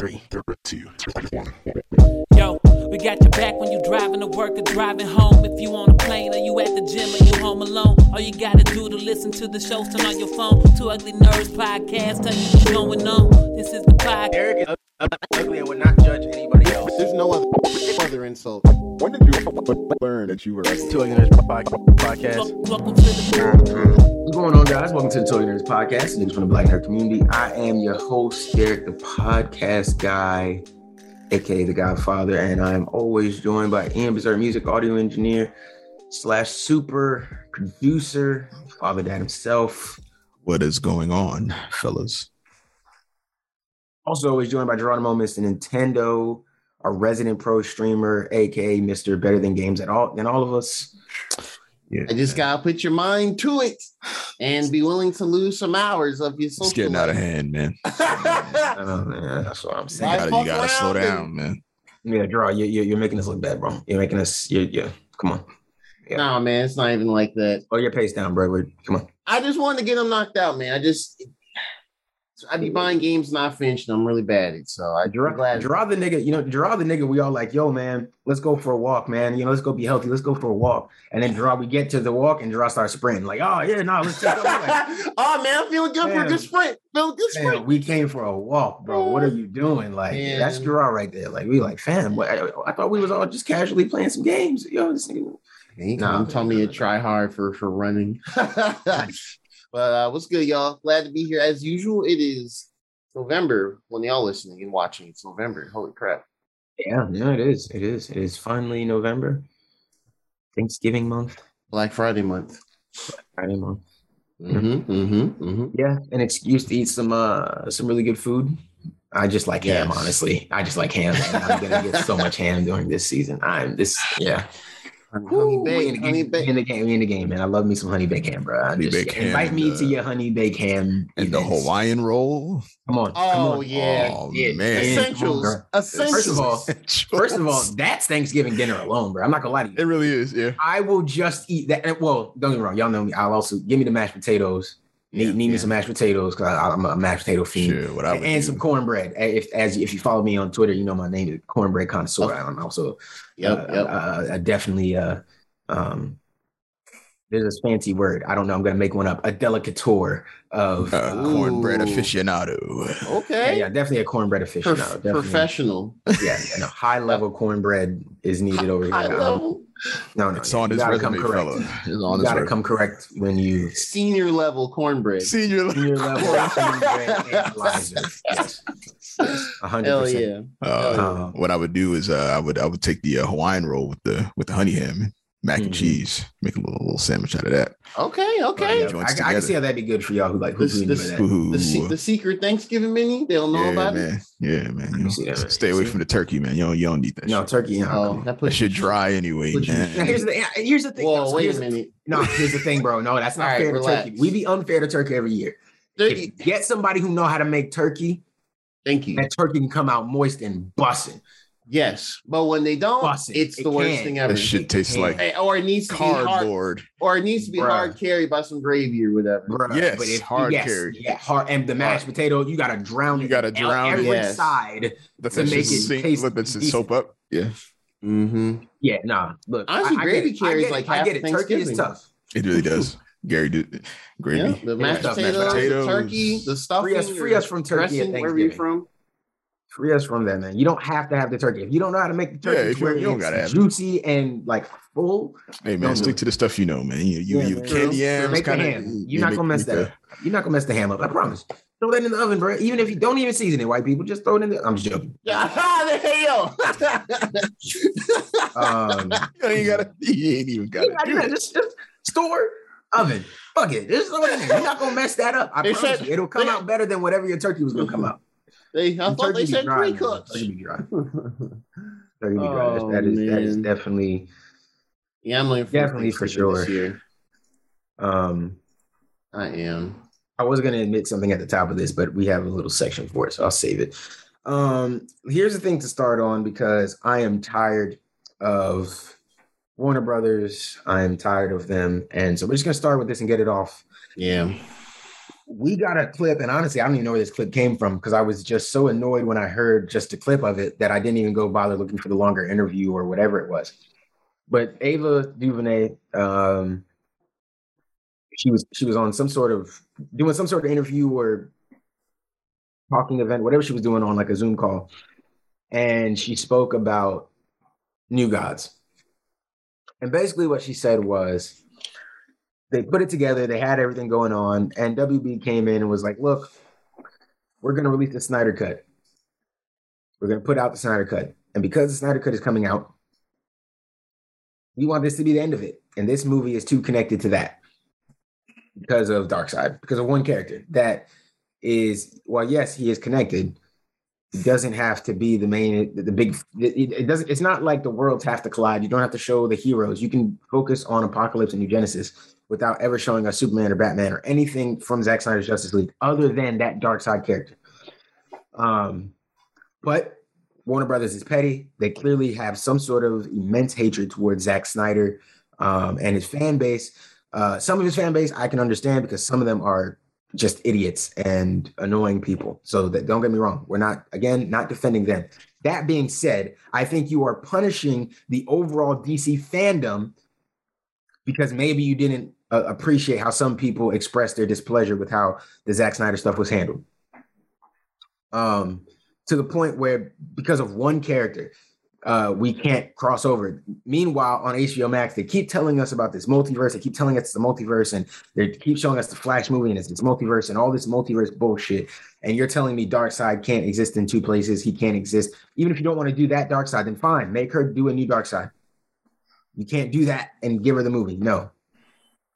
three, two, one. Yo, we got your back when you driving to work or driving home. If you on a plane or you at the gym or you home alone, all you gotta do to listen to the shows, turn on your phone. Two Ugly Nerds podcast, tell you what's going on. This is the podcast. Eric is ugly and would not judge anybody else. There's no other, other insult. When did you learn that you were ugly? Two Ugly Nerds podcast. Welcome to the What's going on, guys? Welcome to the Toy Nerds podcast, news from the Black Nerd community. I am your host, Derek, the podcast guy, aka the Godfather, and I'm always joined by Ian Bizarre Music audio engineer slash super producer, Father Dad himself. What is going on, fellas? Also, always joined by Geronimo, Mr. Nintendo, our resident pro streamer, aka Mr. Better Than Games at all than all of us. Yeah, I just gotta put your mind to it and be willing to lose some hours of your social it's getting out of hand, man. I know, oh, man. That's what I'm saying. Right. gotta, you gotta slow down, man. Yeah, draw. You, you, you're making us look bad, bro. You're making us. You, yeah. Come on. Yeah. Nah, man, it's not even like that. Oh, your pace down, bro. Come on. I just wanted to get him knocked out, man. I just I be buying games not finished. and I'm really bad at it. So I Draw, glad the nigga. You know, draw the nigga. We all like, yo, man. Let's go for a walk, man. You know, let's go be healthy. Let's go for a walk. And then draw. We get to the walk, and draw starts sprinting. Like, oh yeah, no, let's take. Like, oh man, I'm feeling good for a good sprint. Feeling good Man, sprint. we came for a walk, bro. What are mm. you doing? Like, Man. that's draw right there. Like, we like, fam. What, I, I thought we was all just casually playing some games. Yo, this nigga. Nah, I'm telling me to try hard for for running. but uh, what's good, y'all? Glad to be here as usual. It is November when y'all listening and watching. It's November. Holy crap! Yeah, yeah, it is. It is. It is finally November. Thanksgiving month. Black Friday month. Friday month. Mm-hmm. Mm-hmm. Mm-hmm. Yeah, an excuse to eat some uh some really good food. I just like ham, Yes. honestly. honestly. I just like ham. I'm gonna get so much ham during this season. I'm this, yeah. Honey Woo, we in baked. Honey game, in the game, we in the game, man. I love me some honey baked ham, bro. I Honey just, baked ham invite and, me to uh, your honey baked ham. And the. Hawaiian roll. Come on. come Oh on. yeah. Oh, Yeah, man. Essentials. On, Essentials. First of all, First of all, that's Thanksgiving dinner alone, bro. I'm not gonna lie to you. it really is. Yeah. I will just eat that. and- Well, don't get me wrong. Y'all know me. I'll also give me the mashed potatoes. Need, Yeah, need me some mashed potatoes because I'm a mashed potato fiend. Sure. What I would and do. some cornbread. If as if you follow me on Twitter, you know my name is cornbread connoisseur. I'm also Yep. uh, Yep. uh, uh, definitely uh, um, there's a fancy word. I don't know. I'm gonna make one up. A delicateur of uh, uh, cornbread aficionado. okay. yeah, definitely a cornbread aficionado. Definitely. professional. Yeah, yeah, no, high level cornbread is needed over here. High Um, level. No, no, It's yeah, on you his gotta resume, come correct. fella. It's on You gotta resume. come correct when you Senior level cornbread. Senior. senior level cornbread analyzer. Yes, a hundred Hell percent. yeah. Uh, Uh, what I would do is uh, I would I would take the uh, Hawaiian roll with the with the honey ham, mac and Mhm. cheese, make a little, little sandwich out of that. Okay. Okay. I, I can see how that'd be good for y'all who like who This- who this- enjoy that. Ooh. The, the secret Thanksgiving menu. They don't know yeah, about it. Yeah, man. You know, see that, stay away See? from the turkey, man. You don't you don't need that. No shit. turkey. You know, Oh, come on. that That puts shit dry anyway, you- man. Here's the here's the thing. Whoa, no, wait a the- minute. No, here's the thing, bro. No, that's not All right, fair to turkey. We be unfair to turkey every year. Get somebody who know how to make turkey, Thank you. that turkey can come out moist and busting. Yes, but when they don't, Bussin'. it's It the worst can. thing ever. That shit tastes like Hey, or it needs to be hard, cardboard. or it needs to be Bruh. hard carried by some gravy or whatever. Bruh. Yes, but if hard yes, carry. Yeah, hard and the mashed potato, you gotta drown You it gotta in drown it. every Yes. side. Let to that shit make it sink. taste Let that shit decent. soap up. Yeah, Mm-hmm. Yeah, nah. Look, Honestly, I, I gravy get it. I carries get it. like I half get it. Turkey is Thanksgiving. tough. it really does. Gary, do gravy. Yeah, the mashed tough, potatoes, mashed potatoes. the turkey, the stuffing. Free us, free us from turkey at dressing, wherever you're Thanksgiving. from. Free us from that, man. You don't have to have the turkey. If you don't know how to make the turkey, Yeah, if you- you don't gotta have it. juicy and like full. Hey man, stick to the stuff you know, man. You you, Yeah, you man. candy yams, make the kinda- ham. you You're not make- gonna mess that up. You're not gonna mess the ham up. I promise. Throw that in the oven, bro. Even if you don't even season it, white people, just throw it in the. I'm just joking. Yeah, the hell. Um, You ain't gotta. You ain't even gotta do yeah, it. just, just store oven. Fuck it. Just throw it in there. You're not gonna mess that up. I They promise said- you. It'll come they- out better than whatever your turkey was gonna come out. They, I The thought they turkey be said dry, pre man. cooks. Turkey be dry. Turkey be dry. That's- Oh, that is that is definitely Yeah, I'm looking for Definitely for Thanksgiving this sure. year. um I am. I was gonna admit something at the top of this, but we have a little section for it, so I'll save it. Um, here's the thing to start on because I am tired of Warner Brothers. I am tired of them, and so we're just gonna start with this and get it off. Yeah. We got a clip, and honestly, I don't even know where this clip came from because I was just so annoyed when I heard just a clip of it that I didn't even go bother looking for the longer interview or whatever it was. But Ava DuVernay, um, she was she was on some sort of doing some sort of interview or talking event, whatever she was doing on like a Zoom call, and she spoke about New Gods. And basically, what she said was they put it together, they had everything going on, and WB came in and was like, Look, we're going to release the Snyder Cut. We're going to put out the Snyder Cut. And because the Snyder Cut is coming out, we want this to be the end of it. And this movie is too connected to that because of Darkseid, because of one character that is, well, yes, he is connected, it doesn't have to be the main the, big it, doesn't it's not like the worlds have to collide you don't have to show the heroes you can focus on Apokolips and new genesis without ever showing a superman or batman or anything from Zack snyder's justice league other than that Darkseid character um but warner brothers is petty they clearly have some sort of immense hatred towards Zack snyder um, and his fan base uh, some of his fan base i can understand because some of them are just idiots and annoying people. So that don't get me wrong. We're not again not defending them. That being said, I think you are punishing the overall DC fandom because maybe you didn't uh, appreciate how some people expressed their displeasure with how the Zack Snyder stuff was handled. Um, to the point where because of one character, uh, we can't cross over. Meanwhile, on HBO Max, they keep telling us about this multiverse. They keep telling us the multiverse, and they keep showing us the Flash movie and it's, it's multiverse and all this multiverse bullshit. And you're telling me Darkseid can't exist in two places. He can't exist. Even if you don't want to do that Darkseid, then fine, make her do a new Darkseid. You can't do that and give her the movie. No,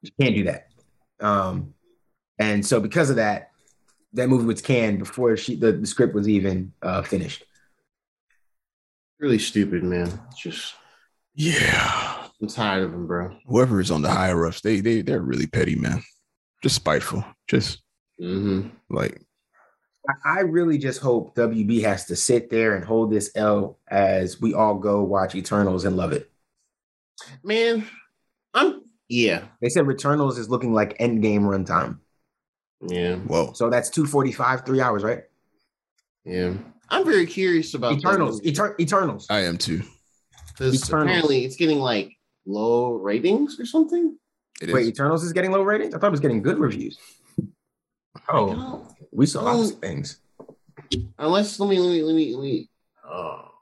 you can't do that. Um, and so because of that, that movie was canned before she the, the script was even uh, finished really stupid, man. It's just yeah. I'm tired of them, bro. Whoever is on the higher ups, they they they're really petty, man. Just spiteful. Just mm-hmm. like I really just hope WB has to sit there and hold this L as we all go watch Eternals and love it. Man, I'm yeah. They said Returnals is looking like endgame runtime. Yeah. Whoa. So that's 245, three hours, right? Yeah. I'm very curious about Eternals. Eter- Eternals. I am too. Because apparently it's getting like low ratings or something. It Wait, is. Eternals is getting low ratings? I thought it was getting good reviews. Oh, we saw lots of things. Unless let me let me let me let me. Oh.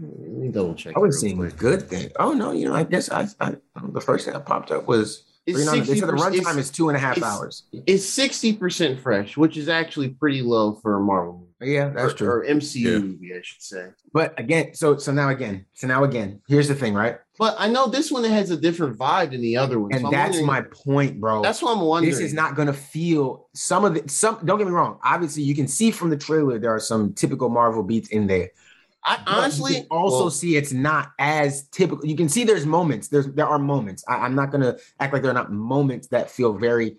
Let me double check. I was seeing quick. good thing. Oh no, you know, I guess I, I the first thing that popped up was it's 60 they said the runtime is two and a half it's, hours. It's sixty percent fresh, which is actually pretty low for a Marvel movie. Yeah, that's or, true. Or MCU yeah. movie, I should say. But again, so so now again, so now again, here's the thing, right? But I know this one has a different vibe than the other one, and so that's my point, bro. That's what I'm wondering. This is not going to feel some of the some. Don't get me wrong. Obviously, you can see from the trailer there are some typical Marvel beats in there. I honestly also well, see it's not as typical. You can see there's moments. There's there are moments. I, am not gonna act like there are not moments that feel very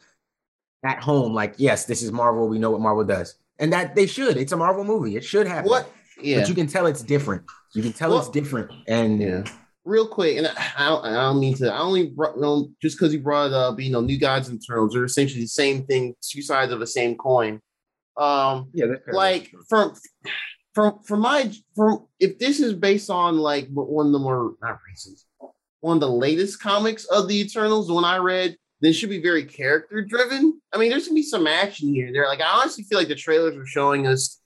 at home. Like yes, this is Marvel. We know what Marvel does, and that they should. It's a Marvel movie. It should happen. What? Yeah. But you can tell it's different. You can tell well, it's different. And yeah. Real quick, and I don't, I don't mean to. I only brought, you know, just because you brought up, you know, New Gods and Thrones. They're essentially the same thing, two sides of the same coin. Um, yeah, like from from from my from if this is based on like one of the more not recent one of the latest comics of the Eternals, the one I read, this should be very character driven. I mean, there's gonna be some action here. There, like I honestly feel like the trailers are showing us.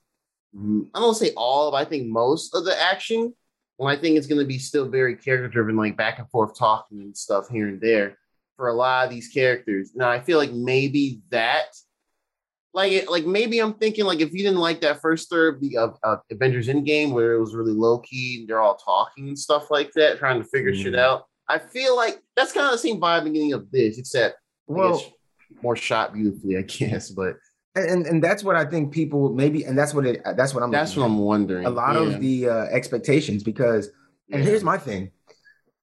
Mm, I don't say all but I think most of the action. Well, I think it's gonna be still very character driven, like back and forth talking and stuff here and there for a lot of these characters. Now, I feel like maybe that like like maybe I'm thinking like if you didn't like that first third of the uh, uh, Avengers Endgame where it was really low key and they're all talking and stuff like that, trying to figure mm. shit out. I feel like that's kind of the same vibe beginning of this, except well, more shot beautifully, I guess. But and and that's what I think people maybe, and that's what it that's what I'm. That's what I'm wondering. A lot yeah. of the uh, expectations because, and yeah. here's my thing.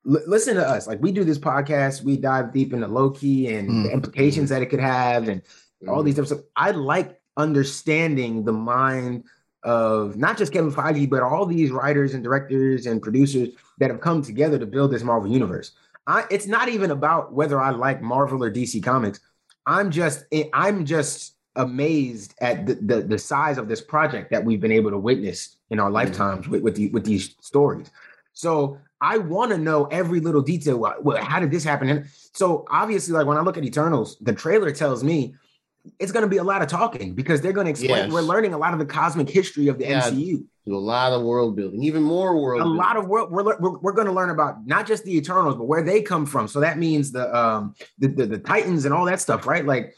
L- listen to us. Like we do this podcast, we dive deep into Loki and mm. the implications that it could have, and all mm-hmm. these different stuff. I like understanding the mind of not just Kevin Feige, but all these writers and directors and producers that have come together to build this Marvel universe. I, it's not even about whether I like Marvel or DC Comics. I'm just eh, I'm just amazed at the, the, the size of this project that we've been able to witness in our mm-hmm. lifetimes with with, the, with these stories. So I want to know every little detail. Well, how did this happen? And so obviously, like when I look at Eternals, the trailer tells me it's going to be a lot of talking because they're going to explain. Yes. We're learning a lot of the cosmic history of the Yeah. MCU. Do a lot of world building, even more world. A building. lot of world. We're, we're, we're going to learn about not just the Eternals, but where they come from. So that means the um the, the the Titans and all that stuff, right? Like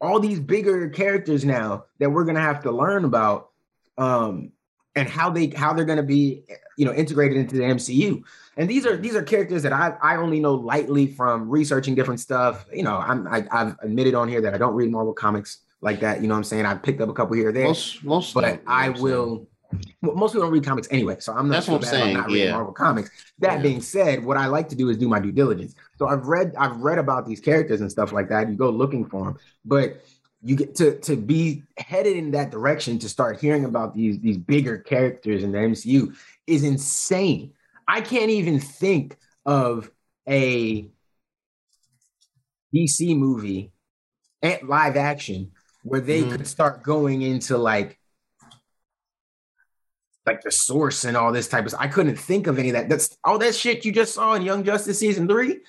all these bigger characters now that we're going to have to learn about, um, and how they how they're going to be you know integrated into the MCU. And these are these are characters that I I only know lightly from researching different stuff. You know, I'm I, I've admitted on here that I don't read Marvel comics like that. You know what I'm saying? I picked up a couple here or there, most most. but I will. well, Most people don't read comics anyway, so I'm not. That's what I'm saying, Not reading yeah. Marvel comics. That Yeah. being said, what I like to do is do my due diligence. So I've read I've read about these characters and stuff like that. You go looking for them, but you get to to be headed in that direction to start hearing about these these bigger characters in the MCU is insane. I can't even think of a DC movie and live action where they Mhm. could start going into like like the source and all this type of I couldn't think of any of that. That's all that shit you just saw in Young Justice season three.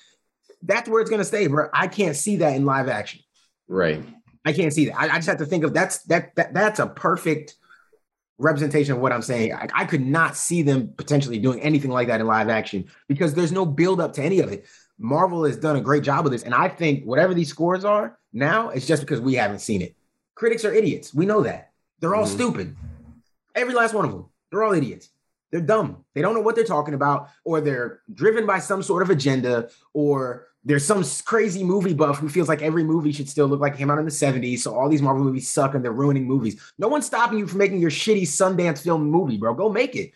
That's where it's gonna stay, bro. I can't see that in live action. right. I can't see that. I, I just have to think of that's that, that that's a perfect representation of what I'm saying. I, I could not see them potentially doing anything like that in live action because there's no build up to any of it. Marvel has done a great job with this, and I think whatever these scores are now, it's just because we haven't seen it. Critics are idiots. We know that. They're all Mhm. stupid. Every last one of them. They're all idiots. They're dumb. They don't know what they're talking about, or they're driven by some sort of agenda, or there's some crazy movie buff who feels like every movie should still look like it came out in the 70s. So all these Marvel movies suck and they're ruining movies. No one's stopping you from making your shitty Sundance film movie, bro. Go make it.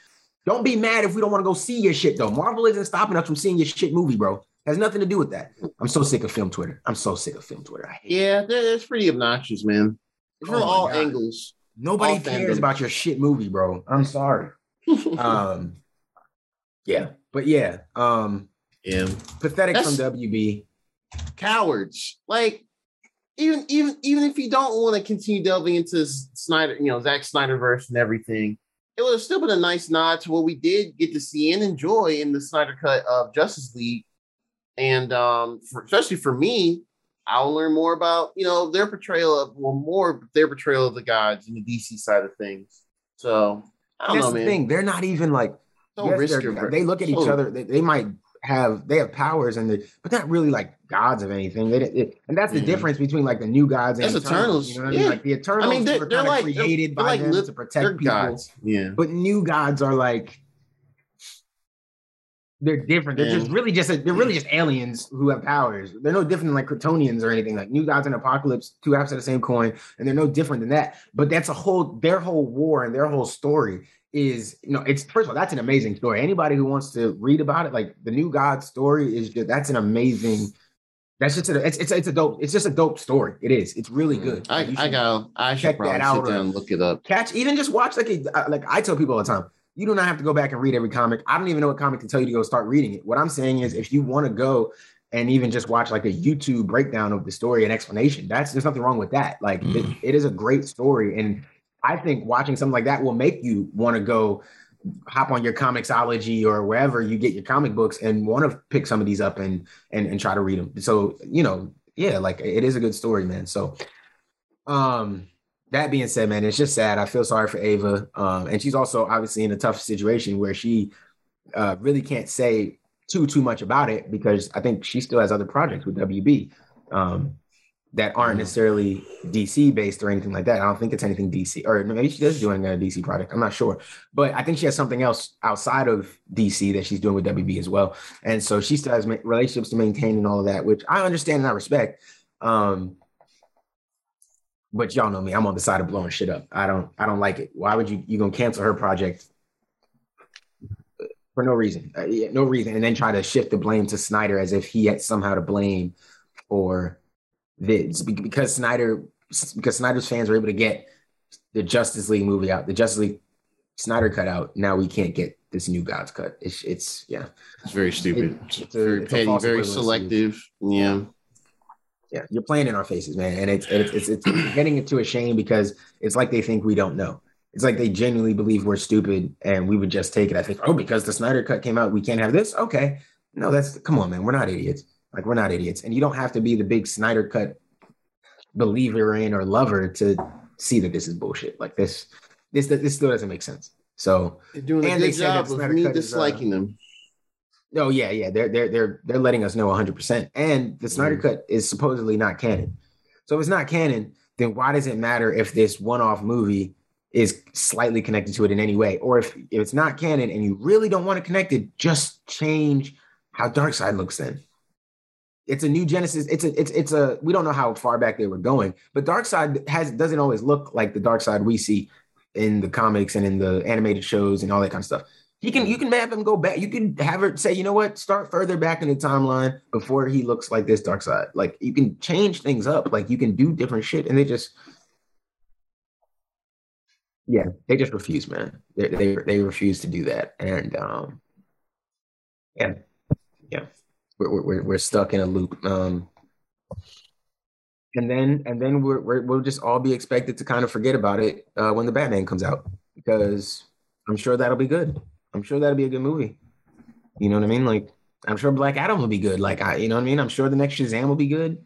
Don't be mad if we don't want to go see your shit, though. Marvel isn't stopping us from seeing your shit movie, bro. Has nothing to do with that. I'm so sick of film Twitter. I'm so sick of film Twitter. I hate. Yeah, that- that's pretty obnoxious, man. From Oh all God. angles. Nobody all cares fandoms. about your shit movie, bro. I'm sorry. Um, yeah, but yeah, um, yeah. pathetic That's- from WB. Cowards. Like, even even even if you don't want to continue delving into Snyder, you know, Zack Snyderverse and everything, it would have still been a nice nod to what we did get to see and enjoy in the Snyder cut of Justice League. And um, for, especially for me, I'll learn more about you know their portrayal of well more their portrayal of the gods in the DC side of things. So I don't That's know, the man. thing. They're not even like Don't yes, risk they're- your- they look at each Oh. other. They, they might have they have powers and they, but not really like gods of anything. They, and that's the Mhm. difference between like the new gods and That's Eternals. You know what I mean? Yeah. Like the Eternals I mean, they're- were they're kind of like- they're- created they're by like them to protect They're people. gods. Yeah. But new gods are like they're different. They're Yeah. just really just they're really just aliens who have powers. They're no different than like Kryptonians or anything. Like new gods and Apokolips, two halves of the same coin, and they're no different than that. But that's a whole their whole war and their whole story is you know it's first of all that's an amazing story. Anybody who wants to read about it, like the new God story is just that's an amazing. That's just a, it's, it's it's a dope it's just a dope story. It is. It's really good. I, Like, I should- got I should probably out sit down and look it up. catch even just watch like a uh, like I tell people all the time. You do not have to go back and read every comic. I don't even know what comic to tell you to go start reading it. What I'm saying is, if you want to go and even just watch like a YouTube breakdown of the story and explanation, that's there's nothing wrong with that. Like it, Mhm. it is a great story, and I think watching something like that will make you want to go hop on your comiXology or wherever you get your comic books and want to pick some of these up and and and try to read them. So you know, yeah, like it is a good story, man. So, um that being said, man, it's just sad. I feel sorry for Ava. Um, and she's also obviously in a tough situation where she uh, really can't say too too much about it because I think she still has other projects with WB um, that aren't Mhm. necessarily DC based or anything like that. I don't think it's anything DC, or maybe she does doing a DC project. I'm not sure, but I think she has something else outside of DC that she's doing with WB as well. And so she still has relationships to maintain and all of that, which I understand and I respect. Um, but y'all know me, I'm on the side of blowing shit up. I don't I don't like it. Why would you you gonna cancel her project for no reason? Uh, yeah, no reason, and then try to shift the blame to Snyder as if he had somehow to blame for this Be- because Snyder because Snyder's fans were able to get the Justice League movie out, the Justice League Snyder cut out. Now we can't get this new God's cut. It's it's yeah. It's very stupid. It- it's a- very it's petty, very selective. Yeah. Yeah, you're playing in our faces, man, and it's it's it's, it's getting it to a shame because it's like they think we don't know. It's like they genuinely believe we're stupid and we would just take it. I think, oh, because the Snyder Cut came out, we can't have this. Okay, no, that's come on, man. We're not idiots. Like we're not idiots, and you don't have to be the big Snyder Cut believer in or lover to see that this is bullshit. Like this, this this still doesn't make sense. So They're doing a good job of me Cut is, uh, disliking them. Oh yeah, yeah. They're they're they're they're letting us know 100. percent And the Snyder Mhm. cut is supposedly not canon. So if it's not canon, then why does it matter if this one-off movie is slightly connected to it in any way? Or if, if it's not canon and you really don't want to connect it, just change how Darkseid looks then. It's a new Genesis. It's a it's it's a we don't know how far back they were going, but Darkseid has doesn't always look like the Darkseid we see in the comics and in the animated shows and all that kind of stuff. He can you can have him go back. You can have her say, you know what, start further back in the timeline before he looks like this Darkseid. Like you can change things up. Like you can do different shit, and they just yeah, they just refuse, man. They they they refuse to do that, and um, yeah, yeah, we're we're we're stuck in a loop. Um, and then and then we're, we're we'll just all be expected to kind of forget about it uh, when the Batman comes out because I'm sure that'll be good. I'm sure that'll be a good movie. You know what I mean? Like I'm sure Black Adam will be good. Like I, you know what I mean? I'm sure the next Shazam will be good.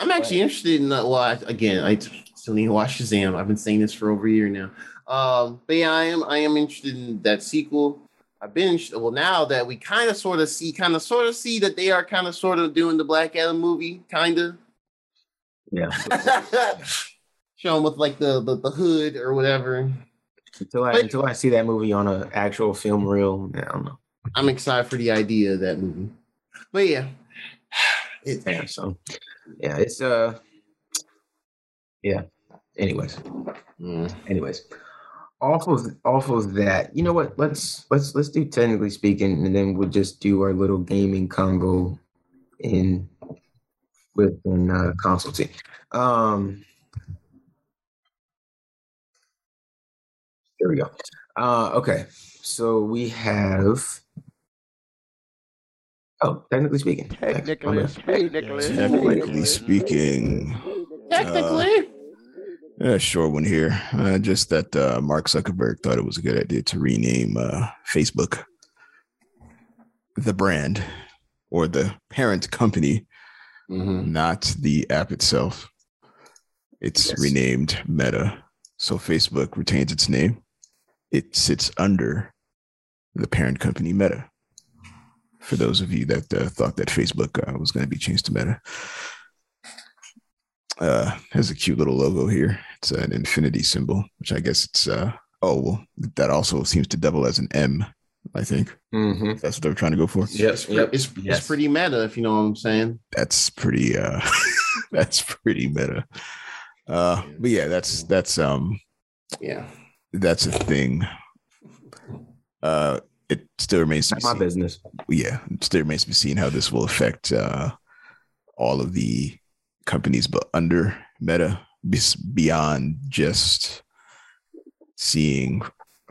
I'm actually interested in that. Well, I, again, I still need to watch Shazam. I've been saying this for over a year now. Um, but yeah, I am. I am interested in that sequel. I've been well now that we kind of sort of see, kind of sort of see that they are kind of sort of doing the Black Adam movie, kind of. Yeah. Show them with like the, the the hood or whatever. Until I But- until I see that movie on an actual film reel, I don't know. I'm excited for the idea of that movie. But yeah, it's Yeah, so yeah, it's uh yeah. Anyways, Mm. anyways. Off of off of that, you know what? Let's let's let's do technically speaking, and then we'll just do our little gaming convo in within uh consulting. Um there we go. Uh okay. So we have Oh, technically speaking. Technically My bad. speaking. Technically speaking, a short one here. Uh, just that uh, Mark Zuckerberg thought it was a good idea to rename uh, Facebook the brand or the parent company, Mhm. not the app itself. It's Yes. renamed Meta. So Facebook retains its name. It sits under the parent company Meta. For those of you that uh, thought that Facebook uh, was going to be changed to Meta, uh, has a cute little logo here. It's an infinity symbol, which I guess it's. Uh, oh, well, that also seems to double as an M. I think Mhm. that's what they're trying to go for. Yes, yep. it's Yes. it's pretty meta if you know what I'm saying. That's pretty. uh That's pretty meta. Uh, but yeah, that's that's um Yeah. that's a thing. Uh, it still remains to be my seen. business. yeah, it still remains to be seen how this will affect uh, all of the companies, but under Meta, beyond just seeing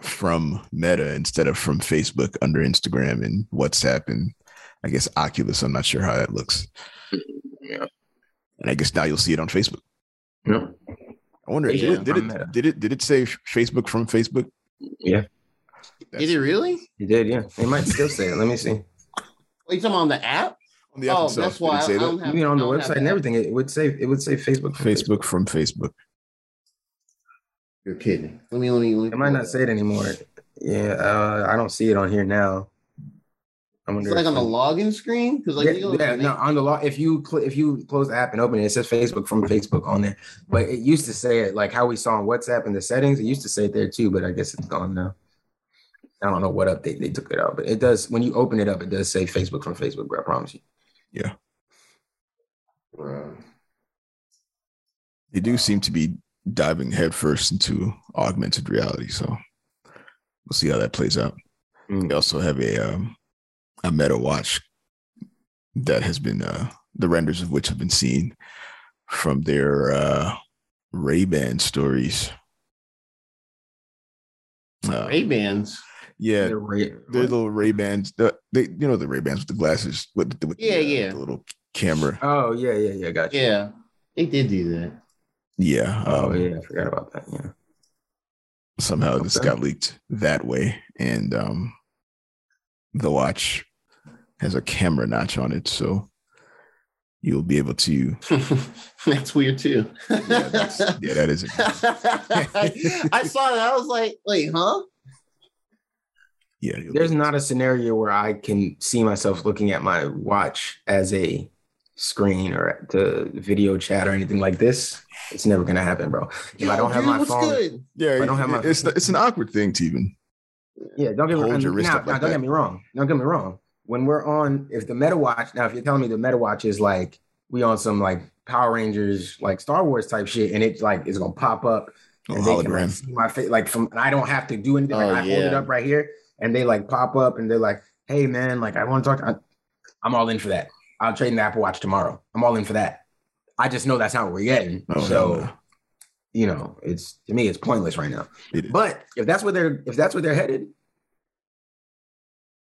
from Meta instead of from Facebook under Instagram and WhatsApp and I guess Oculus. I'm not sure how that looks. Yeah. And I guess now you'll see it on Facebook. No. I wonder, Yeah, did, it, did from it did it did it say Facebook from Facebook? Yeah, Did it really? you did. Yeah, they might still say it. Let me see. Are you talking on the app? On the app oh, itself, that's why I, say I that? don't have. Even on the website have and everything, it would say it would say Facebook. from Facebook from Facebook. You're kidding. Let me let me. Let me It might not say it anymore. Yeah, uh, I don't see it on here now. I It's wonder. like on the login screen because like yeah, you know, yeah, no, on the log. If you cl- if you close the app and open it, it says Facebook from Facebook on there. But it used to say it like how we saw on WhatsApp in the settings. It used to say it there too, but I guess it's gone now. I don't know what update they took it out, but it does. When you open it up, it does say Facebook from Facebook. Bro, I promise you. Bruh. They do seem to be diving headfirst into augmented reality, so we'll see how that plays out. Mm. They also have a um, a Meta Watch that has been uh, the renders of which have been seen from their uh, Ray Ban stories. Uh, Ray Bans. Yeah, They're ra- they're little Ray Bans. The, they, you know, the Ray Bans with the glasses. With, the- with Yeah, uh, yeah. the little camera. Oh yeah, yeah, yeah. Got you. Yeah, they did do that. Yeah. Oh um, yeah, I forgot about that. Yeah. Somehow this got leaked that way, and um, the watch has a camera notch on it, so you'll be able to. That's weird too. Yeah, that's, yeah that is. I saw that. I was like, wait, huh? Yeah, There's not a scenario where I can see myself looking at my watch as a screen or to video chat or anything like this. It's never gonna happen, bro. If I don't have dude, my phone, good? Yeah, I don't have my- it's it's an awkward thing to even. yeah, don't get me Hold wrong. your wrist now, up now, like don't that. get me wrong. Don't get me wrong. When we're on, if the Meta Watch, now if you're telling me the Meta Watch is like we on some like Power Rangers, like Star Wars type shit, and it's like it's gonna pop up Oh, and they can like, hologram. see my face, like from, and I don't have to do anything. Like, Oh, I hold it up right here, and they like pop up, and they're like, "Hey, man, like I want to talk." I'm all in for that. I'll trade the Apple Watch tomorrow. I'm all in for that. I just know that's not what we're getting. Oh, so, no. you know, it's to me, it's pointless right now. But if that's where they're, if that's where they're headed,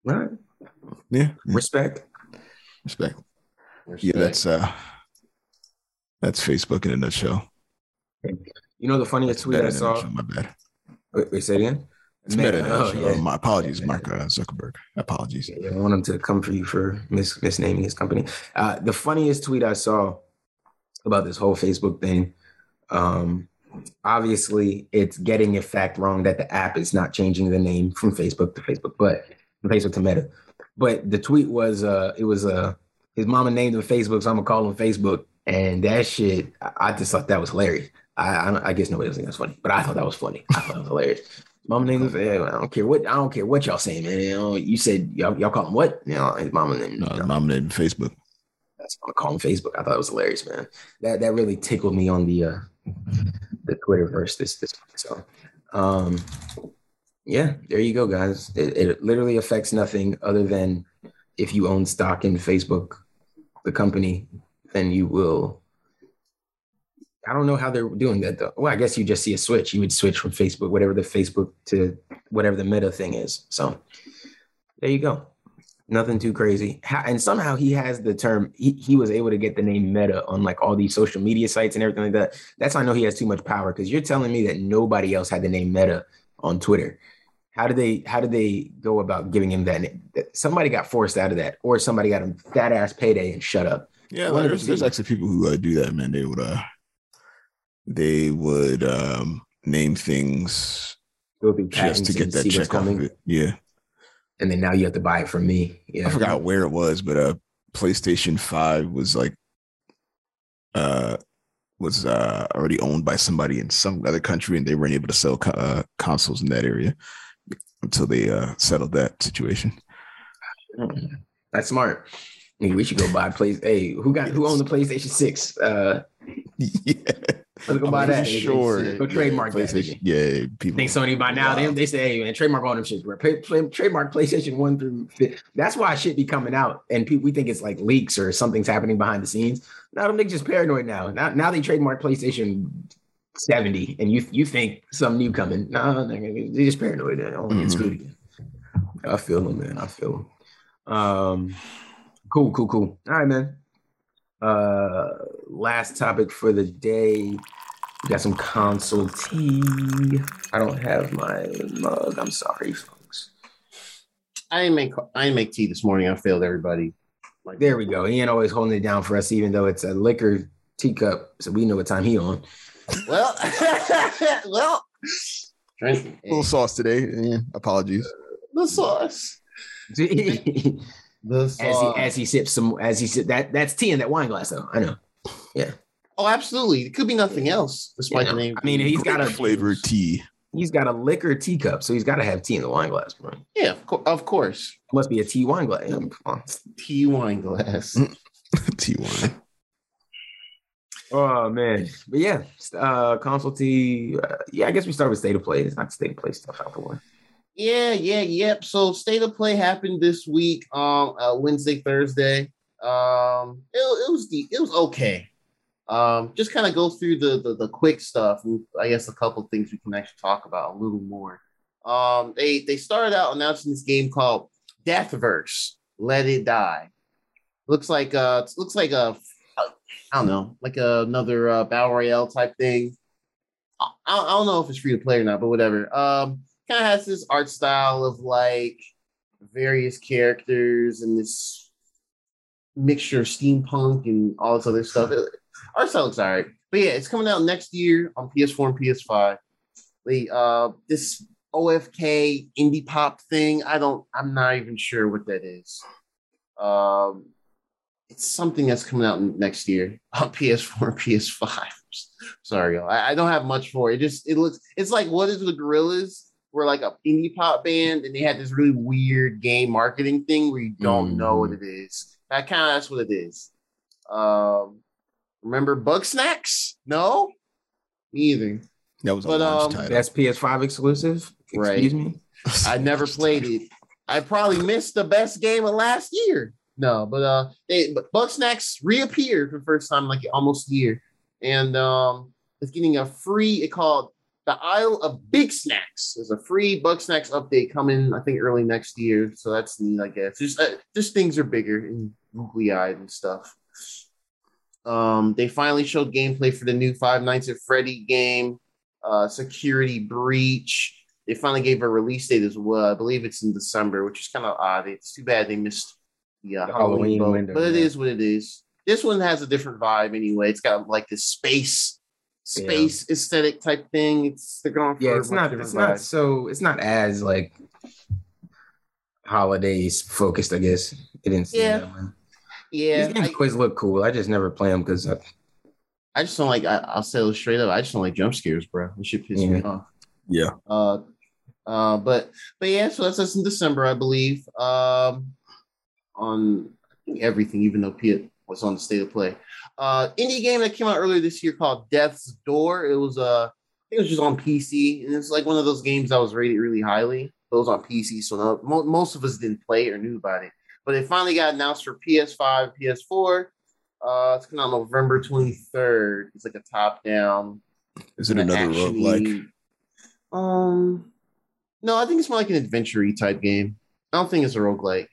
right? yeah, yeah, Respect. respect. Yeah, that's uh, that's Facebook in a nutshell. You know the funniest tweet I saw. My bad. Wait, wait, say it again. It's meta. in Oh, yeah. My apologies, Yeah. Mark uh, Zuckerberg. Apologies. Yeah, I want him to come for you for mis- misnaming his company. Uh, the funniest tweet I saw about this whole Facebook thing. Um, obviously, it's getting a fact wrong that the app is not changing the name from Facebook to Facebook, but from Facebook to Meta. But the tweet was, uh, it was uh, his mama named him Facebook, so I'm gonna call him Facebook. And that shit, I, I just thought that was hilarious. I, I, I guess nobody else think that's funny, but I thought that was funny. I thought it was hilarious. Mama him. eh, I don't care what I don't care what y'all saying, man. You, know, you said y'all, y'all call him what? You know, his mama named. No, his mom named Facebook. That's I'm call him Facebook. I thought it was hilarious, man. That that really tickled me on the uh the Twitterverse this this so um yeah, there you go, guys. It, it literally affects nothing other than if you own stock in Facebook, the company, then you will. I don't know how they're doing that though. Well, I guess you just see a switch. You would switch from Facebook, whatever the Facebook to whatever the Meta thing is. So there you go nothing too crazy. And somehow he has the term, he, he was able to get the name Meta on like all these social media sites and everything like that. That's how I know he has too much power because you're telling me that nobody else had the name Meta on Twitter. How did they how did they go about giving him that name? Somebody got forced out of that, or somebody got a fat ass payday and shut up. Yeah, the there's, there's actually people who uh, do that, man. They would uh, they would um name things just to get that check off of it. Yeah, and then now you have to buy it from me. Yeah, I forgot where it was, but uh, PlayStation Five was like uh was uh already owned by somebody in some other country, and they weren't able to sell co- uh, consoles in that area until they uh settled that situation. Mm, That's smart. We should go buy play. Hey, who got who owned the PlayStation Six? Uh, yeah, I'm buy that. sure. Go trademark that. PlayStation. nigga. Yeah, people. think Sony by now they, Wow. they say, hey man, trademark all them shits, bro. Play, play, trademark PlayStation one through. Fifth. That's why shit be coming out, and people we think it's like leaks or something's happening behind the scenes. Now them niggas just paranoid now. Now, now they trademark PlayStation seventy, and you you think some new coming? No, nah, they just paranoid. They don't get Mhm. screwed again. I feel them, man. I feel them. Um, cool, cool, cool. All right, man. Uh, last topic for the day. We got some console tea. I don't have my mug. I'm sorry, folks. I didn't make I didn't make tea this morning. I failed everybody. Like There we go. He ain't always holding it down for us, even though it's a liquor teacup, so we know what time he on. Well, well, drink A little sauce today. Yeah, apologies. the sauce. as The he sauce. as he sips some, as he sip that that's tea in that wine glass, though. I know. Yeah. Oh, absolutely. It could be nothing else, despite Yeah. the name. I mean, he's got a flavored tea. he's got a liquor teacup, so he's got to have tea in the wine glass, bro. yeah, of, cour- of course. Must be a tea wine glass. Tea wine glass. Mm. tea wine. Oh man, but yeah, uh, console tea. Uh, yeah, I guess we start with state of play. It's not state of play stuff out the way. Yeah, yeah, yep. So state of play happened this week, um, uh, Wednesday, Thursday. Um, it, it was the it was okay. Um, just kind of go through the, the the quick stuff. and I guess a couple things we can actually talk about a little more. Um, they they started out announcing this game called Deathverse. Let it die. Looks like uh, looks like a, I don't know, like another uh, battle royale type thing. I, I don't know if it's free to play or not, but whatever. Um, kind of has this art style of like various characters and this mixture of steampunk and all this other stuff. It, art style looks alright, but yeah, it's coming out next year on PS4 and PS5. The uh, this OFK indie pop thing, I don't, I'm not even sure what that is. Um, it's something that's coming out next year on PS4 and PS5. Sorry, y'all. I, I don't have much for it. it. Just it looks, it's like what is the Gorillaz? We're like a indie pop band, and they had this really weird game marketing thing where you don't mm. know what it is. That kind of that's what it is. Um, remember Snacks? No, me either. That was but, um, title. That's PS5 exclusive. Right. Excuse me. I never played it. I probably missed the best game of last year. No, but uh, they but Bugsnax reappeared for the first time like almost a year, and um, it's getting a free. It called the Isle of Bigsnax. There's a free Bugsnax update coming, I think, early next year. So that's neat, I guess. Just uh, just things are bigger and googly eyed and stuff. Um, they finally showed gameplay for the new Five Nights at Freddy game, uh, Security Breach. They finally gave a release date as well. I believe it's in December, which is kind of odd. It's too bad they missed the, uh, the Halloween, Halloween window, but it yeah. is what it is. This one has a different vibe anyway. It's got like this space space yeah. aesthetic type thing. It's they're going for yeah. It's not. It's not so. It's not as like holidays focused. I guess it didn't. Yeah. Yeah. These games I, always look cool. I just never play them because. I, I just don't like. I, will say it straight up. I just don't like jump scares, bro. It should piss yeah. me off. Yeah. Uh, uh, but but yeah, so that's us in December, I believe. Um, on everything, even though Piet was on the state of play. Uh, indie game that came out earlier this year called Death's Door. It was uh, it was just on PC, and it's like one of those games that was rated really highly. But It was on PC, so no, mo- most of us didn't play it or knew about it. But it finally got announced for PS5, PS4. Uh, it's coming out November 23rd. It's like a top down. Is it another roguelike? Um, no, I think it's more like an adventure type game. I don't think it's a roguelike.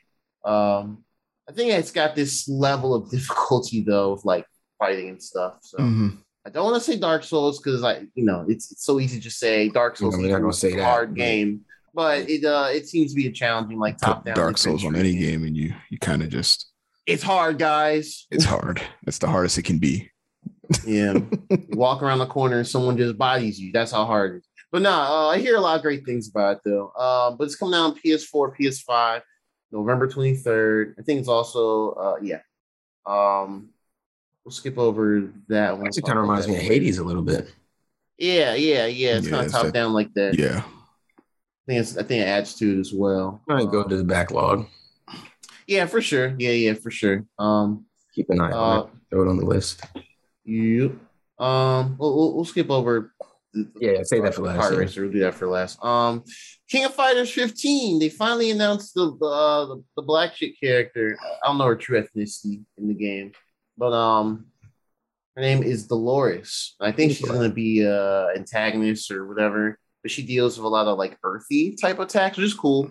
Um, I think it's got this level of difficulty though, of like fighting and stuff. So mm-hmm. I don't want to say Dark Souls because I, you know, it's, it's so easy to say Dark Souls. You know, say a hard game, but it uh it seems to be a challenging like top down Dark Souls on any game, and you you kind of just it's hard, guys. It's hard. It's the hardest it can be. yeah, walk around the corner and someone just bodies you. That's how hard it is. But no, nah, uh, I hear a lot of great things about it though. Um, but it's coming out on PS4, PS5, November 23rd. I think it's also uh yeah. Um we'll skip over that one. It kind of reminds me of Hades a little bit. Yeah, yeah, yeah. It's yeah, kind of top that, down like that. Yeah. I think it's I think it adds to it as well. I might go to the backlog. Yeah, for sure. Yeah, yeah, for sure. Um keep an eye uh, on it. Throw it on the list. Yep. Um we'll, we'll, we'll skip over yeah, say that for last. Heart Racer, we'll do that for last. Um, King of Fighters 15. They finally announced the the, uh, the, the black chick character. I don't know her true ethnicity in the game, but um, her name is Dolores. I think she's gonna be a antagonist or whatever. But she deals with a lot of like earthy type attacks, which is cool.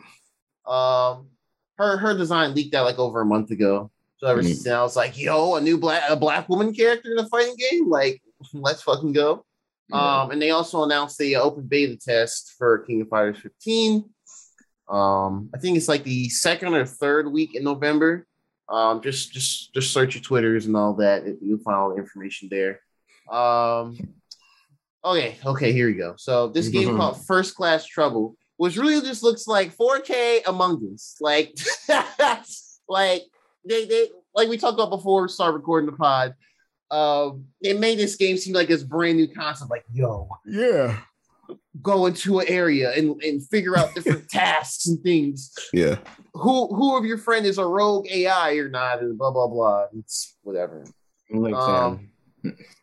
Um, her her design leaked out like over a month ago. So ever mm-hmm. since then, I was like, "Yo, a new black a black woman character in a fighting game? Like, let's fucking go!" Um, and they also announced the open beta test for King of Fighters 15. Um, I think it's like the second or third week in November. Um, just just just search your Twitters and all that. You'll find all the information there. Um, okay, okay, here we go. So this game mm-hmm. called First Class Trouble, which really just looks like 4K Among Us. Like, like they they like we talked about before we start recording the pod uh, they made this game seem like it's brand new concept. Like, yo, yeah, go into an area and, and figure out different tasks and things. Yeah. Who who of your friend is a rogue AI or not? And blah blah blah. It's whatever. Like um,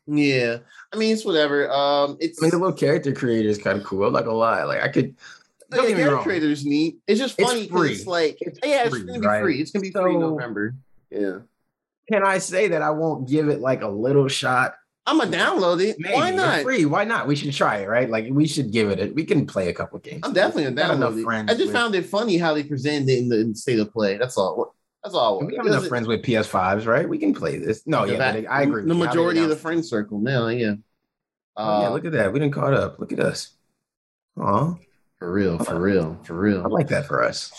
yeah, I mean it's whatever. Um, it's I mean the little character creator is kind of cool. I'm not gonna lie. Like I could. Don't yeah, character creator is neat. It's just funny because it's, it's, like, it's yeah, free, it's gonna be right? free. It's gonna be so, free in November. Yeah can I say that I won't give it like a little shot? I'm gonna download it. Maybe. Why not? It's free. Why not? We should try it, right? Like we should give it. A, we can play a couple games. I'm definitely gonna download it. I just with. found it funny how they presented it in the, in the, state of play. That's all. That's all. We have enough friends with PS5s, right? We can play this. No, yeah, that, I agree. The majority of the friend circle now, yeah. Oh, yeah, uh, look at that. We didn't caught up. Look at us. Oh, for real, for real, for real. I like that for us.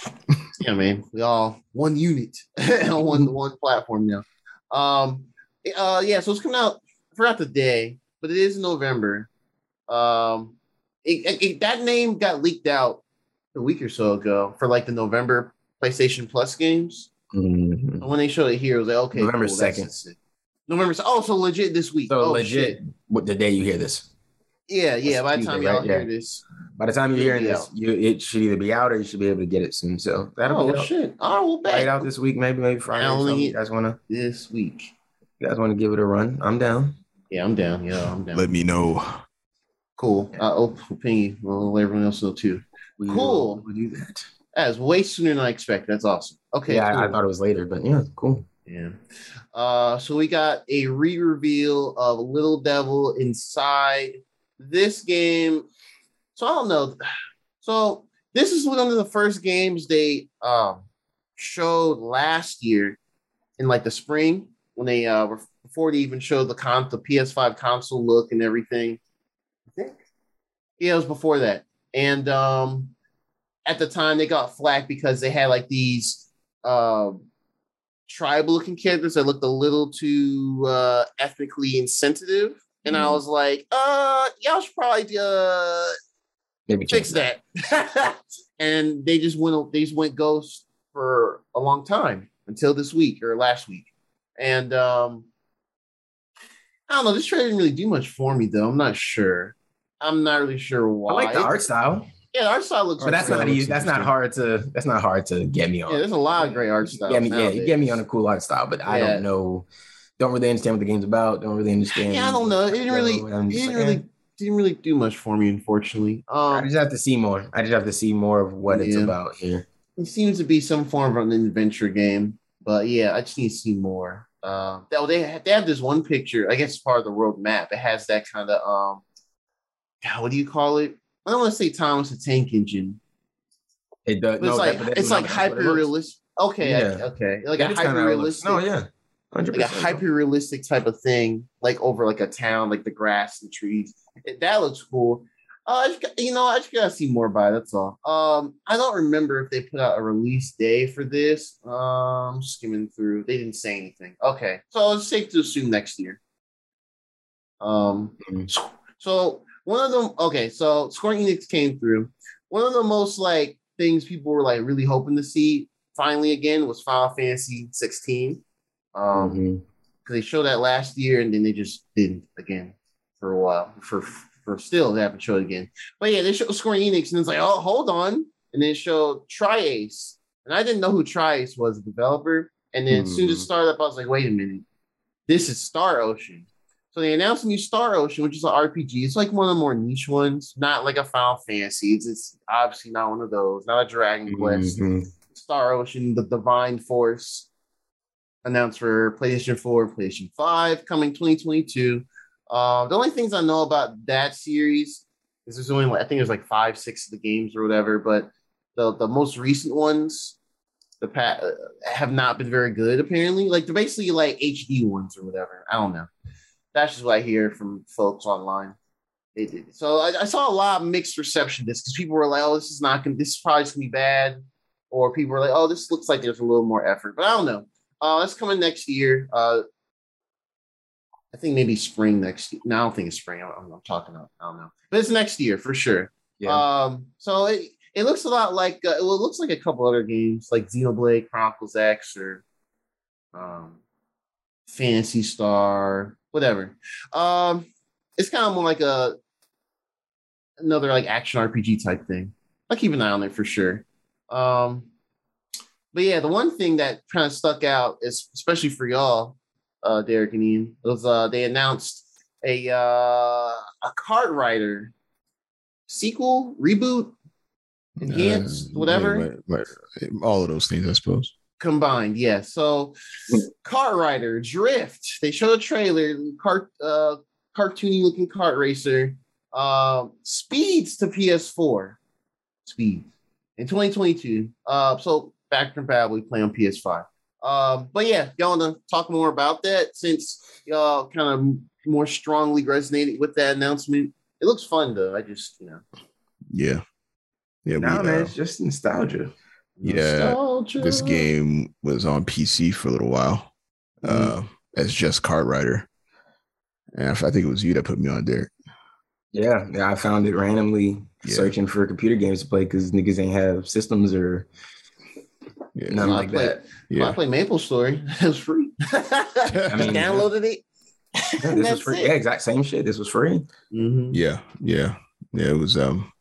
yeah, man. We all one unit on one one platform now. Um, uh, yeah. So it's coming out. I forgot the day, but it is November. Um, it, it, that name got leaked out a week or so ago for like the November PlayStation Plus games. Mm-hmm. When they showed it here, it was like, okay, November second. Cool, November. Oh, so legit this week. So oh, legit. What the day you hear this? Yeah, yeah. By the time Tuesday, y'all right? hear yeah. this, by the time you're hearing this, you it should either be out or you should be able to get it soon. So that'll oh, be shit. Oh, well, bet. Right out this week, maybe maybe Friday. Only you guys want to this week. You guys want to give it a run? I'm down. Yeah, I'm down. Yeah, I'm down. Let me know. Cool. Yeah. Uh, oh, ping you. Well, let everyone else know too. We cool. We'll do that. That's way sooner than I expected. That's awesome. Okay. Yeah, cool. I, I, thought it was later, but yeah, cool. Yeah. Uh, so we got a re-reveal of Little Devil Inside this game. So I don't know. So this is one of the first games they um, showed last year in like the spring when they uh, were before they even showed the con the PS5 console look and everything. I think. Yeah, it was before that. And um at the time they got flack because they had like these uh, tribal looking characters that looked a little too uh, ethnically insensitive. And mm. I was like, uh, y'all should probably uh maybe fix that. and they just went they just went ghost for a long time until this week or last week. And um I don't know, this trailer didn't really do much for me though. I'm not sure. I'm not really sure why. I like the art style. Yeah, art style looks. But that's not easy. That's not hard to. That's not hard to get me on. Yeah, there's a lot of great art style. Yeah, yeah, get me on a cool art style, but I don't know. Don't really understand what the game's about. Don't really understand. Yeah, I don't know. It didn't really. It didn't really. Didn't really do much for me, unfortunately. Um, I just have to see more. I just have to see more of what yeah. it's about here. It seems to be some form of an adventure game, but yeah, I just need to see more. Uh, they they have, they have this one picture. I guess part of the world map. It has that kind of um, what do you call it? I don't want to say Thomas the Tank Engine, it does. But no, it's like that, it's like hyper realistic. Okay, yeah. I, okay, like a hyper realistic. No, yeah, 100%. like a hyper realistic type of thing, like over like a town, like the grass and trees. That looks cool. Uh, you know, I just gotta see more by. It, that's all. Um, I don't remember if they put out a release day for this. Um, skimming through, they didn't say anything. Okay, so it's safe to assume next year. Um, mm-hmm. so, so one of them. Okay, so Square Enix came through. One of the most like things people were like really hoping to see finally again was Final Fantasy 16. Um, mm-hmm. because they showed that last year and then they just didn't again for a while. For for still they haven't showed again. But yeah, they showed Square Enix and it's like, oh, hold on, and then showed Tri-Ace, and I didn't know who Tri-Ace was, the developer. And then mm-hmm. as soon as it mm-hmm. started up, I was like, wait a minute, this is Star Ocean. So they announced a new Star Ocean, which is an RPG. It's like one of the more niche ones, not like a Final Fantasy. It's, it's obviously not one of those, not a Dragon Quest. Mm-hmm. Star Ocean, the Divine Force, announced for PlayStation 4, PlayStation 5, coming 2022. Uh, the only things I know about that series is there's only, I think there's like five, six of the games or whatever, but the, the most recent ones the pa- uh, have not been very good apparently. Like they're basically like HD ones or whatever. I don't know that's just what I hear from folks online. so I, I, saw a lot of mixed reception this because people were like, "Oh, this is not gonna. This is probably gonna be bad," or people were like, "Oh, this looks like there's a little more effort." But I don't know. Uh, that's coming next year. Uh, I think maybe spring next year. No, I don't think it's spring. I'm, I'm talking about. I don't know, but it's next year for sure. Yeah. Um. So it it looks a lot like uh, it looks like a couple other games like Xenoblade Chronicles X or um, Phantasy Star whatever. Um, it's kind of more like a another like action RPG type thing. I'll keep an eye on it for sure. Um, but yeah, the one thing that kind of stuck out is especially for y'all, uh, Derek and Ian, was uh, they announced a uh, a sequel, reboot, enhanced, uh, whatever. all of those things, I suppose combined. Yeah. So KartRider Drift. They showed a trailer. Cart uh, cartoony looking kart racer. Uh, speeds to PS4. speeds in 2022. Uh, so back compatible. We play on PS5. Um, but yeah, y'all want to talk more about that since y'all kind of more strongly resonated with that announcement. It looks fun though. I just you know. Yeah. Yeah, Nah, we, man, uh, it's just nostalgia. Yeah, Nostalgia. this game was on PC for a little while Mm-hmm. uh, as just KartRider. And I think it was you that put me on there. Yeah, yeah, I found it randomly Yeah. searching for computer games to play because niggas ain't have systems or Yeah. nothing I like played- that. Well, I play Maple Story. It was free. I mean, downloaded it. Yeah, this was free. Yeah, exact same shit. This was free. Mhm. Yeah. Yeah. Yeah. It was um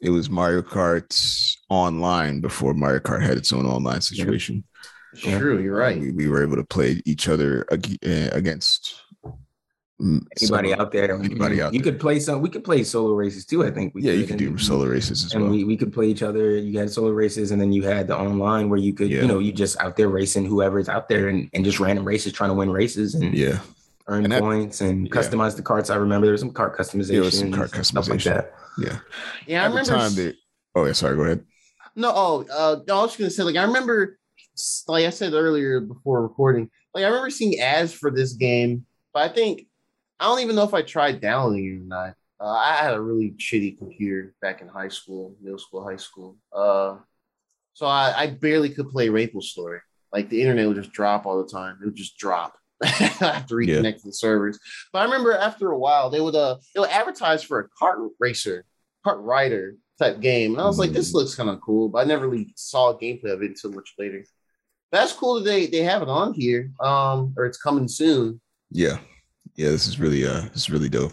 it was Mario Kart online before Mario Kart had its own online situation. It's True, you're right. We, we were able to play each other ag- uh, against Anybody some- out there? Anybody out You there. could play some. We could play solo races too. I think. We Yeah, you could, could do solo races as And well. we, we could play each other. You had solo races, and then you had the online where you could, Yeah. you know, you just out there racing whoever's out there and, and just random races trying to win races and yeah. earn And that- points and yeah. customize the carts. I remember there was some cart customization. There was some cart and stuff like customization. that. Yeah. Yeah, I At the remember. time that oh yeah, sorry, go ahead. No, oh, uh, no, I was just gonna say, like, I remember, like I said earlier before recording, like, I remember seeing ads for this game, but I think I don't even know if I tried downloading it or not. Uh, I had a really shitty computer back in high school, middle school, high school. Uh, so I, I barely could play Rainbow Story. Like, the internet would just drop all the time. It would just drop. I have to Yeah. reconnect to the servers. But I remember after a while, they would uh they would advertise for a kart racer, kart rider type game. And I was like, this Mhm. looks kind of cool, but I never really saw a gameplay of it until much later. That's cool that they, they have it on here. Um, or it's coming soon. Yeah. Yeah, this is really uh this is really dope.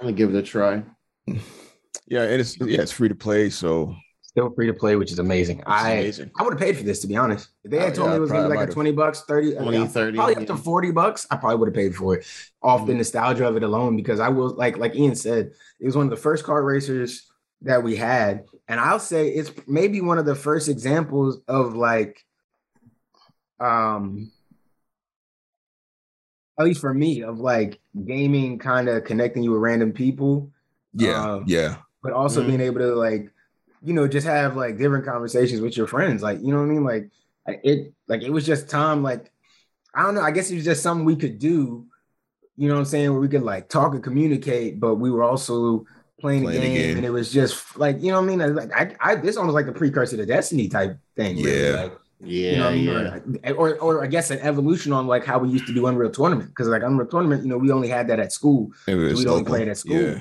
I'm gonna give it a try. Yeah, and it's yeah, it's free to play, so Still free to play, which is amazing. I amazing. I would have paid for this to be honest. If they Oh, had told yeah, me it was gonna be like a 20 bucks, 30, 20, uh, 30, probably up to 40 bucks, I probably would have paid for it off the Mhm. nostalgia of it alone because I will like like Ian said, it was one of the first car racers that we had. And I'll say it's maybe one of the first examples of like um at least for me, of like gaming kind of connecting you with random people yeah, Um, yeah. but also Mhm. being able to like you know just have like different conversations with your friends like you know what i mean like it like it was just time like i don't know i guess it was just something we could do you know what i'm saying where we could like talk and communicate but we were also playing, Playing the the game, game. and it was just like you know what i mean like i, I this almost like a precursor to destiny type thing really. Yeah. like, Yeah, you know. I mean? Or, or, or I guess an evolution on like how we used to do Unreal Tournament. Because like Unreal Tournament, you know, we only had that at school. We'd only local. play it at school. Yeah.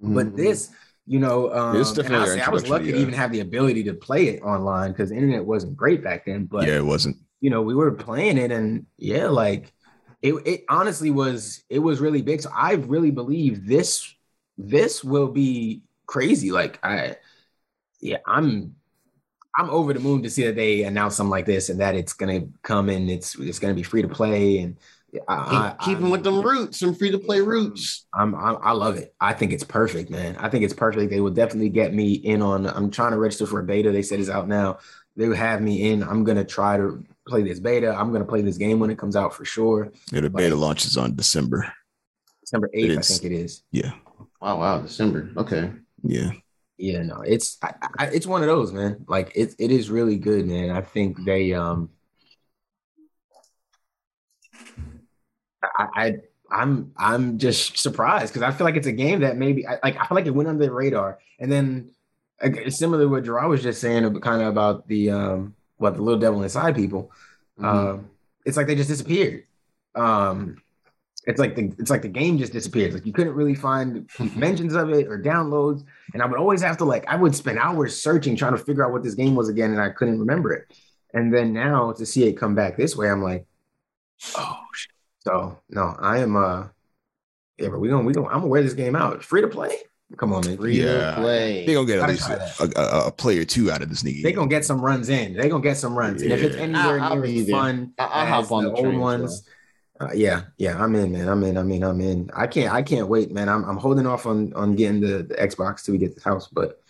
But Mhm. this, you know, um, It's and definitely I'll say I was lucky introduction, to even have the ability to play it online because the internet wasn't great back then. But yeah, it wasn't. you know, we were playing it, and yeah, like it, it honestly was it was really big. So I really believe this this will be crazy. Like I, yeah, I'm I'm over the moon to see that they announce something like this and that it's gonna come and it's it's gonna be free to play and. I, I- Keep, keeping I'm- with them roots, some free to play mm-hmm. roots. I'm, I'm I love it. I think it's perfect, man. I think it's perfect. They will definitely get me in on. I'm trying to register for a beta. They said it's out now. They will have me in. I'm gonna try to play this beta. I'm gonna play this game when it comes out for sure. Yeah, the beta launches on December. December eighth, I think it is. Yeah. Wow, wow, December. Okay. Yeah. Yeah, no, it's I, I, it's one of those, man. Like it it is really good, man. I think they um. I, I I'm I'm just surprised because I feel like it's a game that maybe I, like I feel like it went under the radar, and then similar to what Gerard was just saying, kind of about the um what the little devil inside people. Mhm. Um, it's like they just disappeared. Um, it's like the it's like the game just disappeared. Like you couldn't really find mentions of it or downloads, and I would always have to like I would spend hours searching trying to figure out what this game was again, and I couldn't remember it. And then now to see it come back this way, I'm like, oh shit. So no, I am uh yeah, but we gonna we gonna I'm gonna wear this game out. Free to play. Come on, man. free Yeah. to play. They gonna get at least a, a, a player two out of this nigga. They gonna get some runs in. They gonna get some runs, and if it's anywhere I'll- I'll near as fun I- I'll as hop on the the train old as ones, uh, yeah, yeah, I'm in, man. I'm in. I'm in. I'm in. I can't. I can't wait, man. I'm, I'm holding off on on getting the, the Xbox till we get this house, but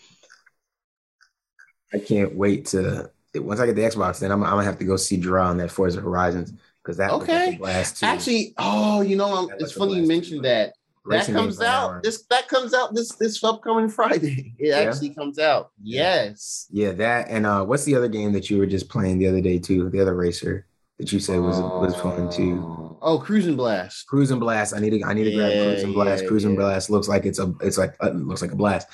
I can't wait to once I get the Xbox. Then I'm, I'm gonna have to go see Gerard on that Forza Horizons because that like Okay. a. Actually, oh, you know, um, That it's funny you mentioned that. That comes out this that comes out this this upcoming Friday. It actually comes out. Yeah. Yes. Yeah, that and uh, what's the other game that you were just playing the other day too? The other racer that you said was was fun too. Oh, Cruis'n Blast. Cruis'n Blast. I need to I need to grab Yeah, Cruis'n Blast. yeah, Cruising yeah. Blast looks like it's a it's like uh, looks like a blast.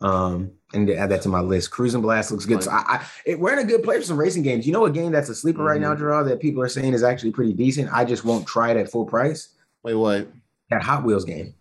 Um, I need to add that to my list. Cruis'n Blast looks good. So I, I it, we're in a good place for some racing games. You know, a game that's a sleeper right Mm-hmm. now, Gerard, that people are saying is actually pretty decent. I just won't try it at full price. Wait, what? That Hot Wheels game.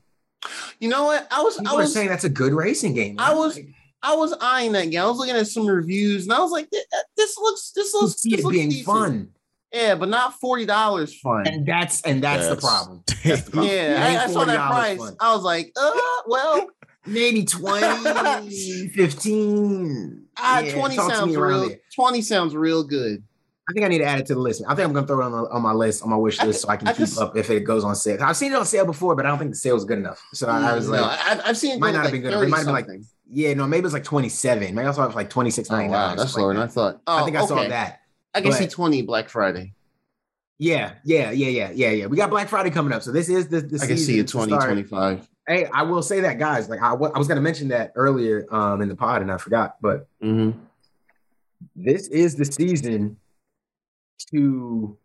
You know what? I was, People I was, saying that's a good racing game. I was- I was eyeing that game. I was looking at some reviews, and I was like, "Th- "This looks, this looks, this looks being decent." fun, Yeah, but not forty dollars fun. and that's and that's, the problem. That's the problem. yeah, I, I saw that price. fun. I was like, "Uh, well, Maybe 20, 15. ah, Yeah, twenty sounds real. there. Twenty sounds real good." I think I need to add it to the list. I think I'm gonna throw it on, the, on my list, on my wish I list, so I can I keep just- up if it goes on sale. I've seen it on sale before, but I don't think the sale was good enough. So I, I was Mm, no, like, I, I've seen it might go not have been good. It 30 might have been like- yeah, no, maybe it was like 27. Maybe I saw it for like 26 Oh, wow, that's lower than I thought. Oh, I think I saw that. I can see twenty Black Friday. Yeah, yeah, yeah, yeah, yeah, yeah. We got Black Friday coming up, so this is the. the I can see it to 20, start. 25. Hey, I will say that, guys. Like I, I was gonna mention that earlier um in the pod, and I forgot, but Mm-hmm. this is the season to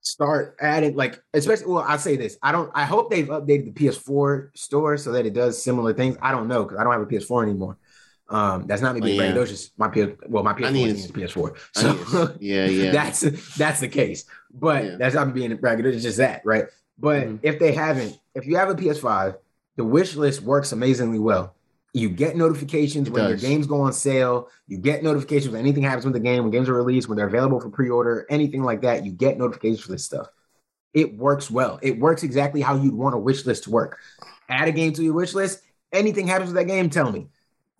start adding like especially well i say this i don't i hope they've updated the ps4 store so that it does similar things i don't know because i don't have a ps4 anymore um that's not me Oh, being yeah. braggadocious my ps well my ps4 need is it. ps4 so yeah, yeah. that's that's the case but Yeah. that's not me being braggadocious it's just that right but Mhm. if they haven't if you have a ps5 the wish list works amazingly well you get notifications It when your games go on sale. You get notifications when anything happens with the game, when games are released, when they're available for pre-order, anything like that. You get notifications for this stuff. It works well. It works exactly how you'd want a wish list to work. Add a game to your wish list. Anything happens with that game, tell me.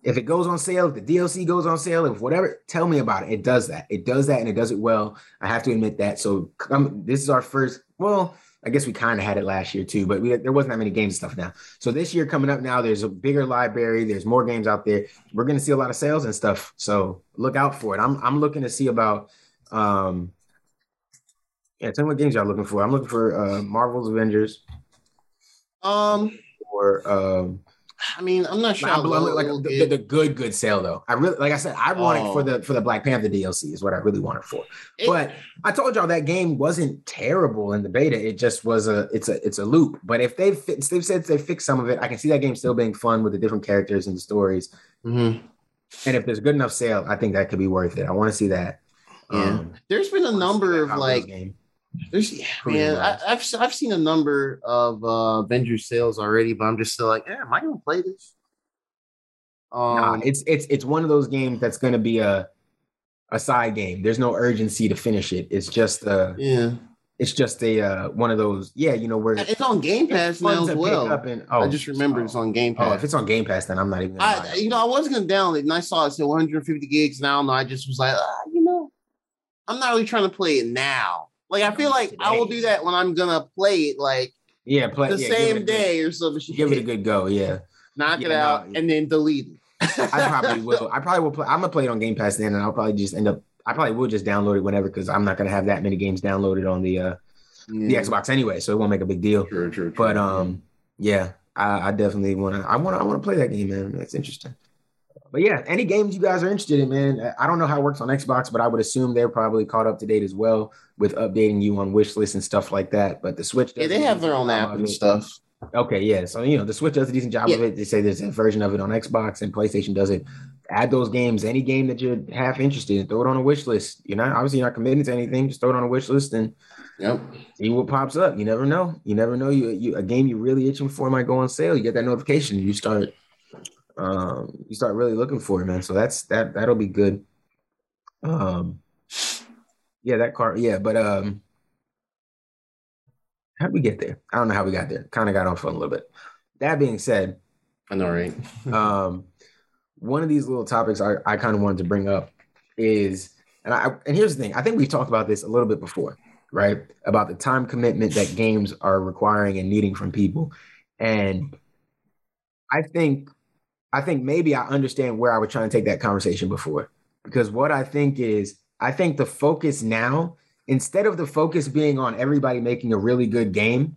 If it goes on sale, if the DLC goes on sale, if whatever, tell me about it. It does that. It does that, and it does it well. I have to admit that. So come, this is our first. Well, I guess we kind of had it last year too, but we, there wasn't that many games and stuff now. So this year coming up now, there's a bigger library. There's more games out there. We're going to see a lot of sales and stuff. So look out for it. I'm I'm looking to see about. um Yeah, tell me what games y'all looking for. I'm looking for uh Marvel's Avengers um, or um I mean, I'm not sure. I'm, I'm like the, the good good sale though. I really like I said I want it for Oh. the for the Black Panther DLC is what I really want it for. It- but I told y'all that game wasn't terrible in the beta. It just was a it's a it's a loop. But if they've they've said they fixed some of it, I can see that game still being fun with the different characters and the stories. Mhm. And if there's good enough sale, I think that could be worth it. I want to see that. Yeah. Um, there's been a number of like game. There's yeah, man. I, I've I've seen a number of uh Avengers sales already, but I'm just still like, yeah, am I gonna play this? Nah, Um, it's it's it's one of those games that's to be a a side game. There's no urgency to finish it. It's just uh yeah, it's just a uh one of those yeah you know where it's on Game Pass now as well. and- oh, I just remembered it's on Game Oh, Pass. if it's on Game Pass, then I'm not even. I you know I was gonna download it and I saw it said 150 gigs. Now, and I don't know. I just was like, ah, you know, I'm not really trying to play it now. Like I feel like I will do that when I'm gonna play it like yeah, play the yeah, same a good- day or something. Give it a good go. Yeah, knock it out no, and then delete it. I probably will. I probably will play. I'm gonna play it on Game Pass then, and I'll probably just end up. I probably will just download it whenever because I'm not gonna have that many games downloaded on the uh the Xbox anyway, so it won't make a big deal. True, true, true. But um, yeah, I, I definitely want to. I want to. I want to play that game, man. That's interesting. But yeah, any games you guys are interested in, man. I don't know how it works on Xbox, but I would assume they're probably caught up to date as well with updating you on wish lists and stuff like that. But the Switch, yeah, they have their own app and stuff. Okay, yeah. So you know, the Switch does a decent job of it. They say there's a version of it on Xbox and PlayStation does it. Add those games, any game that you're half interested in, throw it on a wish list. You're not obviously you're not committing to anything, just throw it on a wish list and Yep. see what pops up. You never know. You never know. You, you a game you're really itching for might go on sale. You get that notification. You start um you start really looking for it, man. So that's that that'll be good. Um yeah, that car, yeah, but um how'd we get there? I don't know how we got there. Kind of got off on a little bit. That being said, I know, right? um, one of these little topics I, I kind of wanted to bring up is, and I and here's the thing, I think we've talked about this a little bit before, right? About the time commitment that games are requiring and needing from people, and I think, I think maybe I understand where I was trying to take that conversation before, because what I think is, I think the focus now, instead of the focus being on everybody making a really good game,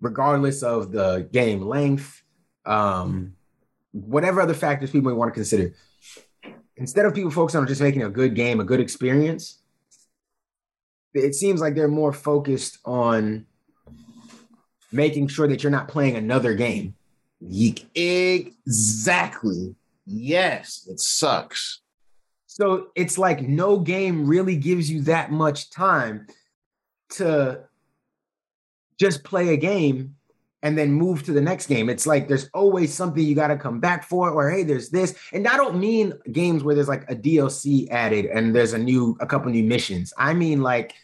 regardless of the game length, um, whatever other factors people may want to consider. Instead of people focusing on just making a good game, a good experience, it seems like they're more focused on making sure that you're not playing another game. Exactly. Yes, it sucks. So it's like no game really gives you that much time to just play a game and then move to the next game. It's like there's always something you got to come back for, or hey, there's this. And I don't mean games where there's like a DLC added and there's a new, a couple new missions. I mean like,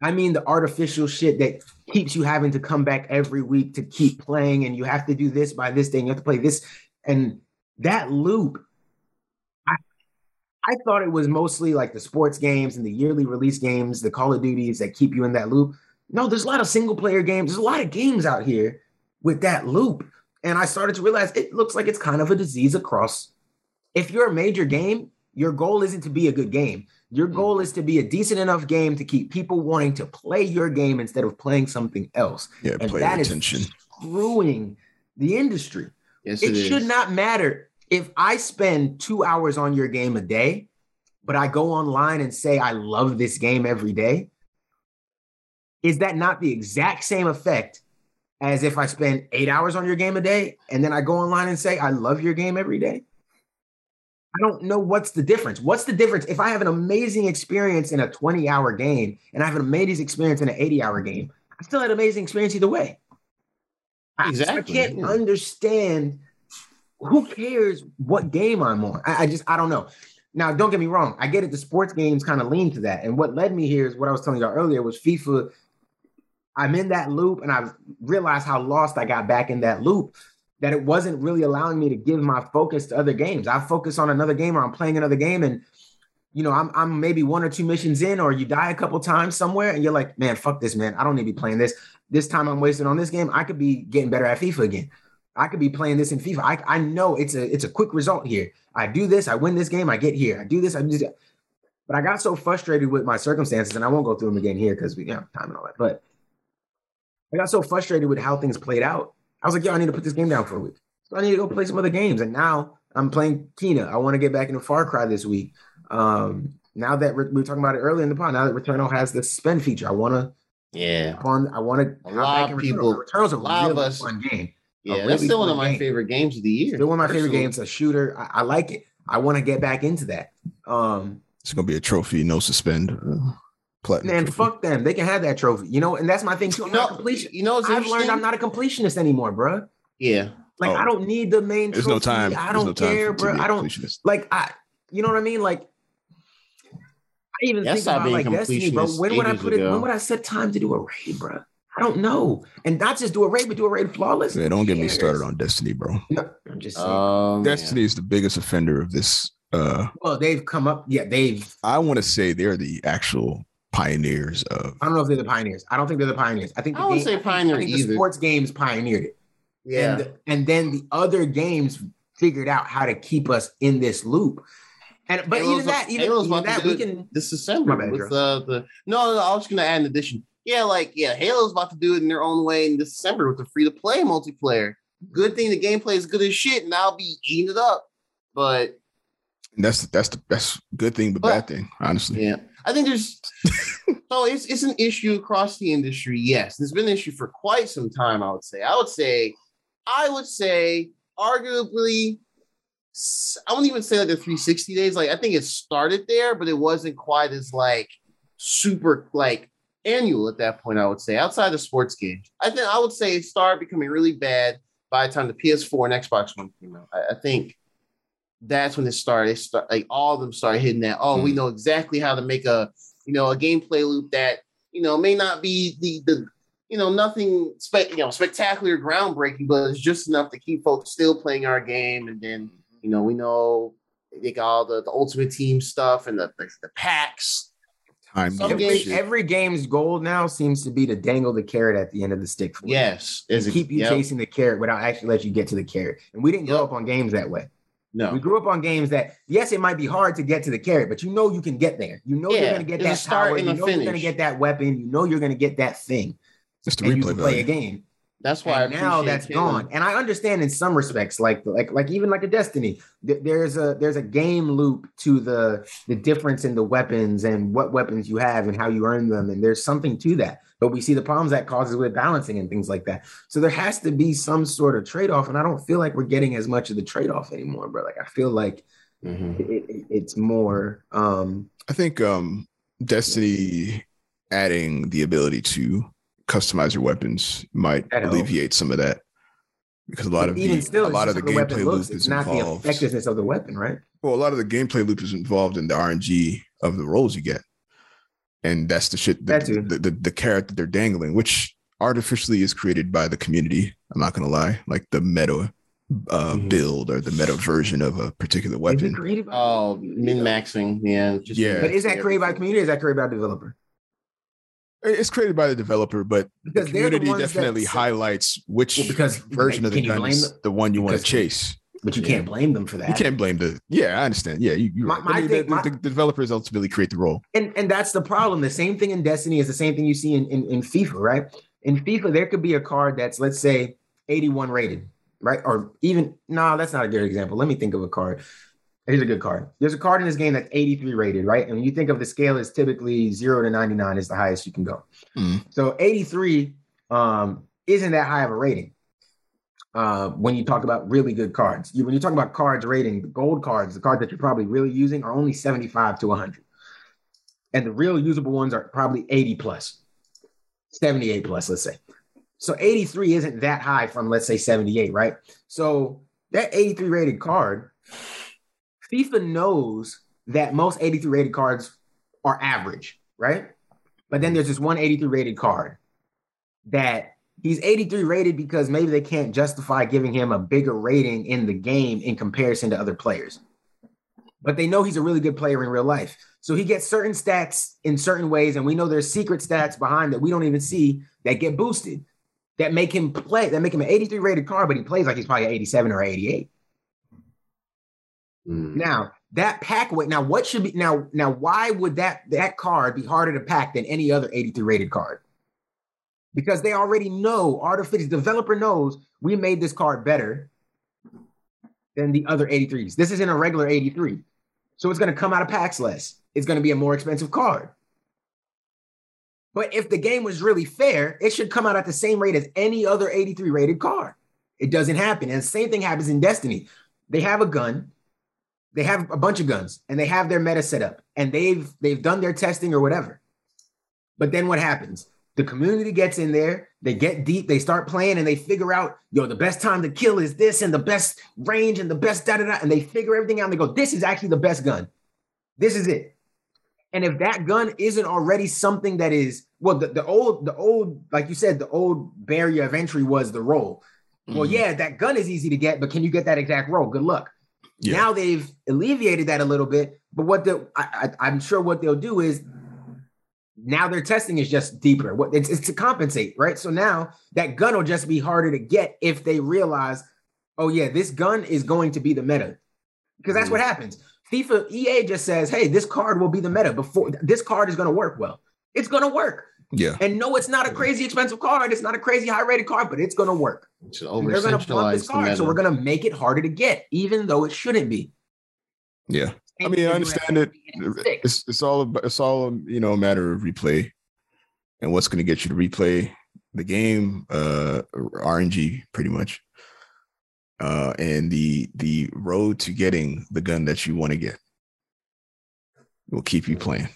I mean the artificial shit that keeps you having to come back every week to keep playing, and you have to do this by this thing, you have to play this, and that loop. I I thought it was mostly like the sports games and the yearly release games, the Call of Duties that keep you in that loop. No, there's a lot of single player games. There's a lot of games out here with that loop. And I started to realize it looks like it's kind of a disease across. If you're a major game, your goal isn't to be a good game. Your hmm. goal is to be a decent enough game to keep people wanting to play your game instead of playing something else. Yeah, And player that is attention. screwing the industry. Yes, it it should is. not matter if I spend two hours on your game a day, but I go online and say I love this game every day. Is that not the exact same effect as if I spend eight hours on your game a day and then I go online and say I love your game every day? I don't know what's the difference. What's the difference if I have an amazing experience in a 20 hour game and I have an amazing experience in an 80 hour game? I still had an amazing experience either way. I- Exactly, I can't yeah. understand who cares what game I'm on. I, I just I don't know. Now, don't get me wrong. I get it. The sports games kind of lean to that, and what led me here is what I was telling y'all earlier was FIFA. I'm in that loop, and I realized how lost I got back in that loop. That it wasn't really allowing me to give my focus to other games. I focus on another game, or I'm playing another game, and you know, I'm I'm maybe one or two missions in, or you die a couple times somewhere, and you're like, man, fuck this, man. I don't need to be playing this. This time I'm wasting on this game. I could be getting better at FIFA again. I could be playing this in FIFA. I, I know it's a it's a quick result here. I do this, I win this game, I get here. I do this, I do this. But I got so frustrated with my circumstances, and I won't go through them again here because we have time and all that. But I got so frustrated with how things played out. I was like, yo, I need to put this game down for a week. So I need to go play some other games. And now I'm playing Kena. I want to get back into Far Cry this week. Um, now that we were talking about it earlier in the pod, now that Returnal has the suspend feature, I want to Yeah. on. I want to. A lot of people- Returnal's a a lot of really us- fun game. Yeah, really that's still one of my game. favorite games of the year. Still one of my favorite games. A shooter. I, I like it. I want to get back into that. Um, It's gonna be a trophy, no suspend. Platinum. man, trophy. fuck them. They can have that trophy. You know, and that's my thing too. I'm You know, not a completion. you know I've learned I'm not a completionist anymore, bro. Yeah. Like Oh. I don't need the main. There's no time. I don't no time care, for, to bro. be a I don't like. I. You know what I mean? Like. I even Yeah, I think about being like Destiny, bro. When would I ages put it? When would I set time to do a raid, bro? I don't know, and not just do a raid, but do a raid flawless. Yeah, don't get me started on Destiny, bro. No, I'm just saying. Um, Destiny is the biggest offender of this. Uh, well, they've come up. Yeah, they've I want to say they're the actual pioneers of. I don't know if they're the pioneers. I don't think they're the pioneers. I think I the wouldn't game- say pioneer I think either. the sports games pioneered it. yeah. And, and then the other games figured out how to keep us in this loop. And but Halo's even that, even, Halo's even that, we can this December bad, with uh, the no, no, no, I was gonna add an addition. Yeah, like yeah, Halo's about to do it in their own way in December with the free to play multiplayer. Good thing the gameplay is good as shit, and I'll be eating it up. But That's that's the best good thing, but But- bad thing, honestly. yeah, I think there's so it's it's an issue across the industry. Yes, it's been an issue for quite some time. I would say. I would say, I would say, arguably, I wouldn't even say like the 360 days. Like I think it started there, but it wasn't quite as like super like annual at that point. I would say outside the sports games, I think I would say it started becoming really bad by the time the PS4 and Xbox One came out. I, I think that's when it started. They start like all of them started hitting that. Oh, we Mm. know exactly how to make a you know a gameplay loop that you know may not be the the you know nothing spe- you know spectacular groundbreaking, but it's just enough to keep folks still playing our game. And then you know we know they got all the, the ultimate team stuff and the the, the packs. Time games- every game's goal now seems to be to dangle the carrot at the end of the stick for. Yes, it keep you yep. chasing the carrot without actually let you get to the carrot. And we didn't grow up on games that way. We grew up on games that, yes, it might be hard to get to the carrot, but you know you can get there. You know you're going to get there's that start power. and You a know you're going to get that weapon. You know you're going to get that thing. It's the and you replay can play a game. That's why And now that's gone. And I understand in some respects, like like like even like a Destiny, th- there's a there's a game loop to the the difference in the weapons and what weapons you have and how you earn them, and there's something to that. But we see the problems that causes with balancing and things like that. So there has to be some sort of trade off, and I don't feel like we're getting as much of the trade off anymore, bro. Like I feel like Mhm. it, it- it's more. um I think um Destiny adding the ability to customize your weapons might alleviate some of that. Because a lot of even the, still, a lot of the weapon gameplay looks. loop It's is not the effectiveness of the weapon, right? Well, a lot of the gameplay loop is involved in the RNG of the rolls you get. And that's the shit That that the, the, the carrot that they're dangling, which artificially is created by the community. I'm not gonna lie. Like the meta uh, Mhm. build or the meta version of a particular weapon. created by- Oh, min maxing. Yeah. Yeah. But is that created by community? Or is that created by developer? It's created by the developer, but the Because the community that definitely set- highlights which Well, because version of the gun is them? the one you want to chase. But you Yeah. can't blame them for that. You can't blame the yeah, I understand. Yeah, you, you're My- right. my I mean, thing- the, my- the, the developers ultimately create the role. and and that's the problem. The same thing in Destiny is the same thing you see in, in, in FIFA, right? In FIFA, there could be a card that's let's say 81 rated, right? Or even no, that's not a good example. Let me think of a card. Here's a good card. There's a card in this game that's 83 rated, right? And when you think of the scale, is typically zero to 99 is the highest you can go. Mm. So 83 um, isn't that high of a rating. Uh, when you talk about really good cards, you, when you talk about cards rating, the gold cards, the cards that you're probably really using are only 75 to 100. And the real usable ones are probably 80 plus, 78 plus, let's say. So 83 isn't that high from, let's say, 78, right? So that 83 rated card, FIFA knows that most 83 rated cards are average, right? But then there's this one 83 rated card that he's 83 rated because maybe they can't justify giving him a bigger rating in the game in comparison to other players. But they know he's a really good player in real life. So he gets certain stats in certain ways, and we know there's secret stats behind that we don't even see that get boosted that make him play, that make him an 83 rated card, but he plays like he's probably 87 or 88. Mm. Now that pack weight. Now what should be now? Now why would that that card be harder to pack than any other 83 rated card? Because they already know artificial developer knows we made this card better than the other 83s. This isn't a regular 83, so it's going to come out of packs less. It's going to be a more expensive card. But if the game was really fair, it should come out at the same rate as any other 83 rated card. It doesn't happen. And the same thing happens in Destiny. They have a gun, they have a bunch of guns, and they have their meta set up, and they've they've done their testing or whatever. But then what happens? The community gets in there, they get deep, they start playing, and they figure out, yo, the best time to kill is this, and the best range, and the best da da da, and they figure everything out. And they go, this is actually the best gun. This is it. And if that gun isn't already something that is well, the, the old, the old, like you said, the old barrier of entry was the roll. Well, Mhm. yeah, that gun is easy to get, but can you get that exact roll? Good luck. Yeah. Now they've alleviated that a little bit, but what the I, I, I'm sure what they'll do is now their testing is just deeper. What it's, it's to compensate, right? So now that gun will just be harder to get if they realize, oh yeah, this gun is going to be the meta, because that's mm. what happens. FIFA EA just says, hey, this card will be the meta before this card is going to work well. It's going to work, Yeah. and no, it's not a crazy expensive card. It's not a crazy high rated card, but it's going to work. It's an And They're going to bump this over-centralized card, so we're going to make it harder to get, even though it shouldn't be. Yeah. I mean, I understand it. It's it's all ab- it's all you know a matter of replay, and what's going to get you to replay the game, uh, RNG pretty much, uh, and the the road to getting the gun that you want to get will keep you playing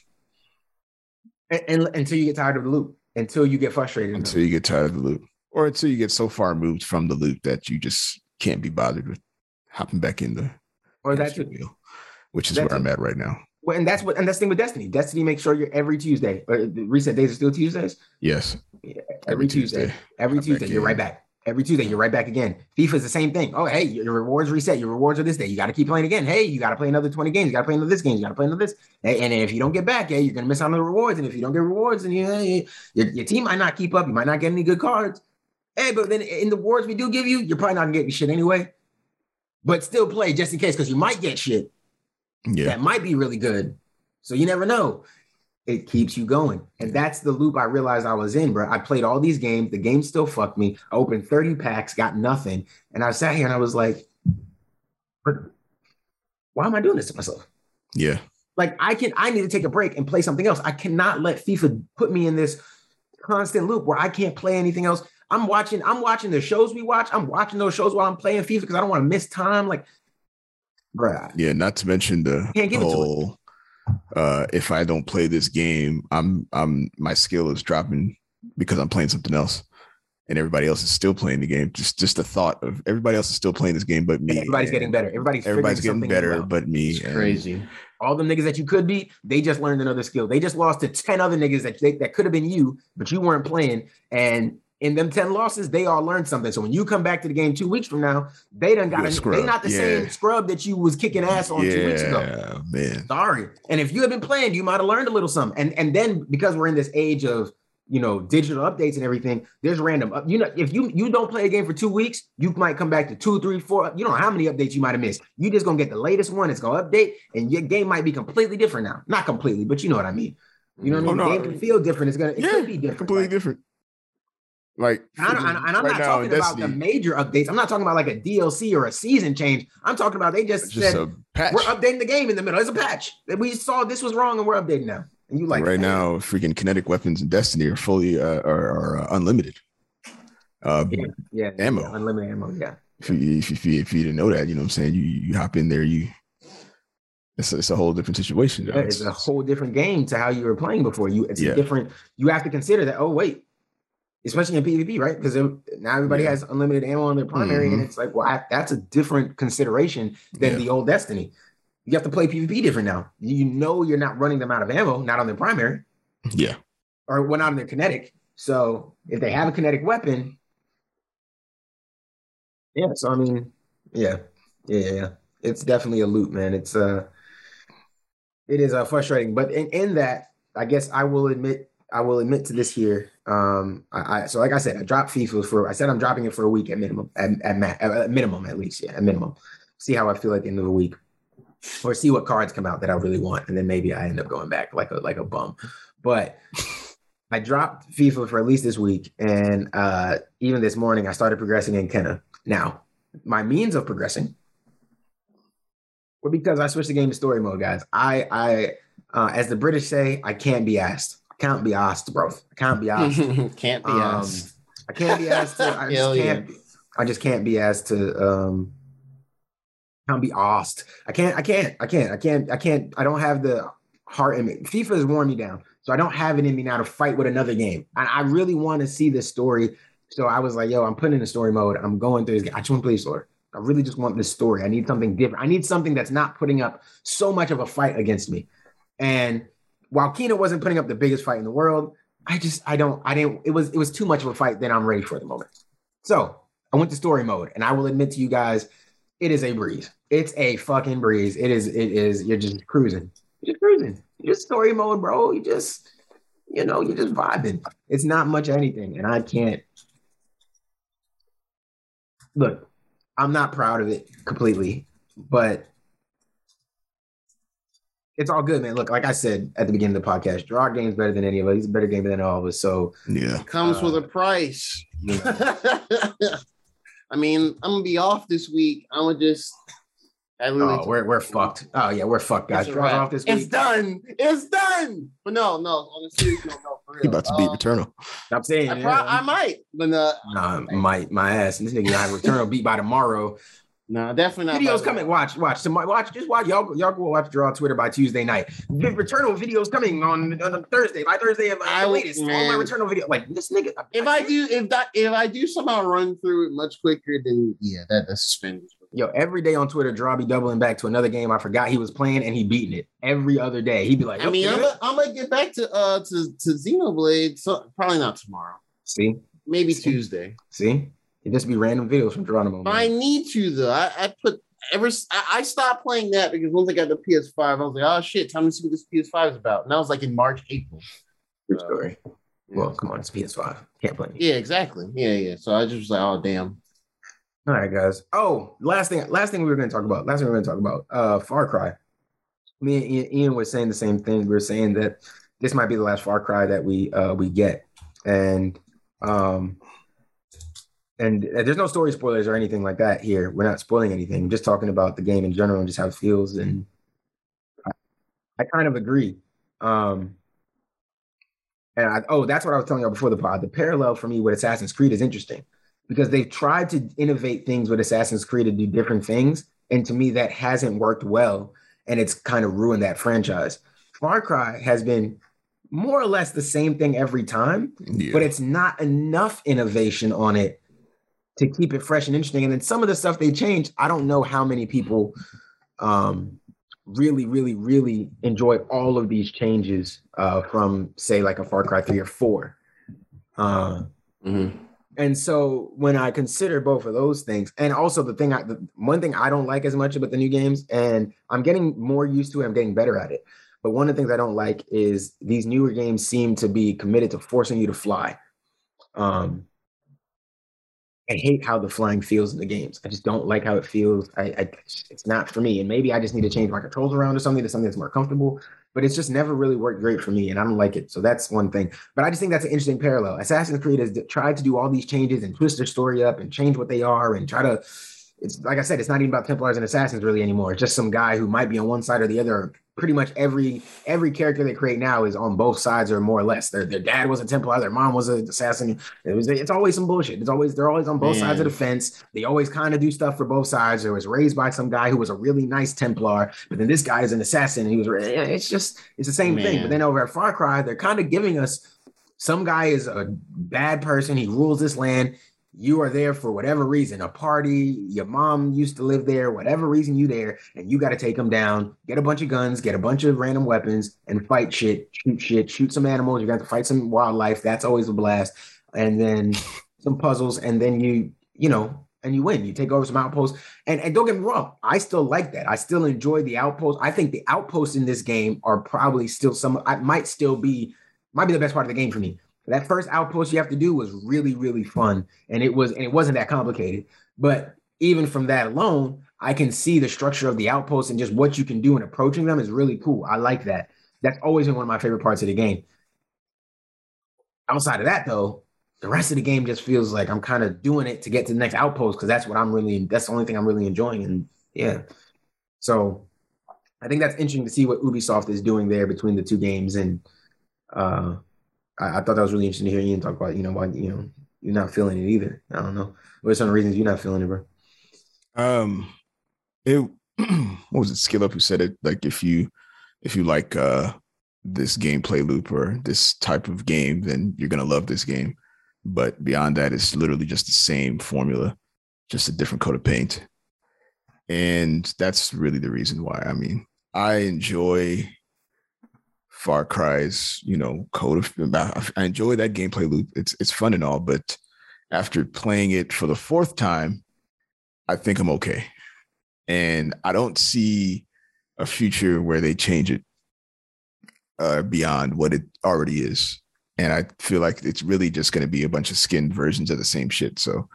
And, and- until you get tired of the loop, until you get frustrated. until you get tired of the loop, or until you get so far moved from the loop that you just can't be bothered with hopping back in the or that's what, wheel, which is where I'm at right now. well, and that's what, and that's the thing with Destiny. Destiny makes sure you're every Tuesday. Or the reset days are still Tuesdays. Yes, Yeah, Every, Tuesday. Every I'm Tuesday, you're in. right back. Every Tuesday, you're right back again. FIFA's the same thing. Oh, hey, your rewards reset. Your rewards are this day. You got to keep playing again. Hey, you got to play another 20 games. You got to play another this game. You got to play another this. Hey, and if you don't get back, yeah, you're gonna miss out on the rewards. And if you don't get rewards, then you, you- your, your team might not keep up. You might not get any good cards. Hey, but then in the rewards we do give you, you're probably not getting shit anyway. But still play just in case, because you might get shit yeah, that might be really good. So you never know. It keeps you going. And that's the loop I realized I was in, bro. I played all these games. The game still fucked me. I opened 30 packs, got nothing. And I sat here and I was like, why am I doing this to myself? Yeah. Like I can I need to take a break and play something else. I cannot let FIFA put me in this constant loop where I can't play anything else. I'm watching, I'm watching the shows we watch. I'm watching those shows while I'm playing FIFA because I don't want to miss time. Like, bruh. Yeah, not to mention the Can't give it to whole uh if I don't play this game, I'm I'm my skill is dropping because I'm playing something else. And everybody else is still playing the game. Just just the thought of everybody else is still playing this game but me. Everybody's and getting better. Everybody's Everybody's getting better out. but me. It's and- crazy. All the niggas that you could beat, they just learned another skill. They just lost to 10 other niggas that they, that could have been you, but you weren't playing. And in them 10 losses, they all learned something. So when you come back to the game two weeks from now, they done got a they not the Yeah. same scrub that you was kicking ass on two weeks ago. Man. Sorry. And if you had been playing, you might have learned a little something. And and then because we're in this age of you know digital updates and everything, there's random. up- You know, if you you don't play a game for two weeks, you might come back to two, three, four. You don't know how many updates you might have missed. You just gonna get the latest one. It's gonna update, and your game might be completely different now. Not completely, but you know what I mean. You know what I Oh, mean? no. The game can feel different. It's gonna it yeah, could be different. completely Like, different. Like and, I, and, and I'm right not talking in about the major updates. I'm not talking about like a DLC or a season change. I'm talking about they just, just said a patch. we're updating the game in the middle. It's a patch. That we saw this was wrong and we're updating now. And you like right "Hey, now, freaking kinetic weapons in Destiny are fully uh, are, are uh, unlimited. Uh, Yeah, yeah, Ammo. yeah, unlimited ammo. Yeah, if, you, if, you, if you didn't know that, you know what I'm saying? You you hop in there, you it's a, it's a whole different situation. yeah it's a whole different game to how you were playing before. You it's Yeah. a different. You have to consider that. Oh wait, especially in PvP, right? Because now everybody Yeah. has unlimited ammo on their primary, and Mhm. it's like, well, I, that's a different consideration than Yeah. the old Destiny. You have to play PvP different now. You know you're not running them out of ammo, not on their primary. yeah. or well, not on their kinetic. So if they have a kinetic weapon, yeah. So I mean, yeah, yeah, yeah, yeah. It's definitely a loop, man. It's uh, it is uh, frustrating, but in, in that, I guess I will admit, I will admit to this here. Um, I, I so like I said, I dropped FIFA for. I said I'm dropping it for a week at minimum, at at, at minimum at least, yeah, at minimum. See how I feel at the end of the week. Or see what cards come out that I really want, and then maybe I end up going back like a like a bum. But I dropped FIFA for at least this week, and uh, even this morning I started progressing in Kena. Now, my means of progressing were because I switched the game to story mode, guys. I, I, uh, as the British say, I can't be asked. I can't be asked, bro. I can't be asked. Can't be Um, asked. I can't be asked to. I just can't. I just can't be asked to. Um, can't be asked. I can't. I can't. I can't. I can't. I can't. I don't have the heart in me. FIFA has worn me down, so I don't have it in me now to fight with another game. And I really want to see this story. So I was like, "Yo, I'm putting in the story mode. I'm going through this. game. I just want to play story. I really just want this story. I need something different. I need something that's not putting up so much of a fight against me." And while Kena wasn't putting up the biggest fight in the world, I just I don't I didn't it was it was too much of a fight that I'm ready for at the moment. So I went to story mode, and I will admit to you guys, it is a breeze. It's a fucking breeze. It is it is you're just cruising. You're just cruising. You're story mode, bro. You just you know you're just vibing. It's not much anything, and I can't look. I'm not proud of it completely, but it's all good, man. Look, like I said at the beginning of the podcast, Gerard game's better than any of us. He's a better game than all of us. So, Yeah. Comes uh, with a price. you know, I mean, I'm gonna be off this week. I'm gonna just. I literally oh, we're we're fucked. Oh yeah, we're fucked, guys. It's a Gerard's wrap. off this week. It's done. It's done. But no, no. On a serious note, no, for real. He about to beat Um, Returnal. I'm saying, I, yeah. I might, but uh, Nah, my my ass. This nigga gonna have Returnal beat by tomorrow. No, definitely not. Videos coming. Watch, watch. Tomorrow, watch. Just watch. Y'all, y'all go watch Draw Twitter by Tuesday night. The Returnal videos coming on, on Thursday. By Thursday, at I the latest. All my. Returnal video. Like this nigga. If I do, if that, if I do somehow run through it much quicker, then yeah, that that's suspended. Yo, every day on Twitter, Draw be doubling back to another game I forgot he was playing and he beating it every other day. He'd be like, I mean. I'm gonna, I'm gonna get back to uh to to Xenoblade. So probably not tomorrow. see, Maybe Tuesday. see, it just be random videos from Geronimo. But I need to though. I, I put ever I stopped playing that because once I got the PS5, I was like, oh shit, time to see what this PS5 is about. And that was like in March, April. True story. Well, come on, it's PS5. Can't play. Yeah, exactly. Yeah, yeah. So I just was like, oh damn. All right, guys. Oh, last thing, last thing we were going to talk about. Last thing we were going to talk about. Uh, Far Cry. Me and Ian, Ian was saying the same thing. We were saying that this might be the last Far Cry that we uh, we get, and um, and there's no story spoilers or anything like that here. We're not spoiling anything. We're just talking about the game in general and just how it feels. And I, I kind of agree. Um, and I, oh, that's what I was telling you before the pod. The parallel for me with Assassin's Creed is interesting because they've tried to innovate things with Assassin's Creed to do different things, and to me, that hasn't worked well, and it's kind of ruined that franchise. Far Cry has been more or less the same thing every time, Yeah. but it's not enough innovation on it to keep it fresh and interesting. And then some of the stuff they changed, I don't know how many people um, really, really, really enjoy all of these changes uh, from, say, like a Far Cry 3 or 4. Uh, Mhm. and so when I consider both of those things, and also the thing, I, the one thing I don't like as much about the new games, and I'm getting more used to it, I'm getting better at it. But one of the things I don't like is these newer games seem to be committed to forcing you to fly. Um, I hate how the flying feels in the games. I just don't like how it feels. I, I it's not for me. And maybe I just need to change my controls around or something to something that's more comfortable. But it's just never really worked great for me, and I don't like it. So that's one thing. But I just think that's an interesting parallel. Assassin's Creed has tried to do all these changes and twist their story up and change what they are and try to. It's like I said, it's not even about Templars and Assassins really anymore. It's just some guy who might be on one side or the other. Pretty much every every character they create now is on both sides or more or less. Their their dad was a Templar, their mom was an assassin. It was it's always some bullshit. It's always they're always on both sides of the fence. They always kind of do stuff for both sides. There was raised by some guy who was a really nice Templar, but then this guy is an assassin and he was. Eh, eh, it's just it's the same thing. But then over at Far Cry, they're kind of giving us some guy is a bad person. He rules this land. You are there for whatever reason, a party, your mom used to live there, whatever reason you there, and you got to take them down, get a bunch of guns, get a bunch of random weapons, and fight shit, shoot shit, shoot some animals. You got to fight some wildlife. That's always a blast. And then some puzzles, and then you, you know, and you win. You take over some outposts. And, and don't get me wrong, I still like that. I still enjoy the outposts. I think the outposts in this game are probably still some, I might still be, might be the best part of the game for me. That first outpost you have to do was really, really fun. And it was, and it wasn't that complicated. But even from that alone, I can see the structure of the outposts and just what you can do in approaching them is really cool. I like that. That's always been one of my favorite parts of the game. Outside of that, though, the rest of the game just feels like I'm kind of doing it to get to the next outpost because that's what I'm really, that's the only thing I'm really enjoying. And yeah. So I think that's interesting to see what Ubisoft is doing there between the two games. And uh, I, I thought that was really interesting to hear you talk about, you know, why, you know, you're not feeling it either. I don't know. What are some reasons you're not feeling it, bro? Um, it what was it? Skill up who said it? Like if you if you like uh this gameplay loop or this type of game, then you're gonna love this game. But beyond that, it's literally just the same formula, just a different coat of paint. And that's really the reason why. I mean, I enjoy Far Cry's, you know, code of I enjoy that gameplay loop. It's it's fun and all, but after playing it for the fourth time, I think I'm okay. And I don't see a future where they change it uh, beyond what it already is. And I feel like it's really just going to be a bunch of skinned versions of the same shit. So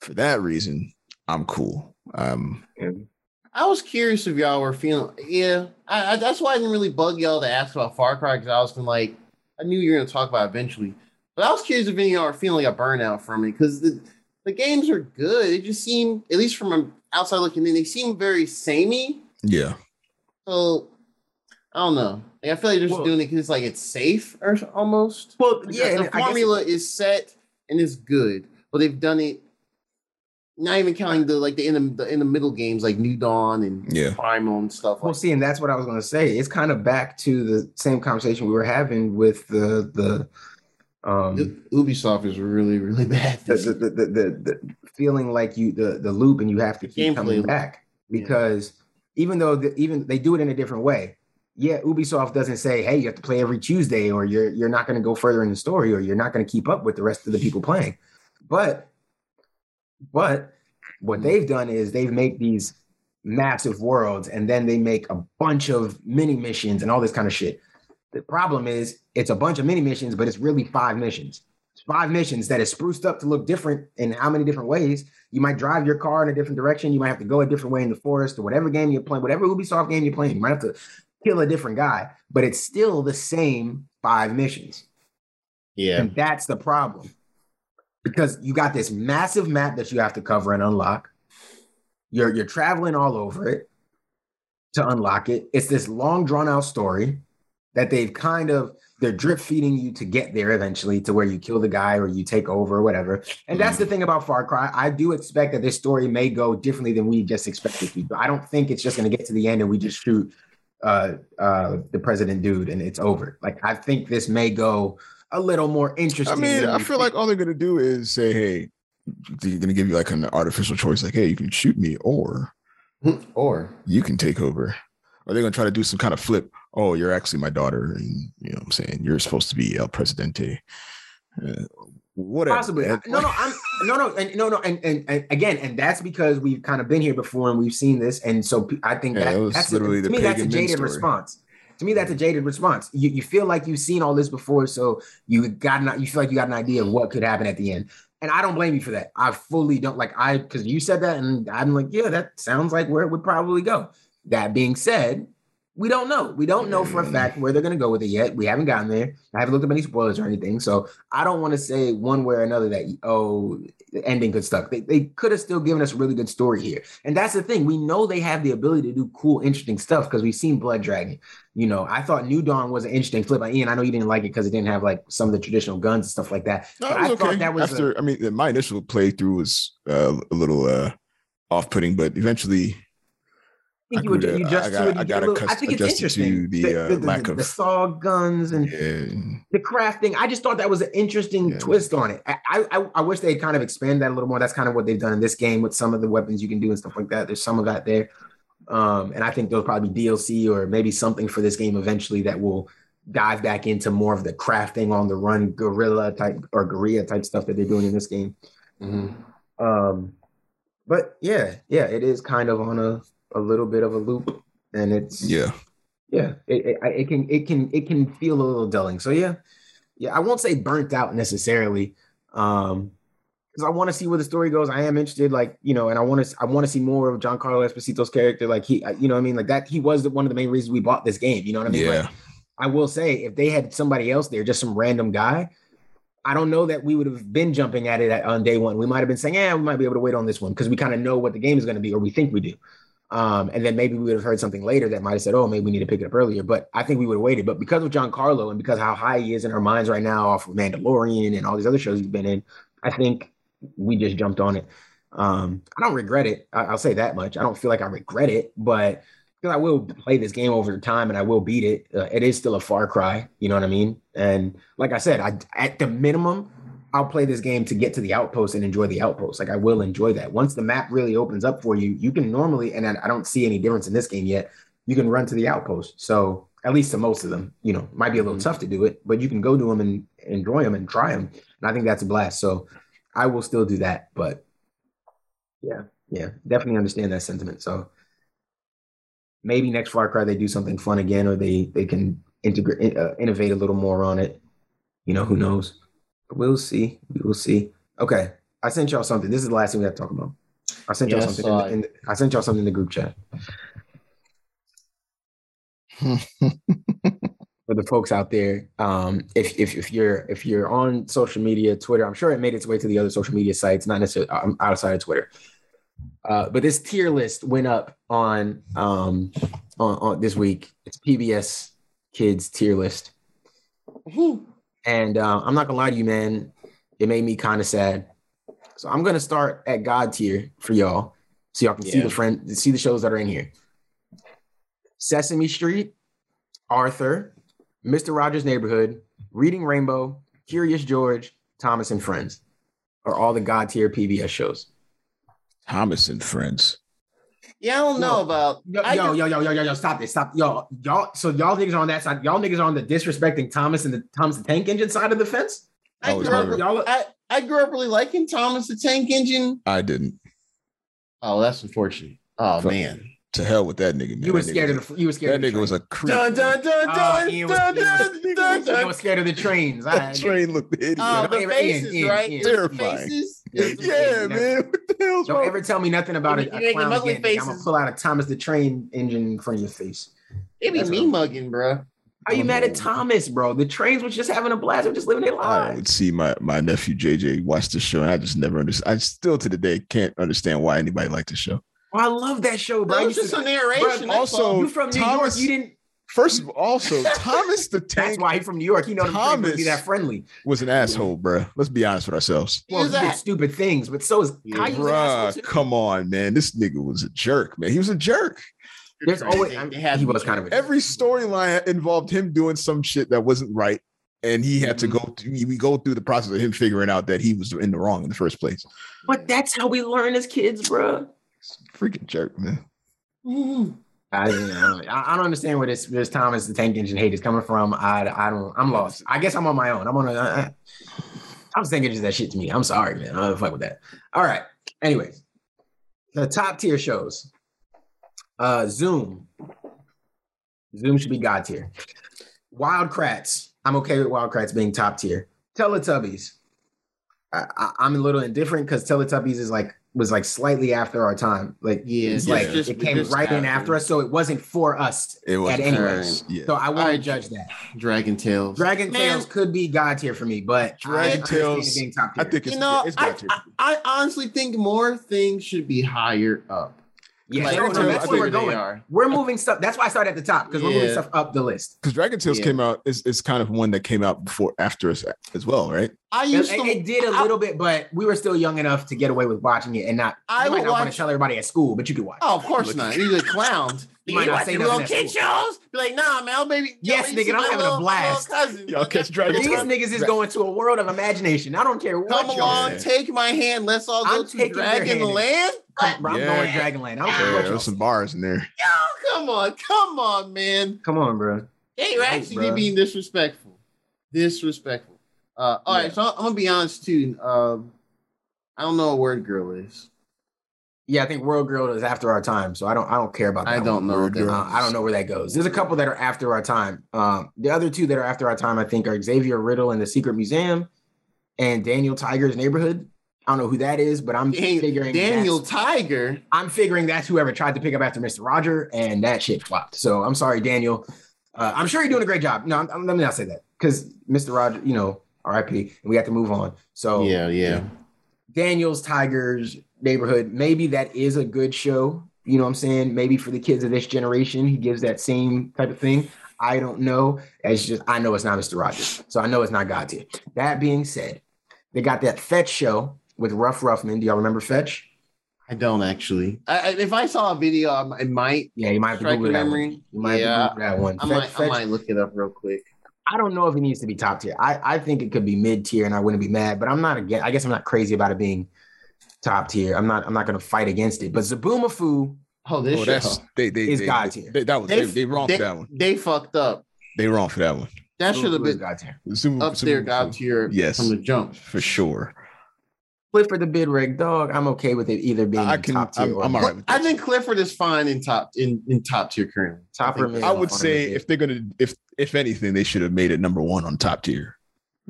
for that reason, I'm cool. Um, I was curious if y'all were feeling. Yeah, I, I, that's why I didn't really bug y'all to ask about Far Cry because I was feeling like I knew you were going to talk about it eventually. But I was curious if any of y'all are feeling like a burnout from it because the the games are good. They just seem, at least from an outside looking in, they seem very samey. yeah. So I don't know. Like, I feel like they're just Well- doing it because it's like it's safe or almost. Well, Like, yeah, the, and guess- formula is set and it's good, but they've done it. Not even counting the like the in the, the in the middle games like New Dawn and Yeah. Primal and stuff. Well, Like see, and that's what I was going to say. It's kind of back to the same conversation we were having with the the um Ubisoft is really really bad. the, the, the, the, the feeling like you the the loop and you have to keep Gameplay coming loop. back because even though the, even they do it in a different way. Yeah, Ubisoft doesn't say, "Hey, you have to play every Tuesday, or you're you're not going to go further in the story, or you're not going to keep up with the rest of the people playing." But, but what mm. they've done is they've made these massive worlds, and then they make a bunch of mini missions and all this kind of shit. The problem is it's a bunch of mini missions, but it's really five missions. It's five missions that is spruced up to look different in how many different ways. You might drive your car in a different direction. You might have to go a different way in the forest or whatever game you're playing, whatever Ubisoft game you're playing. You might have to kill a different guy, but it's still the same five missions. Yeah. And that's the problem. Because you got this massive map that you have to cover and unlock. You're you're traveling all over it to unlock it. It's this long drawn out story that they've kind of they're drip feeding you to get there eventually to where you kill the guy or you take over or whatever. And that's the thing about Far Cry. I do expect that this story may go differently than we just expected to. I don't think it's just going to get to the end and we just shoot uh uh the president dude and it's over. Like I think this may go a little more interesting. I mean, I feel think. like all they're gonna do is say, "Hey, they're gonna give you like an artificial choice, like, hey, you can shoot me, or or you can take over." Are they're gonna try to do some kind of flip. Oh, you're actually my daughter, and you know what I'm saying you're supposed to be El Presidente. Uh, whatever. Possibly. No, no, I'm no, no, and no, no, and, and and again, and that's because we've kind of been here before and we've seen this, and so I think Yeah, that that's literally a, the to me that's a jaded story. response. To me, that's a jaded response. You you feel like you've seen all this before, so you got not you feel like you got an idea of what could happen at the end. And I don't blame you for that. I fully don't like I because you said that, and I'm like, yeah, that sounds like where it would probably go. That being said, we don't know. We don't know for a fact where they're going to go with it yet. We haven't gotten there. I haven't looked up any spoilers or anything. So I don't want to say one way or another that, oh, the ending could suck. They, they could have still given us a really good story here. And that's the thing. We know they have the ability to do cool, interesting stuff because we've seen Blood Dragon. You know, I thought New Dawn was an interesting flip. Like, Ian, I know you didn't like it because it didn't have like some of the traditional guns and stuff like that. No, But I okay. thought that was After, I mean, my initial playthrough was uh, a little uh, off-putting, but eventually, think I you, would, you just I got- to it, I got little- I think it's interesting. to the, uh, lack of- the saw guns and yeah, the crafting. I just thought that was an interesting Yeah. twist on it. I, I I wish they had kind of expand that a little more. That's kind of what they've done in this game with some of the weapons you can do and stuff like that. There's some of that there, um, and I think there'll probably be DLC or maybe something for this game eventually that will dive back into more of the crafting on the run guerrilla type or guerrilla type stuff that they're doing in this game. Um, but yeah, yeah, it is kind of on a a little bit of a loop, and it's yeah. yeah it, it, it can it can it can feel a little dulling so yeah yeah i won't say burnt out necessarily um because i want to see where the story goes i am interested like you know and i want to i want to see more of Giancarlo esposito's character like he you know what i mean like that he was the, one of the main reasons we bought this game you know what i mean yeah. Like, i will say if they had somebody else there just some random guy I don't know that we would have been jumping at it at, on day one. We might have been saying, "Yeah, we might be able to wait on this one" because we kind of know what the game is going to be, or we think we do. Um, and then maybe we would have heard something later that might have said, "Oh, maybe we need to pick it up earlier." But I think we would have waited. But because of Giancarlo and because how high he is in our minds right now, off of Mandalorian and all these other shows he's been in, I think we just jumped on it. Um, I don't regret it. I, I'll say that much. I don't feel like I regret it, but because I will play this game over time and I will beat it. Uh, it is still a Far Cry. You know what I mean? And like I said, I at the minimum. I'll play this game to get to the outpost and enjoy the outpost. Like I will enjoy that. Once the map really opens up for you, you can normally, and I I don't see any difference in this game yet. You can run to the outpost. So at least to most of them, you know, might be a little tough to do it, but you can go to them and enjoy them and try them. And I think that's a blast. So I will still do that. But yeah, yeah, definitely understand that sentiment. So maybe next Far Cry they do something fun again, or they they can integrate uh, innovate a little more on it. You know, who knows? We'll see. We will see. Okay, I sent y'all something. This is the last thing we have to talk about. I sent y'all Yeah, I something. saw In the, in the- I sent y'all something in the group chat for the folks out there. Um, if if if you're if you're on social media, Twitter, I'm sure it made its way to the other social media sites, not necessarily um, outside of Twitter. Uh, but this tier list went up on um on, on this week. It's PBS Kids tier list. And uh, I'm not gonna lie to you, man. It made me kind of sad. So I'm gonna start at God tier for y'all, so y'all can see the friend, see the shows that are in here. Sesame Street, Arthur, Mr. Rogers' Neighborhood, Reading Rainbow, Curious George, Thomas and Friends are all the God tier PBS shows. Thomas and Friends. Yeah, I don't know No. about. Yo, I yo, yo, yo, yo, yo, yo, stop this, stop, y'all, y'all. So y'all niggas are on that side. Y'all niggas are on the disrespecting Thomas and the Thomas the Tank Engine side of the fence. I it's grew, up, Y'all, I, I grew up really liking Thomas the Tank Engine. I didn't. Oh, that's unfortunate. Oh Fuck. man. To hell with that nigga. Man. you were That scared of the. You were scared. That nigga was a creep. Dun, dun, dun, ah, Oh, Ian was- dun, Ian dun, dun, You dun. were scared of the trains. That I, train looked hideous. Uh, oh, the faces, Ian, Ian, right? Ian. The Terrifying. faces. It's yeah, faces. man. What the hell's don't wrong? ever tell me nothing about You it. making ugly I'm gonna faces. pull out a Thomas the Train engine in front of your face. It be That's me mugging, bro. Are you mad at Thomas, bro? The trains was just having a blast. They're just living their lives. I lives. would see my my nephew JJ watch the show, and I just never understand. I still to the day can't understand why anybody liked the show. Oh, I love that show, bro. Bro, I it's just to- a narration. Bro, also- you from New Thomas- York? You didn't. First of all, also Thomas the That's Tank why he from New York. He know Thomas trains be that friendly. was an asshole, bruh. Let's be honest with ourselves. Well, he did that- stupid things, but so is Yeah. Caillou was an asshole Bruh, come on, man. This nigga was a jerk, man. He was a jerk. There's always I mean, he was kind of a Every storyline involved him doing some shit that wasn't right. And he had to Mm-hmm. go through, we go through the process of him figuring out that he was in the wrong in the first place. But that's how we learn as kids, bro. Freaking jerk, man. Mhm. I, you know, I, don't understand where this this Thomas the Tank Engine hate is coming from. I I don't. I'm lost. I guess I'm on my own. I'm on a. I, Thomas the Tank Engine is that shit to me. I'm sorry, man. I don't fuck with that. All right. Anyways, the top tier shows. Uh, Zoom. Zoom should be god tier. Wild Kratts. I'm okay with Wild Kratts being top tier. Teletubbies. I, I'm a little indifferent because Teletubbies is like was like slightly after our time. Like Yeah, it's Yeah. like just- it came just right in after. after us, so it wasn't for us. It was At any rate. Yeah. So I won't Alright. judge that. Dragon Tales. Dragon Man, Tales could be god tier for me, but Dragon I Tales, it being top I tier. think it's, You know, it's I, got to. I, I honestly think more things should be higher up. yeah, Like, Dragon Tales, that's where we're going. are. We're moving stuff. That's why I started at the top because we're moving stuff up the list. Because Dragon Tales Yeah. came out is is kind of one that came out before after us as well, right? I It, used to. it did a I- little bit, but we were still young enough to get away with watching it and not. I you might would not want to tell everybody at school, but you could watch. Oh, of course not. He's a clown. You might not say watching nothing little at kid school. shows. Be like, nah, man, baby. Yes, you nigga, I'm having a little- my little blast. Y'all catch Dragon These Tales? niggas is going to a world of imagination. I don't care what Come y'all along, say. Take my hand. Let's all go I'm to taking your hand. Dragon Land. Come, I'm Yeah. going Dragonland. I don't care Yeah, what there y'all was some bars in there. Yo, come on, come on, man. Come on, bro. Hey, you're Right, actually being disrespectful. Disrespectful. Uh, all right, Yeah. so I'm gonna be honest too. Um, I don't know what word girl is. Yeah, I think World Girl is after our time, so I don't I don't care about that. I don't know. What that Uh, I don't know where that goes. There's a couple that are after our time. Um, the other two that are after our time, I think, are Xavier Riddle and the Secret Museum, and Daniel Tiger's Neighborhood. I don't know who that is, but I'm Dan- figuring Daniel Tiger. I'm figuring that's whoever tried to pick up after Mr. Roger, and that shit flopped. So I'm sorry, Daniel. Uh, I'm sure you're doing a great job. No, I'm, I'm- let me not say that because Mr. Roger, you know, R.I.P. and we have to move on. So Yeah, yeah. Daniel's Tigers neighborhood. Maybe that is a good show. You know what I'm saying? Maybe for the kids of this generation, he gives that same type of thing. I don't know. It's just I know it's not Mr. Rogers, so I know it's not God tier. That being said, they got that Fetch show with Ruff Ruffman. Do y'all remember Fetch? I don't actually. I, I, if I saw a video, I, I might Yeah, you might have to strike a Google that one. memory. You might yeah, have to Google that one. I Fetch- might, I might look it up real quick. I don't know if it needs to be top tier. I, I think it could be mid tier, and I wouldn't be mad. But I'm not again. I guess I'm not crazy about it being top tier. I'm not. I'm not going to fight against it. But Zoboomafoo, Oh, this Oh, that's they they, Is they, God tier. they- that was They- they, they wrong they, for that one. They fucked up. They wrong for that one. That should have been God tier. Super- up super- there, God tier. Yes. from the jump. for sure. Clifford the Big Red Dog. I'm okay with it either being I can. top tier I'm, or I'm all right with I think Clifford is fine in top in, in top tier currently. top I or think- mid. I would say if they're gonna, if if anything, they should have made it number one on top tier.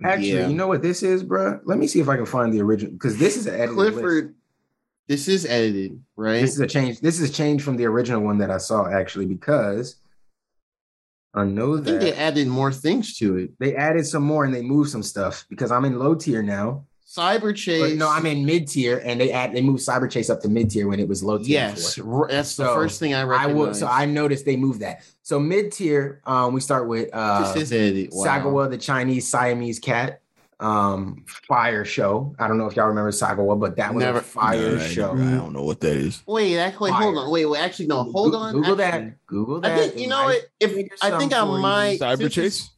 actually, Yeah. you know what this is, bro? Let me see if I can find the original because this is an edited list. Clifford. This is edited, right? This is a change. This is a change from the original one that I saw actually because I know I think they added more things to it. they added some more and they moved some stuff because I'm in low tier now. Cyber Chase. But no, I'm in mid tier, and they add they moved Cyber Chase up to mid tier when it was low tier. Yes, before. r- that's the first thing I I will. So I noticed they moved that. So mid tier, um, we start with uh, this is. Wow. Sagwa, the Chinese Siamese cat, um, fire show. I don't know if y'all remember Sagwa, but that was Never- a fire Nah, I- show. I don't know what that is. Wait, actually, hold on. Wait, wait. Actually, no. Hold Goo- on. Google actually, that. Google that. I think you know might what. If I think I something for you. might Cyber Chase.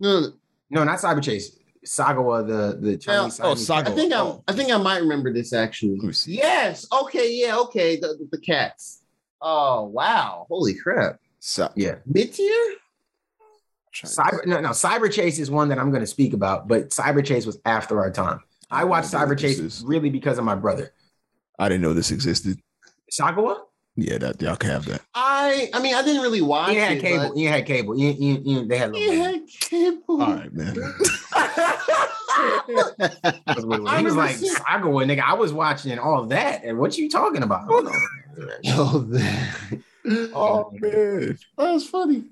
No, no, No, not Cyber Chase. Sagwa, the the oh, oh, Chinese. oh, Siamese Saga- cat. I think I. Oh. I think I might remember this actually. Let me see. Yes. Okay. Yeah. Okay. The, the, the cats. Oh wow! Holy crap! Sa- Yeah. Mid tier. Cyber no no Cyber Chase is one that I'm going to speak about, but Cyber Chase was after our time. I watched I Cyber Chase is. really because of my brother. I didn't know this existed. Sagawa? Yeah, that y'all can have that. I. I mean, I didn't really watch Ian had it. cable. but- Ian had cable. Ian, Ian, Ian, they had little He money. had cable. All right, man. That's what it. I He was remember like seeing- Sagwa, nigga. I was watching all that. And what you talking about? Hold on. Oh, that. oh man. That was funny.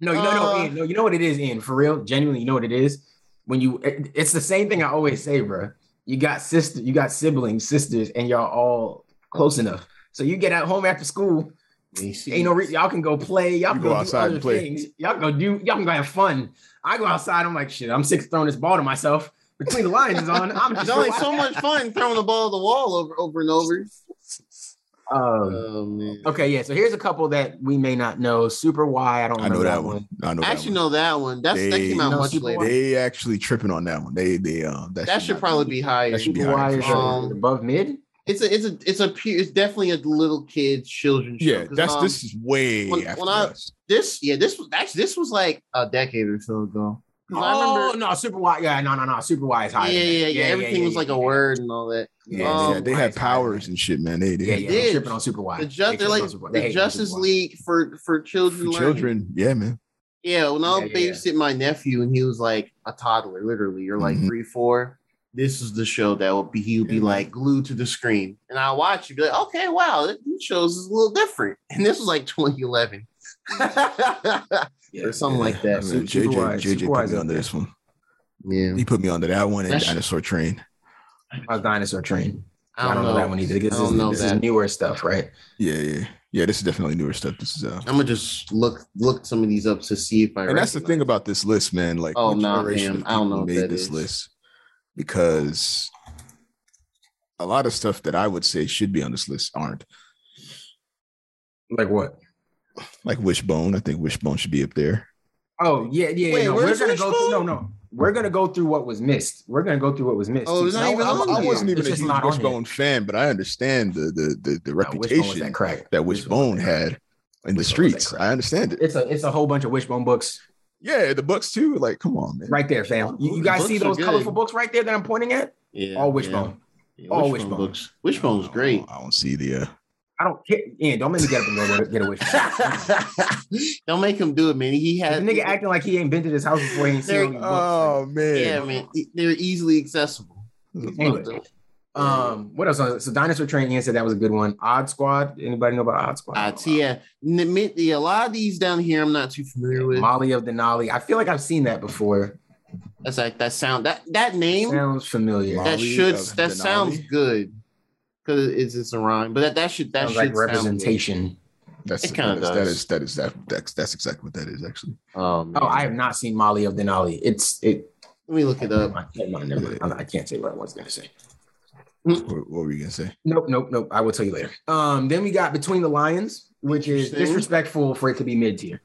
No, you know, no, Uh, Ian, no, you know what it is, Ian. For real, genuinely, you know what it is. When you, it- it's the same thing I always say, bro. You got sister, you got siblings, sisters, and y'all all close enough. So you get at home after school. You see- Ain't no re- y'all can go play. Y'all can go go, outside do and other play. things. Y'all can go do. Y'all can go have fun. I go outside. I'm like, shit. I'm sick of throwing this ball to myself. Between the Lions is on. I'm It's just only so much fun throwing the ball at the wall over over and over. Um, Oh man. okay, yeah. So here's a couple that we may not know. Super Y. I don't I know remember that one. I know I actually one. know that one. That's that They- came out much later. They actually tripping on that one. They they um that, that should not probably be higher. that should be Super higher Y is sure. uh, above mid. It's a it's a it's a it's definitely a little kids children's show. Yeah, 'Cause, that's um, this is way when- after when I- this yeah this was actually this was like a decade or so ago. Oh remember no, Super Y. Yeah, no, no, no. Super Y is yeah, higher. yeah, than yeah, that. yeah, Everything was like yeah, a yeah. word and all that. Yeah, Um, yeah, they had powers than and shit, man. They, they Yeah, yeah. did. They're tripping on Super Y. The They ju- they're like on Super Y. They the Justice League for for children. for children. Yeah, man. Yeah, when I'll Yeah, yeah, yeah. babysit my nephew and he was like a toddler, literally, or like Mhm. three, four. This is the show that will be he would be Yeah. like glued to the screen, and I watch it, be like, okay, wow, this shows is a little different. And this was like 2011 or something like that. I mean, Super JJ, Y- JJ Super put is me up on this one. yeah, He put me onto that one and That's- Dinosaur Train. A dinosaur train. I don't know. that one either. This, I don't is, know this that. is newer stuff, right? Yeah, yeah, yeah. This is definitely newer stuff. This is uh, I'm gonna just look look some of these up to see if I. and that's the thing about this list, man. Like, Oh, no, nah, generation fam. of I don't know what made that this is. list because a lot of stuff that I would say should be on this list aren't. Like what? Like Wishbone, I think Wishbone should be up there. Oh yeah, yeah. Wait, no, we're where's gonna go through. No, no. We're gonna go through what was missed. We're gonna go through what was missed. Oh, it's not even I'm- I I'm- wasn't even it's a huge not on here. Wishbone fan, but I understand the the the, the No, Wishbone reputation that crack. that Wishbone Wishbone was that crack. had in the Wishbone was streets. I understand it. It's a it's a whole bunch of Wishbone books Yeah, the books too. Like, come on, man. right there, fam. You, you guys see those colorful books right there that I'm pointing at? yeah, All Wishbone. Yeah, yeah, All Wishbone Wishbone. books. Wishbone's great. I don't see the. Uh, I don't care. Ian, don't make me get up and go get a Wishbone. Don't make him do it, man. He the had nigga acting like he ain't been to this house before. He ain't seen There- books. oh man. Yeah, man. They're easily accessible. Anyway. Um, what else? So Dinosaur Train, Ian said that was a good one. Odd Squad. Anybody know about Odd Squad? Uh, yeah, N- mi- yeah, a lot of these down here I'm not too familiar with. Molly of Denali. I feel like I've seen that before. That's like that sound that that name Sounds familiar. Molly that should that Denali? sounds good because it's it's a rhyme, but that that should that Sounds should like sound good. representation. That's It kinda that is, that does. is that is that that's that's exactly what that is actually. Oh. Oh, I have not seen Molly of Denali. It's it. let me look it up. Never mind, never mind. I can't say what I was going to say. What, what were you gonna say? Nope, nope, nope. I will tell you later. Um, then we got Between the Lions, which is disrespectful for it to be mid tier.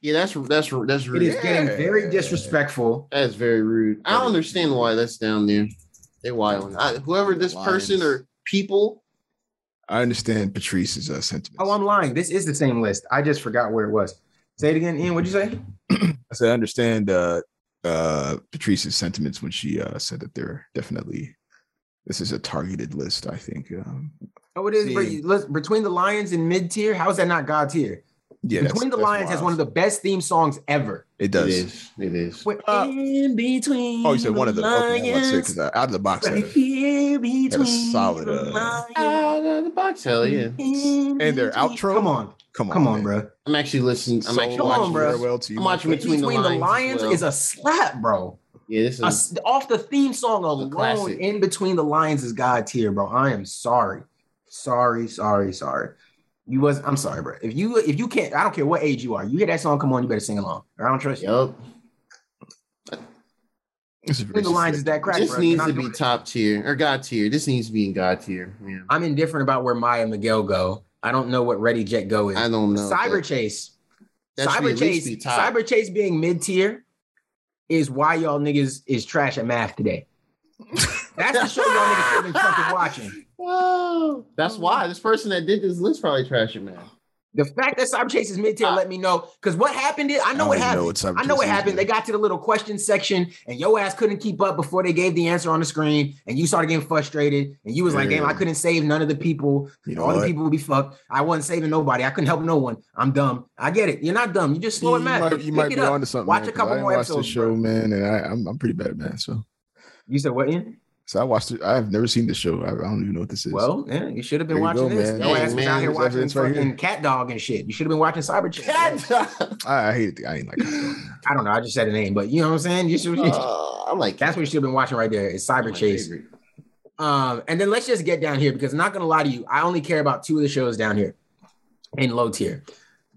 Yeah, that's that's that's It rude. is getting very disrespectful. That's very rude. I don't understand why that's down there. They wilding. I, whoever this person or people. I understand Patrice's uh, sentiments. Oh, I'm lying. This is the same list. I just forgot where it was. Say it again, Ian. What'd you say? I said I understand uh, uh, Patrice's sentiments when she uh, said that they're definitely this is a targeted list. I think. Um, Oh, it is. See. but you- listen, Between the Lions and mid tier. How is that not God tier? yeah, Between the Lions has one of the best theme songs ever. It It does. is. It is. We're Uh, in between. Oh, you said one of the. Okay, I was lions, because out of the box. right uh, here between solid, the uh. Out of the box, hell yeah. And their between- outro? Come on, come on, come on, man. bro. I'm actually listening. I'm So actually Come on, watching. bro. Farewell to you. I'm my watching friend. Between the Between the Lions Lions, well. is a slap, bro. Yeah, this is. s- off the theme song alone, classic. in between the Lions is God tier, bro. I am sorry, sorry, sorry, sorry. You was I'm sorry, bro. If you if you can't, I don't care what age you are. You hear that song, come on, you better sing along. Or I don't trust you. Yup. This Between the Lions is that crack. This bro. Needs to doing be it. top tier or God tier. This needs to be in God tier. Yeah. I'm indifferent about where Maya Miguel go. I don't know what Ready Jet Go is. I don't know. Cyber That- Chase. that Cyber Chase. Cyber Chase being mid tier is why y'all niggas is trash at math today. That's the show y'all niggas been fucking watching. Whoa. That's why this person that did this list probably trash it, man. The fact that Cyber Chase is mid tier let me know because what happened is I know I what happened. know what I know what happened. They got to the little question section and your ass couldn't keep up before they gave the answer on the screen, and you started getting frustrated. And you was like, "Damn, I couldn't save none of the people. You know All the people would be fucked. I wasn't saving nobody. I couldn't help no one. I'm dumb. I get it. You're not dumb. You just slow at you math. might, you might be up. onto something. Watch man, a couple more watch the show, bro. man, and I, I'm I'm pretty bad at math. So You said what? Ian? So I watched it. I've never seen the show. I, I don't even know what this is. Well, yeah, you should have been There watching go, this. man. Your ass was out here watching right fucking cat dog and shit. You should have been watching Cyber Chick. I, I hate it. I ain't like. I don't know. I just said a name, but you know what I'm saying. You should. Uh, I like that's what you should have been watching right there. Is Cyber Chase. favorite. Um, and then let's just get down here because I'm not gonna lie to you. I only care about two of the shows down here in low tier.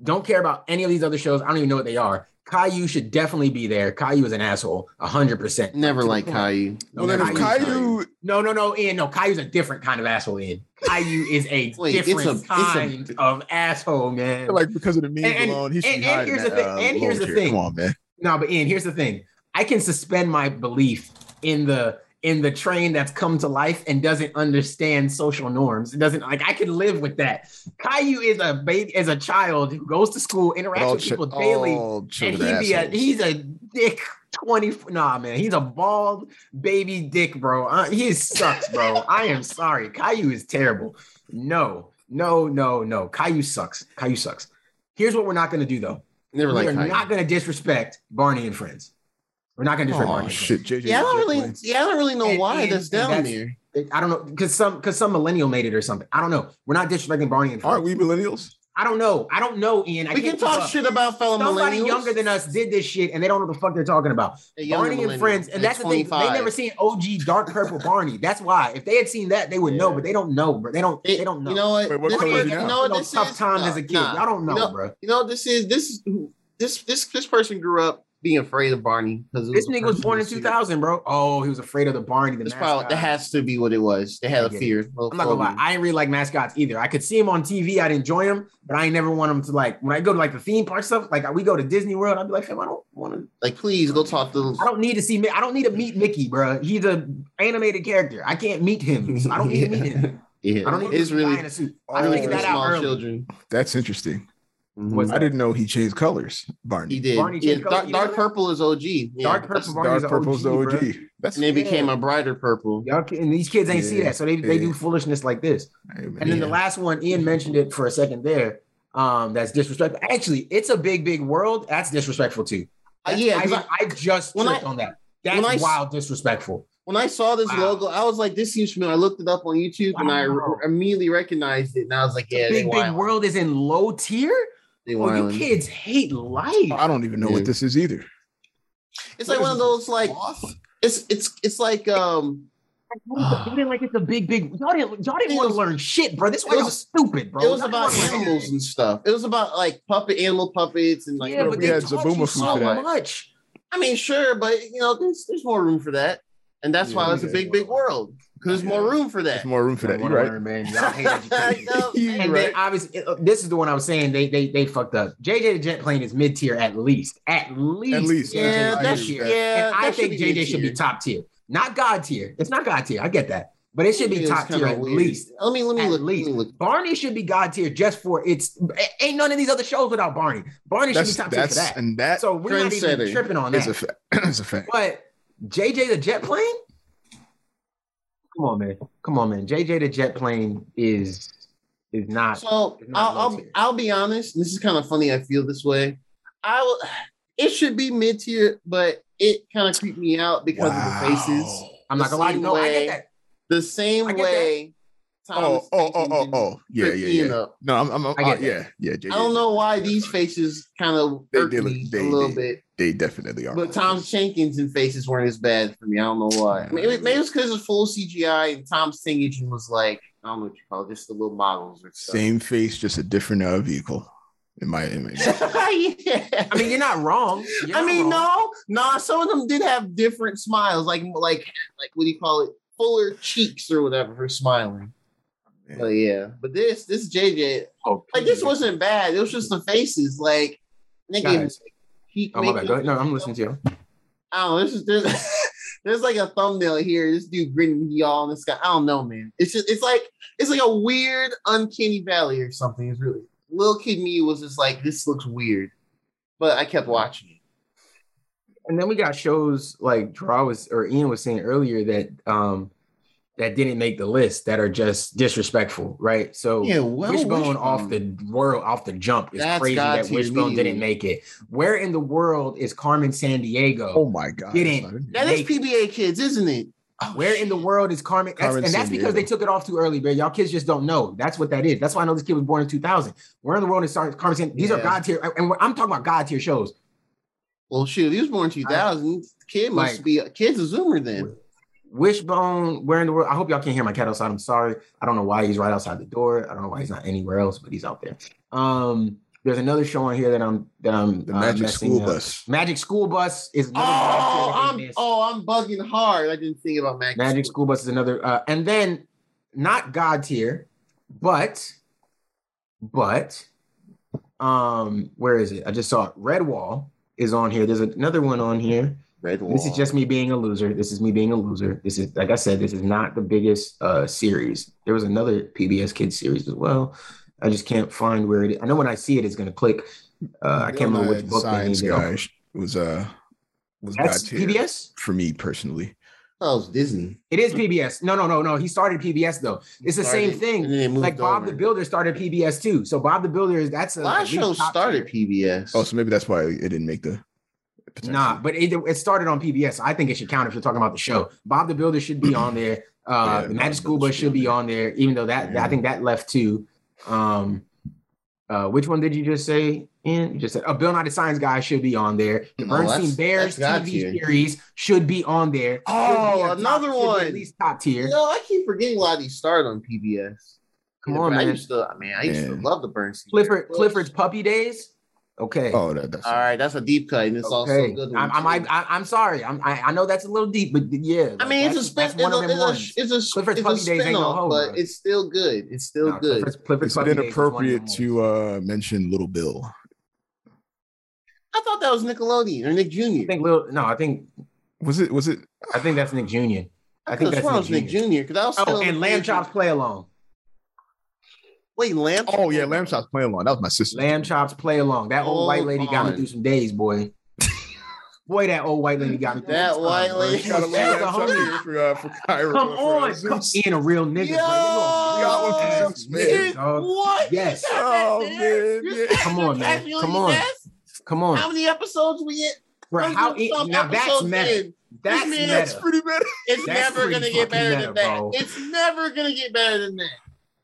Don't care about any of these other shows. I don't even know what they are. Caillou should definitely be there. Caillou is an asshole, hundred percent. Never like Caillou. Well, then if Caillou, No, no, no, Ian. No, Caillou's a different kind of asshole. Ian. Caillou is a Wait, it's different a- it's a- kind of asshole, man. like because of the memes And- and- alone, he should and- and hiding here's the thing- uh, and here's the tier. thing. Come on, man. No, but Ian, here's the thing. I can suspend my belief in the in the train that's come to life and doesn't understand social norms. It doesn't like I can live with that. Caillou is a baby, is a child who goes to school, interacts All with people daily, and he be a, he's a dick. 20 nah man he's a bald baby dick bro. Uh, he sucks bro. I am sorry. Caillou is terrible. No no no no. Caillou sucks. Caillou sucks. Here's what we're not going to do though. Never we like are Caillou. not going to disrespect barney and friends we're not going to disrespect Oh barney and shit, JJ. Yeah, I don't really. Jetplane. Yeah, I don't really know And- why and- that's down that's- there. Friends. i don't know because some because some millennial made it or something i don't know we're not disrespecting barney and Aren't we millennials? i don't know i don't know ian I We can't talk shit about fellow Somebody millennials. younger than us did this shit and they don't know the fuck they're talking about. A younger Barney and Friends, and like that's the thing. They never seen OG Dark Purple Barney. That's why. If they had seen that, they would know, but they don't know, bro. They don't. It- they don't know. You know what? Wait, what this color is- is he you know what this tough is? times Nah, as a kid. nah. Y'all don't know, you know, bro. You know this is? This is this this this person grew up being afraid of Barney because This nigga was born in 2000, bro. Oh, he was afraid of the Barney. The That's probably that has to be what it was. They had I a get fear. I'm not gonna lie. I ain't really like mascots either. I could see him on TV. I'd enjoy him, but I ain't never want him to like when I go to like the theme park stuff. Like we go to Disney World, I'd be like, fam, I don't want to. like, please go talk to. I don't need to see. Mi- I don't need to meet Mickey, bro. He's a animated character. I can't meet him. So I don't need to meet him. Yeah, I don't need it's to really really guy in a suit. I really figured for that out early. children. That's interesting. What's Mhm. I didn't know he changed colors. Barney. He did. Barney yeah, dark, dark purple is OG. Yeah, Dark purple Barney's Dark a purple's the OG, OG. That's And it Yeah. became a brighter purple. Y'all and these kids ain't see that, so they, they do foolishness like this. Hey, And then the last one, Ian mentioned it for a second there. Um, that's disrespectful. Actually, it's a big, big world. That's disrespectful too. Uh, yeah, I, 'cause mean, I just when I- on that. That's when I s- wild disrespectful. When I saw this Wow. logo, I was like, "This seems familiar." I looked it up on YouTube and I re- immediately recognized it, and I was like, "Yeah, big, big wildin'. world is in low tier. They Oh, you kids hate life. I don't even know Yeah. what this is either. It's like one of those like it's it's it's like um Y'all didn't like it's a big, big. Y'all didn't, y'all didn't want to learn shit, bro. This it why was- stupid, bro. it was Y'all about didn't wanna learn animals and stuff. It was about like puppet animal puppets and like yeah, but we they had taught Zoboomafoo so for much. I mean, sure, but you know, there's there's more room for that, and that's why Yeah, it's a big, big world because there's more room for that. There's more room for that. Y'all You're right. learn, man. Y'all hate education. No, And right. then obviously, uh, this is the one I was saying. They they they fucked up. JJ the Jet Plane is mid tier at least. At least. At least, JJ yeah, is that's agree mid-tier. that. yeah. And I that think be JJ should be top tier, not God tier. It's not God tier. I get that, but it should be It's top tier at weird. least. Let me let me At look. least. Let me look. Barney should be God tier just for its. Ain't none of these other shows without Barney. Barney should be top tier for that. and that So we're not even tripping on is that. a fact. It's a fact. But JJ the Jet Plane? Come on, man. Come on, man. JJ the Jet Plane is is not. So It's not I'll I'll. I'll be honest. This is kind of funny. I feel this way. I will. It should be mid tier, but it kind of creeped me out because of the faces. I'm not gonna lie. same No, I get that. The same way. Oh, Thomas oh, oh, Jenkins oh, oh, yeah, yeah, yeah. No, I'm, I'm, I'm I get uh, yeah, yeah. JJ. I don't know why these faces kind of They irk me they a little did. bit. They definitely are. But Tom Jenkins and faces weren't as bad for me. I don't know why. Maybe, maybe it's because it's full CGI and Tom Singleton was like, I don't know what you call it, just the little models or stuff. Same face, just a different uh, vehicle. In my, image. yeah. I mean, you're not wrong. You're I not mean, wrong. no, no. Some of them did have different smiles, like like like what do you call it? Fuller cheeks or whatever for smiling. But yeah, but this this JJ Oh, like this wasn't bad. It was just the faces. Like nigga, Guys. He Oh my bad. Go ahead. No, I'm listening to you. I don't know. This is there's, there's like a thumbnail here. This dude grinning y'all in the sky. I don't know, man. It's just it's like it's like a weird uncanny valley or something. It's really little kid me was just like this looks weird, but I kept watching it. And then we got shows like Draw was or Ian was saying earlier that um that didn't make the list that are just disrespectful, right? So well, Wishbone off the world off the jump is That's crazy that Wishbone immediately. didn't make it. Where in the world is Carmen Sandiego? Oh my god! Didn't- That is Make- PBS kids, isn't it? Oh, Where in the world is Carmen? That's, and that's because they took it off too early, bro. Y'all kids just don't know. That's what that is. That's why I know this kid was born in 2000. Where in the world is Carmen? San- These yeah. are God tier, and I'm talking about God tier shows. Well, shoot, he was born in 2000. kid must like, be a kid's a zoomer then. Wishbone, where in the world? I hope y'all can't hear my cat outside. I'm sorry. I don't know why he's right outside the door. I don't know why he's not anywhere else, but he's out there. Um, there's another show on here that I'm that I'm the uh, Magic School up. Bus. Magic School Bus is another oh, I'm, oh I'm bugging hard. I didn't think about Magic. Magic School, School Bus is another, uh, and then not God tier, but but um, where is it? I just saw it. Redwall is on here. There's another one on here. Redwall. This is just me being a loser. This is me being a loser. This is like I said. This is not the biggest uh series. There was another PBS Kids series as well. I just can't find where it is. I know when I see it, it's going to click. Uh, I can't remember which book Science guy was uh was That's PBS for me personally. Oh, it's Disney. It is PBS. No, no, no, no. He started PBS though. It's the started, same thing. Like Bob over. the Builder started PBS too. So Bob the Builder is that's a last show started PBS. Oh, so maybe that's why it didn't make the. Nah, but it, it started on PBS. I think it should count if you're talking about the show. Bob the Builder should be on there. Uh, yeah, the Magic School Bus should be on there, even though that yeah. I think that left too. Um, uh, which one did you just say? In you just said, "Oh, Bill Nye the Science Guy should be on there." The oh, Berenstain Bears TV series should be on there. Oh, another top, one, at least top tier. No, I keep forgetting a lot of these started on PBS. Come on, man. I used to, man, I used to love the Bernstein. Clifford, Clifford's Puppy Days. Okay. Oh, that, that's all right. That's a deep cut, and it's okay. also good. I'm, I'm, I, I'm sorry. I'm, I, I know that's a little deep, but yeah. I mean, it's a spin. It's, a, it's, a, it's a Clifford's it's a spin off, but it's still good. It's still no, good. Clifford's, Clifford's it's inappropriate to uh, mention Little Bill. I thought that was Nickelodeon or Nick Jr. I think little. No, I think was it. Was it? I think that's Nick Jr. I think that's Nick Jr. Because I was. Oh, and Lamb Chops play along. Wait, lamb? Oh yeah, lamb chops play along. That was my sister. Lamb chops play along. That old white lady got me through some days, boy. boy, that old white lady got me through that white time, lady. Got a lamb for, uh, for Cairo. Come on, come in a real nigga. Yo, got one Smith. What? Yes. Oh man. Yeah. Come on, man. Come on. Come on. How many episodes we in? Bro, how now that's meta. That's, meta. that's pretty meta. It's that's never gonna get better meta, than that. Bro. It's never gonna get better than that.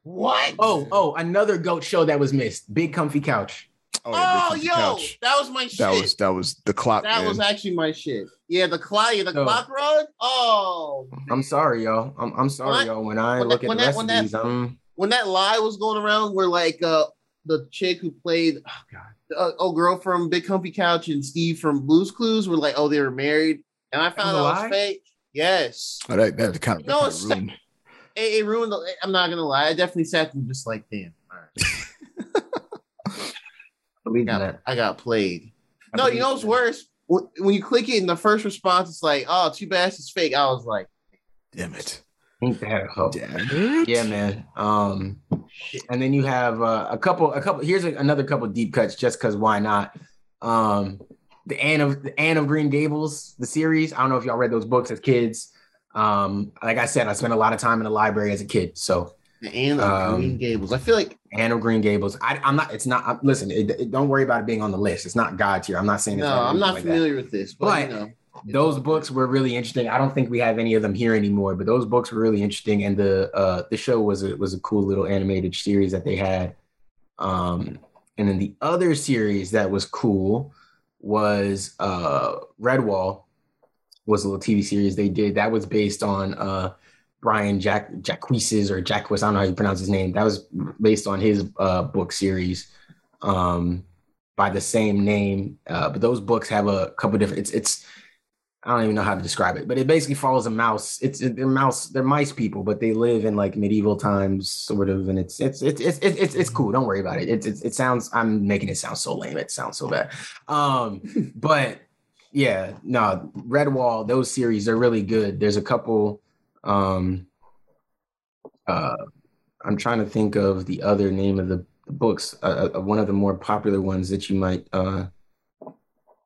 What? Oh, oh, another goat show that was missed. Big comfy couch. Oh, yeah, oh yo, couch. that was my shit. That was that was the clock. That man. was actually my shit. Yeah, the clock, the so, clock rod. Oh, man. I'm sorry, y'all. I'm, I'm sorry, when y'all. When I when look that, at the rest that, of these, I'm... when that lie was going around, where like uh the chick who played oh god, uh, oh girl from Big Comfy Couch and Steve from Blue's Clues were like, oh, they were married, and I found out it was fake. Yes. Oh, that that kind of, no, ruined it, it ruined. The, I'm not gonna lie. I definitely sat and just like, damn. All right. I got. I got played. I no, you know what's that. worse? When you click it in the first response, it's like, oh, too bad it's fake. I was like, damn it. Ain't that hope. Yeah, man. Um, and then you have uh, a couple, a couple. Here's a, another couple deep cuts, just because why not? Um, the Anne of the Anne of Green Gables, the series. I don't know if y'all read those books as kids. Um, like I said, I spent a lot of time in the library as a kid. So and of um, Green Gables. I feel like Anne of Green Gables. I, am not. It's not. I, listen, it, it, don't worry about it being on the list. It's not God tier. I'm not saying. No, I'm not like familiar that. with this, but, but you know, those books were really interesting. I don't think we have any of them here anymore, but those books were really interesting, and the uh, the show was a was a cool little animated series that they had. Um, and then the other series that was cool was uh, Redwall, was a little TV series they did that was based on uh, Brian Jack Jacquees's or Jacques, I don't know how you pronounce his name. That was based on his uh, book series um, by the same name. Uh, but those books have a couple different. It's it's I don't even know how to describe it, but it basically follows a mouse. It's they're mouse, they're mice people, but they live in like medieval times, sort of, and it's it's it's it's it's, it's cool. Don't worry about it. It, it. it sounds. I'm making it sound so lame. It sounds so bad. Um, but yeah, no, Redwall, those series are really good. There's a couple. Um, uh, I'm trying to think of the other name of the, books. Uh, uh, one of the more popular ones that you might uh,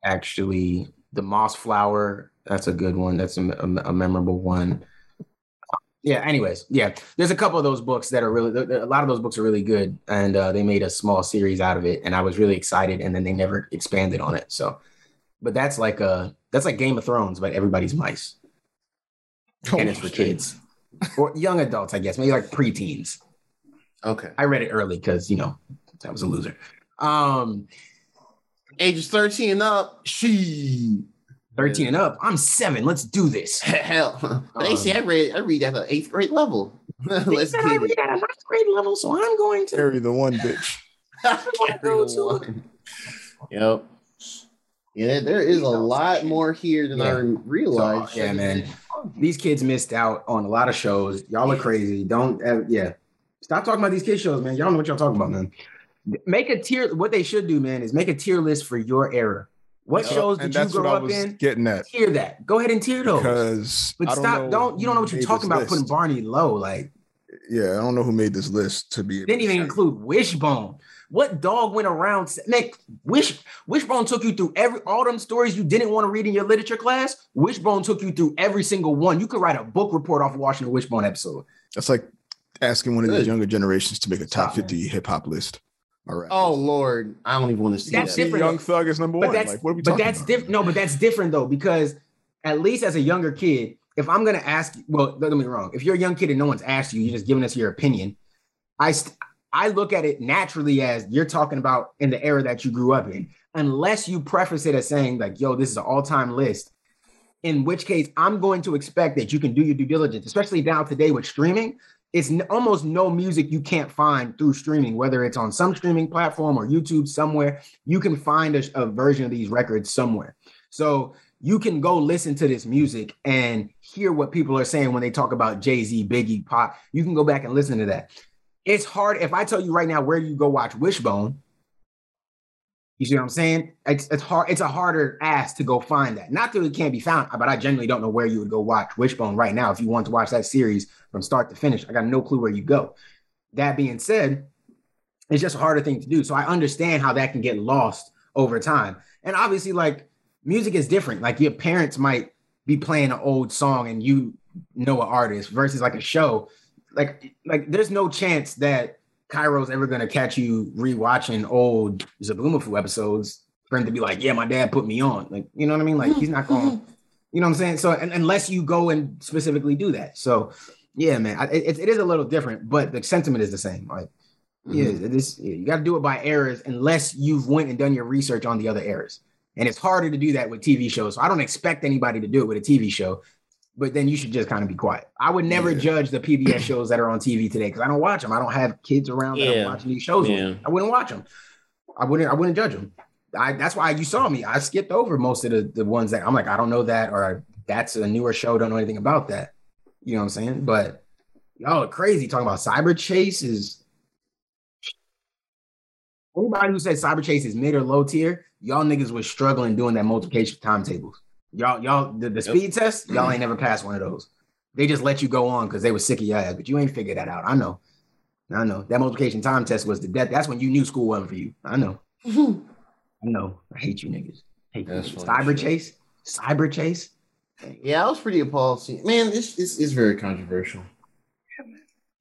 actually, the Mossflower. That's a good one. That's a, a, a memorable one. Yeah. Anyways, yeah. There's a couple of those books that are really. A lot of those books are really good, and uh, they made a small series out of it, and I was really excited. And then they never expanded on it. So but that's like a that's like Game of Thrones, but everybody's mice. and it's for kids or young adults, I guess, maybe like preteens. Okay. I read it early because you know I was a loser. Um, Ages 13 and up. She. 13 and up. I'm seven. Let's do this. Hell. They say I read I read at the eighth grade level. Let's said get I it. read at a ninth grade level, so I'm going to. Carry the one bitch. go to- Yep. Yeah, there is a lot more here than I Yeah. realized. So, yeah, man. These kids missed out on a lot of shows. Y'all are crazy. Don't, uh, yeah. Stop talking about these kid shows, man. Y'all know what y'all talking about, man. Make a tier. What they should do, man, is make a tier list for your era. What Yup, shows and did you grow I up was in? getting at Tier that. Go ahead and tier those. because but I don't stop. Don't you don't know what you're talking this about putting. Barney low. Like Yeah, I don't know who made this list to be. able didn't even say. include Wishbone. What dog went around? Nick Wish Wishbone took you through every all them stories you didn't want to read in your literature class. Wishbone took you through every single one. You could write a book report off of watching a Wishbone episode. That's like asking one of Good. these younger generations to make a top Stop, 50 hip hop list. All right. Oh Lord, I don't even want to see That's that. different. Young Thug is number But one. that's Like, what are we but that's different. No, but that's different though because at least as a younger kid, if I'm gonna ask, well, don't get me wrong. If you're a young kid and no one's asked you, you're just giving us your opinion. I st- I look at it naturally as you're talking about in the era that you grew up in, unless you preface it as saying like, "Yo, this is an all-time list." In which case, I'm going to expect that you can do your due diligence, especially now today with streaming. It's n- almost no music you can't find through streaming, whether it's on some streaming platform or YouTube somewhere. You can find a, a version of these records somewhere. So you can go listen to this music and hear what people are saying when they talk about Jay Z, Biggie, Pop. You can go back and listen to that. It's hard. If I tell you right now, where you go watch Wishbone? You see what I'm saying? It's, it's hard. It's a harder ask to go find that. Not that it can't be found, but I genuinely don't know where you would go watch Wishbone right now if you want to watch that series from start to finish. I got no clue where you go. That being said, it's just a harder thing to do. So I understand how that can get lost over time. And obviously, like music is different. Like your parents might be playing an old song and you know an artist versus like a show. Like, like there's no chance that Cairo's ever gonna catch you rewatching old Zoboomafoo episodes for him to be like, yeah, my dad put me on. Like, you know what I mean? Like he's not going, you know what I'm saying? So and, unless you go and specifically do that. So yeah, man, I, it, it is a little different, but the sentiment is the same. Like, yeah, mm-hmm. it is, yeah, you got to do it by errors unless you've went and done your research on the other errors. And it's harder to do that with TV shows. So I don't expect anybody to do it with a TV show, but then you should just kind of be quiet. I would never Yeah. judge the PBS shows that are on TV today because I don't watch them. I don't have kids around that Yeah. are watching these shows. Yeah. I wouldn't watch them. I wouldn't. I wouldn't judge them. I, that's why you saw me. I skipped over most of the, the ones that I'm like, I don't know that, or that's a newer show. Don't know anything about that. You know what I'm saying? But y'all are crazy talking about Cyberchase is. Anybody who says Cyberchase is mid or low tier, y'all niggas was struggling doing that multiplication timetables. Y'all, y'all, the, the speed test, y'all ain't never passed one of those. They just let you go on because they were sick of your ass, but you ain't figured that out. I know. I know. That multiplication time test was the death. That's when you knew school wasn't for you. I know. I know. I hate you niggas. Hate you niggas. Cyber shit. chase. Cyber chase. Yeah, I was pretty appalled. See, man, this is is very controversial.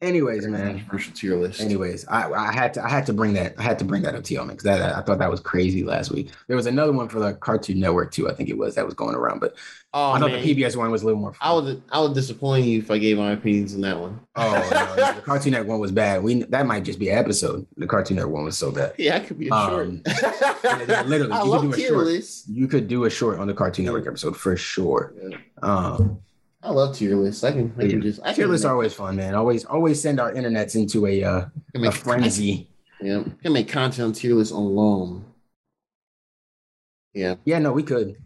Anyways, man. Controversial tier list. Anyways, I, I had to I had to bring that I had to bring that up to y'all because that I thought that was crazy last week. There was another one for the Cartoon Network too. I think it was that was going around, but oh I thought man, the PBS one was a little more. I would I would disappoint you if I gave my opinions on that one. Oh, no, no, the Cartoon Network one was bad. We that might just be an episode. The Cartoon Network one was so bad. Yeah, I could be a Um, short. yeah, literally, I you could do a short. lists. You could do a short on the Cartoon Network episode for sure. Um, I love tier lists. I can, I can just I tier can lists are always fun, man. Always, always send our internets into a uh, a frenzy. Yeah, can make content on tier lists alone. Yeah. Yeah, no, we could,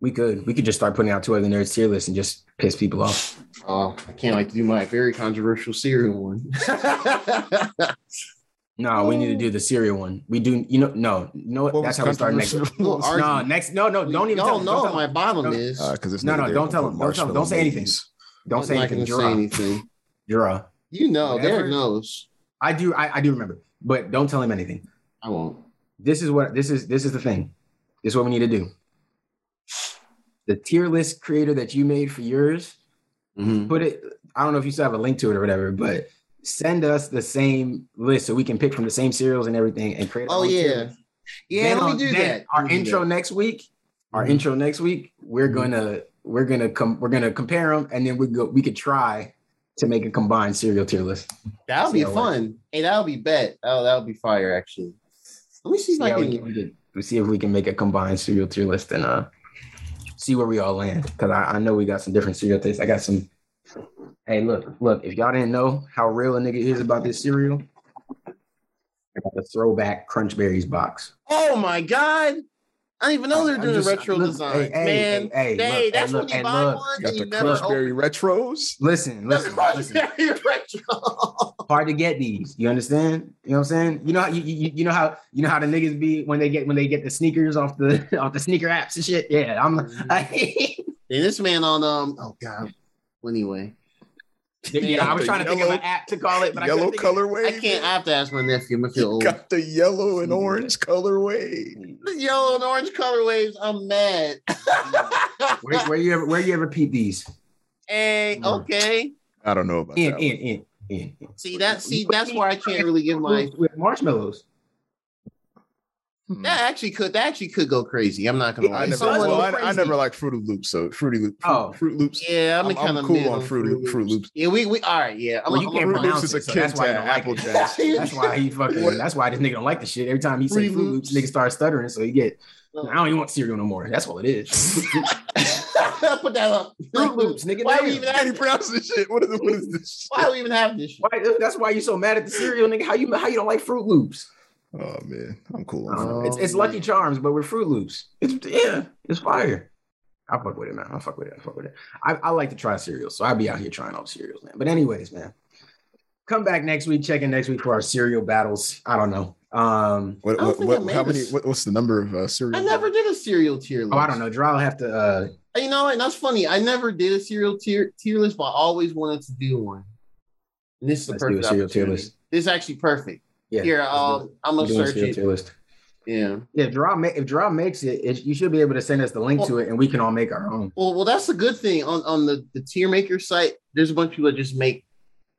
we could, we could just start putting out two other nerds tier lists and just piss people off. Oh, I can't like to do my very controversial cereal one. No, we need to do the cereal one. We do, you know, no, no. what? What That's how we start next. controversial? Little No, argument. next, no, no, don't even tell Y'all them. know Don't what tell my them. bottom Don't- is. Because it's No, no, don't tell him. Don't tell him. Don't say anything. Don't say anything. gonna say Jura. anything. Jura. You know, Whatever. Derek knows. I do, I, I do remember, but don't tell him anything. I won't. this is what this is this is the thing this is what we need to do the tier list creator that you made for yours Mm-hmm. put it i don't know if you still have a link to it or whatever but send us the same list so we can pick from the same cereals and everything and create Oh yeah, yeah. Then let on- me do that. our Let me do intro that. next week our Mhm. intro next week, we're Mhm. gonna we're gonna come we're gonna compare them, and then we go we could try to make a combined cereal tier list. That'll See be it works. fun. Hey, that'll be bet. Oh, that'll be fire. Actually, let me see if See I can. we can, we can- we see if we can make a combined cereal tier list and uh see where we all land. Because I, I know we got some different cereal tastes. I got some. Hey, look, look! If y'all didn't know how real a nigga is about this cereal, I got the throwback Crunch Berries box. Oh my god! I didn't even know they're doing just- a retro look, design. hey, hey, Man, hey, hey, hey, look, that's hey, when you buy look, one Got and the you never open Crunchberry retros. Listen, listen, listen. Crunchberry retro. hard to get these. You understand? You know what I'm saying? You know how you, you, you know how you know how the niggas be when they get when they get the sneakers off the off the sneaker apps and shit. Yeah, I'm. And this man on um oh god. Well, anyway, yeah, I was trying to think of an app to call it, but yellow I couldn't think of- colorway. I can't. I have to ask my nephew. I'm gonna feel old. Got the yellow and mm-hmm. orange colorway. The yellow and orange color waves. I'm mad. Where, where you ever where you ever peep these? hey, okay. I don't know about In that. in in in. in. See that? See that's where I can't really give my. with marshmallows. Hmm. That actually could. That actually could go crazy. I'm not gonna Yeah, lie. I never, Someone- well, I. I never liked Fruity Loops, so Fruity Loop, Fruit, Oh. Fruit Loops. yeah, I'm, I'm- kind of cool on Fruit Loop- Fruit Loops. Yeah, we we all right. Yeah, I'm, Well, you I'm, can't Fruit pronounce Loops is it, a so that's kid why you to don't like Apple. Jacks. That's why he fucking. That's why this nigga don't like the shit. Every time he say Fruity Fruit Loops, Loops. nigga start stuttering. So he get. I don't even want cereal no more. That's all it is. Put that up. Fruit Loops, nigga. Why damn. we even How do have you pronounce this shit? What is, what is this? Why do we even have this? Shit? Why, that's why you're so mad at the cereal, nigga. How you how you don't like Fruit Loops? Oh man, I'm cool. I don't On know. that. It's, it's Lucky Charms, but with Fruit Loops. It's yeah, it's fire. I fuck with it, man. I fuck with it. I fuck with it. I, I like to try cereals, so I'll be out here trying all the cereals, man. But anyways, man, come back next week. Check in next week for our cereal battles. I don't know. Um, What, I don't what, what, how many? What, what's the number of uh, cereal? I never did a cereal tier list. oh, I don't know. Draw will have to. uh You know, and that's funny. I never did a cereal tier tier list, but I always wanted to do one. And this is the Let's do a perfect cereal tier list. This is actually perfect. Yeah. Here, let's do it. I'm gonna a search it. list. Yeah. Yeah, if Draw ma- if Draw makes it, it, you should be able to send us the link to it, and we can all make our own. Well, well, that's the good thing on on the the tier maker site. There's a bunch of people that just make.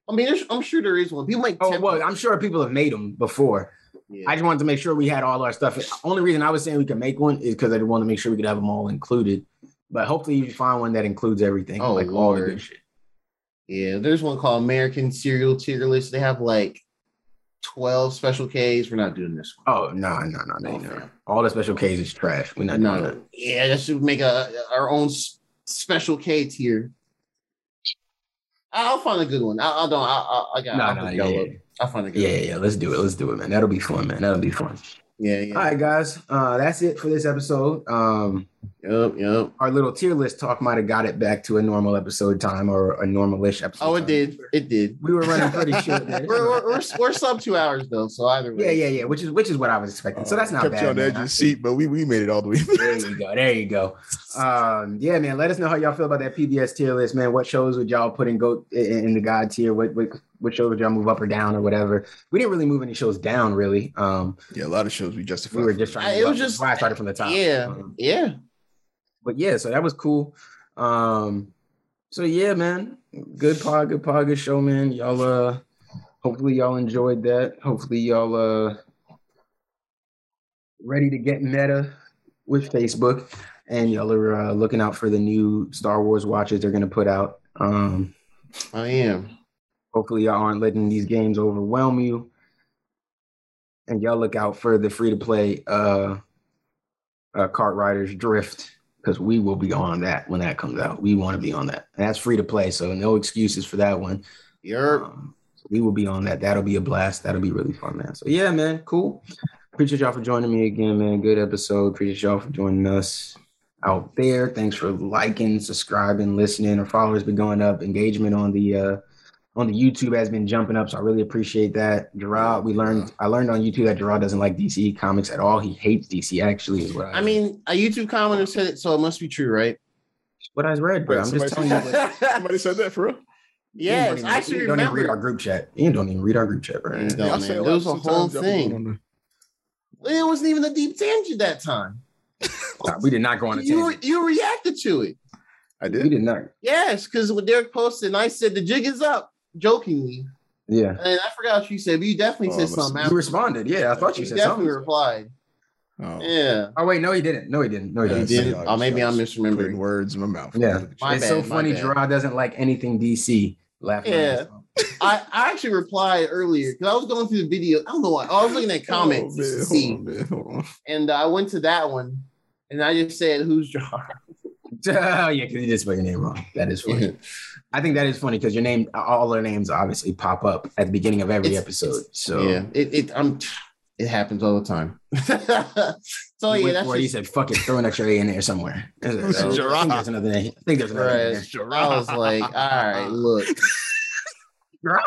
I mean, there's, I'm sure there is one. People make. Oh templates. well, I'm sure people have made them before. Yeah. I just wanted to make sure we had all our stuff. Only reason I was saying we could make one is because I wanted to make sure we could have them all included. But hopefully you find one that includes everything, Oh, like all the Lord. good shit. Yeah, there's one called American Cereal Tier List. They have like 12 special Ks. We're not doing this one. Oh no, no, no, no, Oh, no. All the special K's is trash. We're not doing that. No, yeah, that should make a our own special K tier. I'll find a good one. I, I don't. I, I, I got. No, I'll no, yeah, yeah. I'll find a good. yeah, one. yeah. Let's do it. Let's do it, man. That'll be fun, man. That'll be fun. yeah, yeah. All right, guys. Uh, that's it for this episode. Um, Yep, yep. our little tier list talk might have got it back to a normal episode time or a normalish episode. Oh, it time. did. It did. We were running pretty short there. We're, we're, we're, we're sub two hours though, so either way. yeah, yeah, yeah. Which is which is what I was expecting. So that's not kept bad. you on the edge man. of the seat, but we we made it all the way. There you go. There you go. Um, yeah, man. Let us know how y'all feel about that PBS tier list, man. What shows would y'all put in go in, in the God tier? What, what what shows would y'all move up or down or whatever? We didn't really move any shows down, really. Um, yeah, a lot of shows we justified. we were just trying. I- To it was just- That's I started from the top. Yeah, Um, yeah. But yeah, so that was cool. Um, so yeah, man. Good pod, good pod, good show, man. Y'all uh hopefully y'all enjoyed that. Hopefully y'all uh ready to get meta with Facebook. And y'all are uh, looking out for the new Star Wars watches they're gonna put out. Um I am. hopefully y'all aren't letting these games overwhelm you. And y'all look out for the free to play uh uh KartRiders Drift because we will be on that when that comes out. We want to be on that. And that's free to play, so no excuses for that one. You're Um, so we will be on that. That'll be a blast. That'll be really fun, man. So yeah, man, cool. Appreciate y'all for joining me again, man. Good episode. Appreciate y'all for joining us out there. Thanks for liking, subscribing, listening. Our followers been going up. Engagement on the uh on the YouTube has been jumping up, so I really appreciate that. Gerard, we learned I learned on YouTube that Gerard doesn't like DC comics at all. He hates DC actually, is what I, I mean, a YouTube commenter said it, so it must be true, right? what I read, bro. Wait, I'm just telling you. What, Somebody said that for real. yes, you I actually you don't even read our group chat. You don't even read our group chat, bro. No, Yeah, I man, say a there lot was a whole thing. going It wasn't even a deep tangent that time. Nah, we did not go on a You tangent. you reacted to it. the- I We did. did not. Yes, because when Derek posted, and I said the jig is up, jokingly, Yeah. and I forgot what you said, but you definitely Oh, said something. You after. responded. Yeah, I thought you You said definitely something. replied. Oh, Yeah. Oh wait, no, he didn't. No, he didn't. No, he Yeah, didn't. see, didn't. Oh, maybe I'm I was putting misremembering. words in my mouth. Yeah. My it's bad, so funny. bad. Gerard doesn't like anything DC. Laughing. Yeah. I, I actually replied earlier because I was going through the video. I don't know why. I was looking at comments Oh, just to see, hold on, man, and uh, I went to that one, and I just said, "Who's Gerard?" oh yeah, because you just spelled your name wrong. That is funny. I think that is funny because your name, all our names obviously pop up at the beginning of every It's- episode. So yeah, it, it I'm it happens all the time. so You yeah, that's for it, he said, "Fuck it, throw an extra A in there somewhere." I think Gerard? there's another name. I think there's another right. there. I was like, all right, look.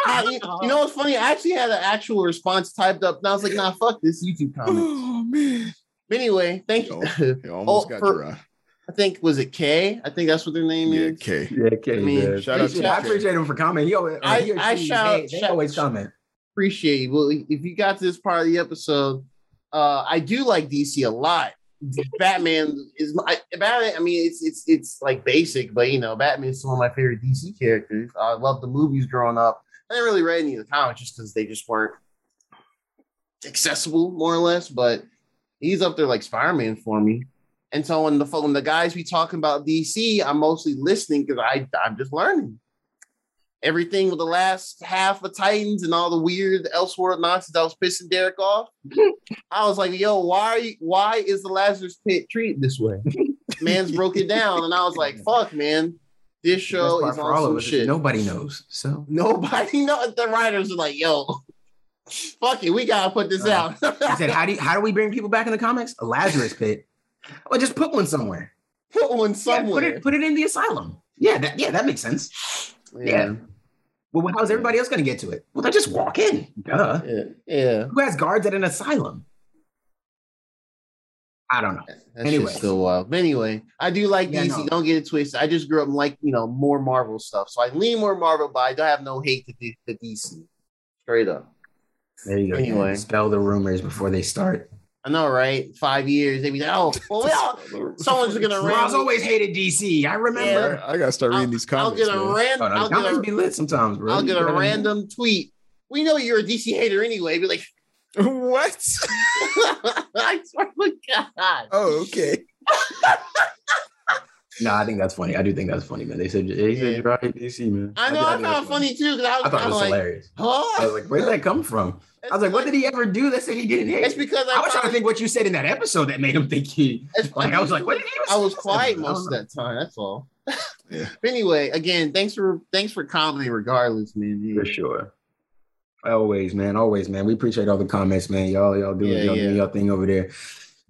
I- you, you know what's funny? I actually had an actual response typed up, and I was like, nah, fuck this YouTube comment. Oh man, But anyway, thank you. you almost Oh, got for- Gerard. I think was it K? I think that's what their name Yeah, is. K. Yeah, okay. I mean, man. shout out to I K. appreciate him for commenting. He always, I- he I shout- they, they shout- always comment. appreciate you. Well, if you got to this part of the episode, uh, I do like DC a lot. Batman is my Batman. I mean, it's it's it's like basic, but you know, Batman is one of my favorite DC characters. I love the movies growing up. I didn't really read any of the comics just because they just weren't accessible, more or less. But he's up there like Spider Man for me. And so when the when the guys be talking about DC, I'm mostly listening because I I'm just learning everything with the last half of Titans and all the weird Elseworld nonsense I was pissing Derek off. I was like, yo, why why is the Lazarus Pit treated this way? Man's broke it down, and I was like, fuck, man, this show is on some shit. Nobody knows. So Nobody know. The writers are like, yo, fuck it, we gotta put this Uh, out. I said, how do you, how do we bring people back in the comics? A Lazarus pit. Well, just put one somewhere. put one Yeah, somewhere. put it put it in the asylum. Yeah, that yeah, that makes sense. yeah. Well, how's everybody else going to get to it? Well, they just walk in. Duh. yeah, yeah. Who has guards at an asylum? I don't know. That's Anyway. anyway. still wild. But anyway, I do like Yeah, DC. no. Don't get it twisted. I just grew up like you know more Marvel stuff, so I lean more Marvel, but I don't have no hate to, D- to DC. Straight up. There you go. Anyway. spell the rumors before they start. I know, right? Five years, they'd be like, oh, well, we all, someone's gonna Ross random. always hated DC. I remember. I gotta start reading these I'll comments. get a random. Oh, no, I'll the comments get be a, lit sometimes, bro. I'll get a gotta- random tweet. We know you're a DC hater anyway. Be like, what? I swear to God. Oh, okay. No, I think that's funny. I do think that's funny, man. They said they said Yeah. Gerard hate DC, man. I know. think- I think found that's it funny too because I was I thought it was of like, hilarious. I was like, where did that come from? I was like, what did he ever do that said he didn't hate? It's because I, I was trying to think what you said in that episode that made him think he. It's Like I was like, what did he? I was say? quiet most of that time. That's all. Yeah. But anyway, again, thanks for thanks for commenting. Regardless, man. For sure. Always, man. Always, man. We appreciate all the comments, man. Y'all, y'all doing Yeah, y'all yeah. doing your thing over there.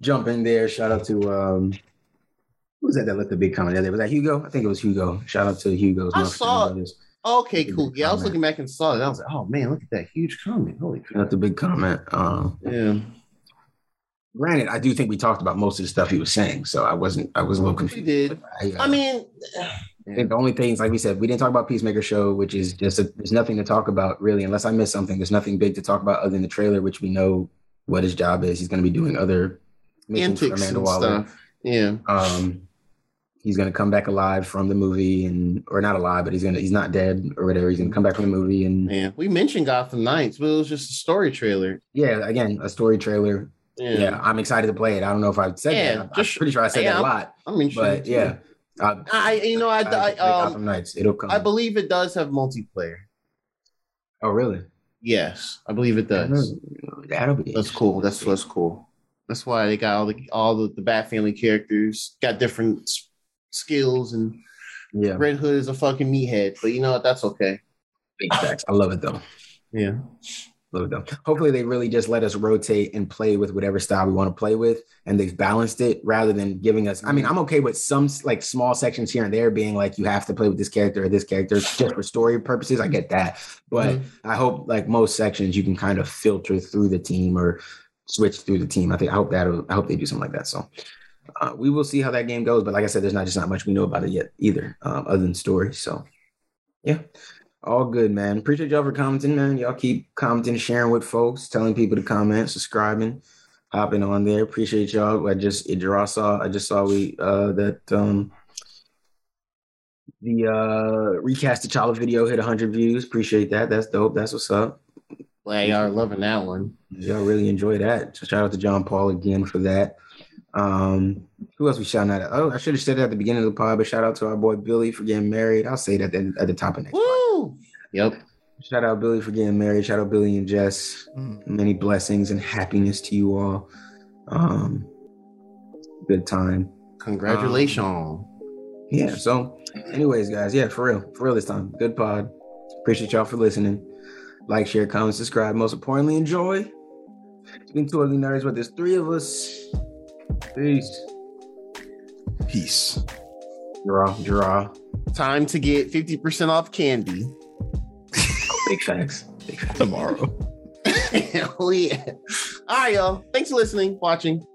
Jump in there. Shout out to um who was that that left the big comment the other day? Was that Hugo? I think it was Hugo. Shout out to Hugo's. I saw it. Brothers. Okay, cool. Yeah, I was looking back and saw it. I was like, oh man, look at that huge comment. Holy crap. out to big comment. Um Yeah. granted, I do think we talked about most of the stuff he was saying, so I wasn't I was a little We confused. did. I, uh, I mean, I think the only things, like we said, we didn't talk about Peacemaker show, which is just a, there's nothing to talk about really, unless I missed something. There's nothing big to talk about other than the trailer, which we know what his job is. He's going to be doing other antics Amanda and Waller. stuff. Yeah. Um, he's going to come back alive from the movie, and or not alive, but he's gonna he's not dead or whatever. He's going to come back from the movie, and Yeah. We mentioned Gotham Knights, but it was just a story trailer. yeah, again, a story trailer. Yeah. Yeah, I'm excited to play it. I don't know if I've said Yeah, that. I'm just- pretty sure I said yeah, that a lot, I mean, but yeah. I, I you know I, I, I, um Gotham Knights. It'll come. I believe it does have multiplayer. oh, really? Yes, I believe it does. That'll be. That's cool. That's that's cool. That's why they got all the all the, the Bat Family characters got different skills, and Yeah. Red Hood is a fucking meathead. But you know what? That's okay. Big facts. I love it though. Yeah. Love it though. Hopefully they really just let us rotate and play with whatever style we want to play with, and they've balanced it rather than giving us. I mean, I'm okay with some like small sections here and there being like you have to play with this character or this character just for story purposes. I get that, but mm-hmm. I hope like most sections you can kind of filter through the team or switch through the team. I think I hope that I hope they do something like that. So. Uh, we will see how that game goes, but like I said, there's not just not much we know about it yet either, um, other than story. So, yeah, all good, man. Appreciate y'all for commenting, man. Y'all keep commenting, sharing with folks, telling people to comment, subscribing, hopping on there. Appreciate y'all. I just draw saw. I just saw we uh that um the uh recast the child video hit 100 views. Appreciate that. That's dope. That's what's up. Glad y'all are loving that one. Y'all really enjoy that. So shout out to John Paul again for that. Um, who else we shouting out? Oh, I should have said that at the beginning of the pod, but shout out to our boy Billy for getting married. I'll say that at, at the top of next. Woo! Yep. Shout out Billy for getting married. Shout out Billy and Jess. Mm. Many blessings and happiness to you all. Um, good time. Congratulations. Yeah. So, anyways, guys, yeah, for real, for real this time. Good pod. Appreciate y'all for listening. Like, share, comment, subscribe. Most importantly, enjoy. It's been two ugly nerds, but there's three of us. Peace. Peace. Draw, draw. Time to get 50% off candy. Big facts. Big facts. Tomorrow. Hell yeah. All right, y'all. Thanks for listening, watching.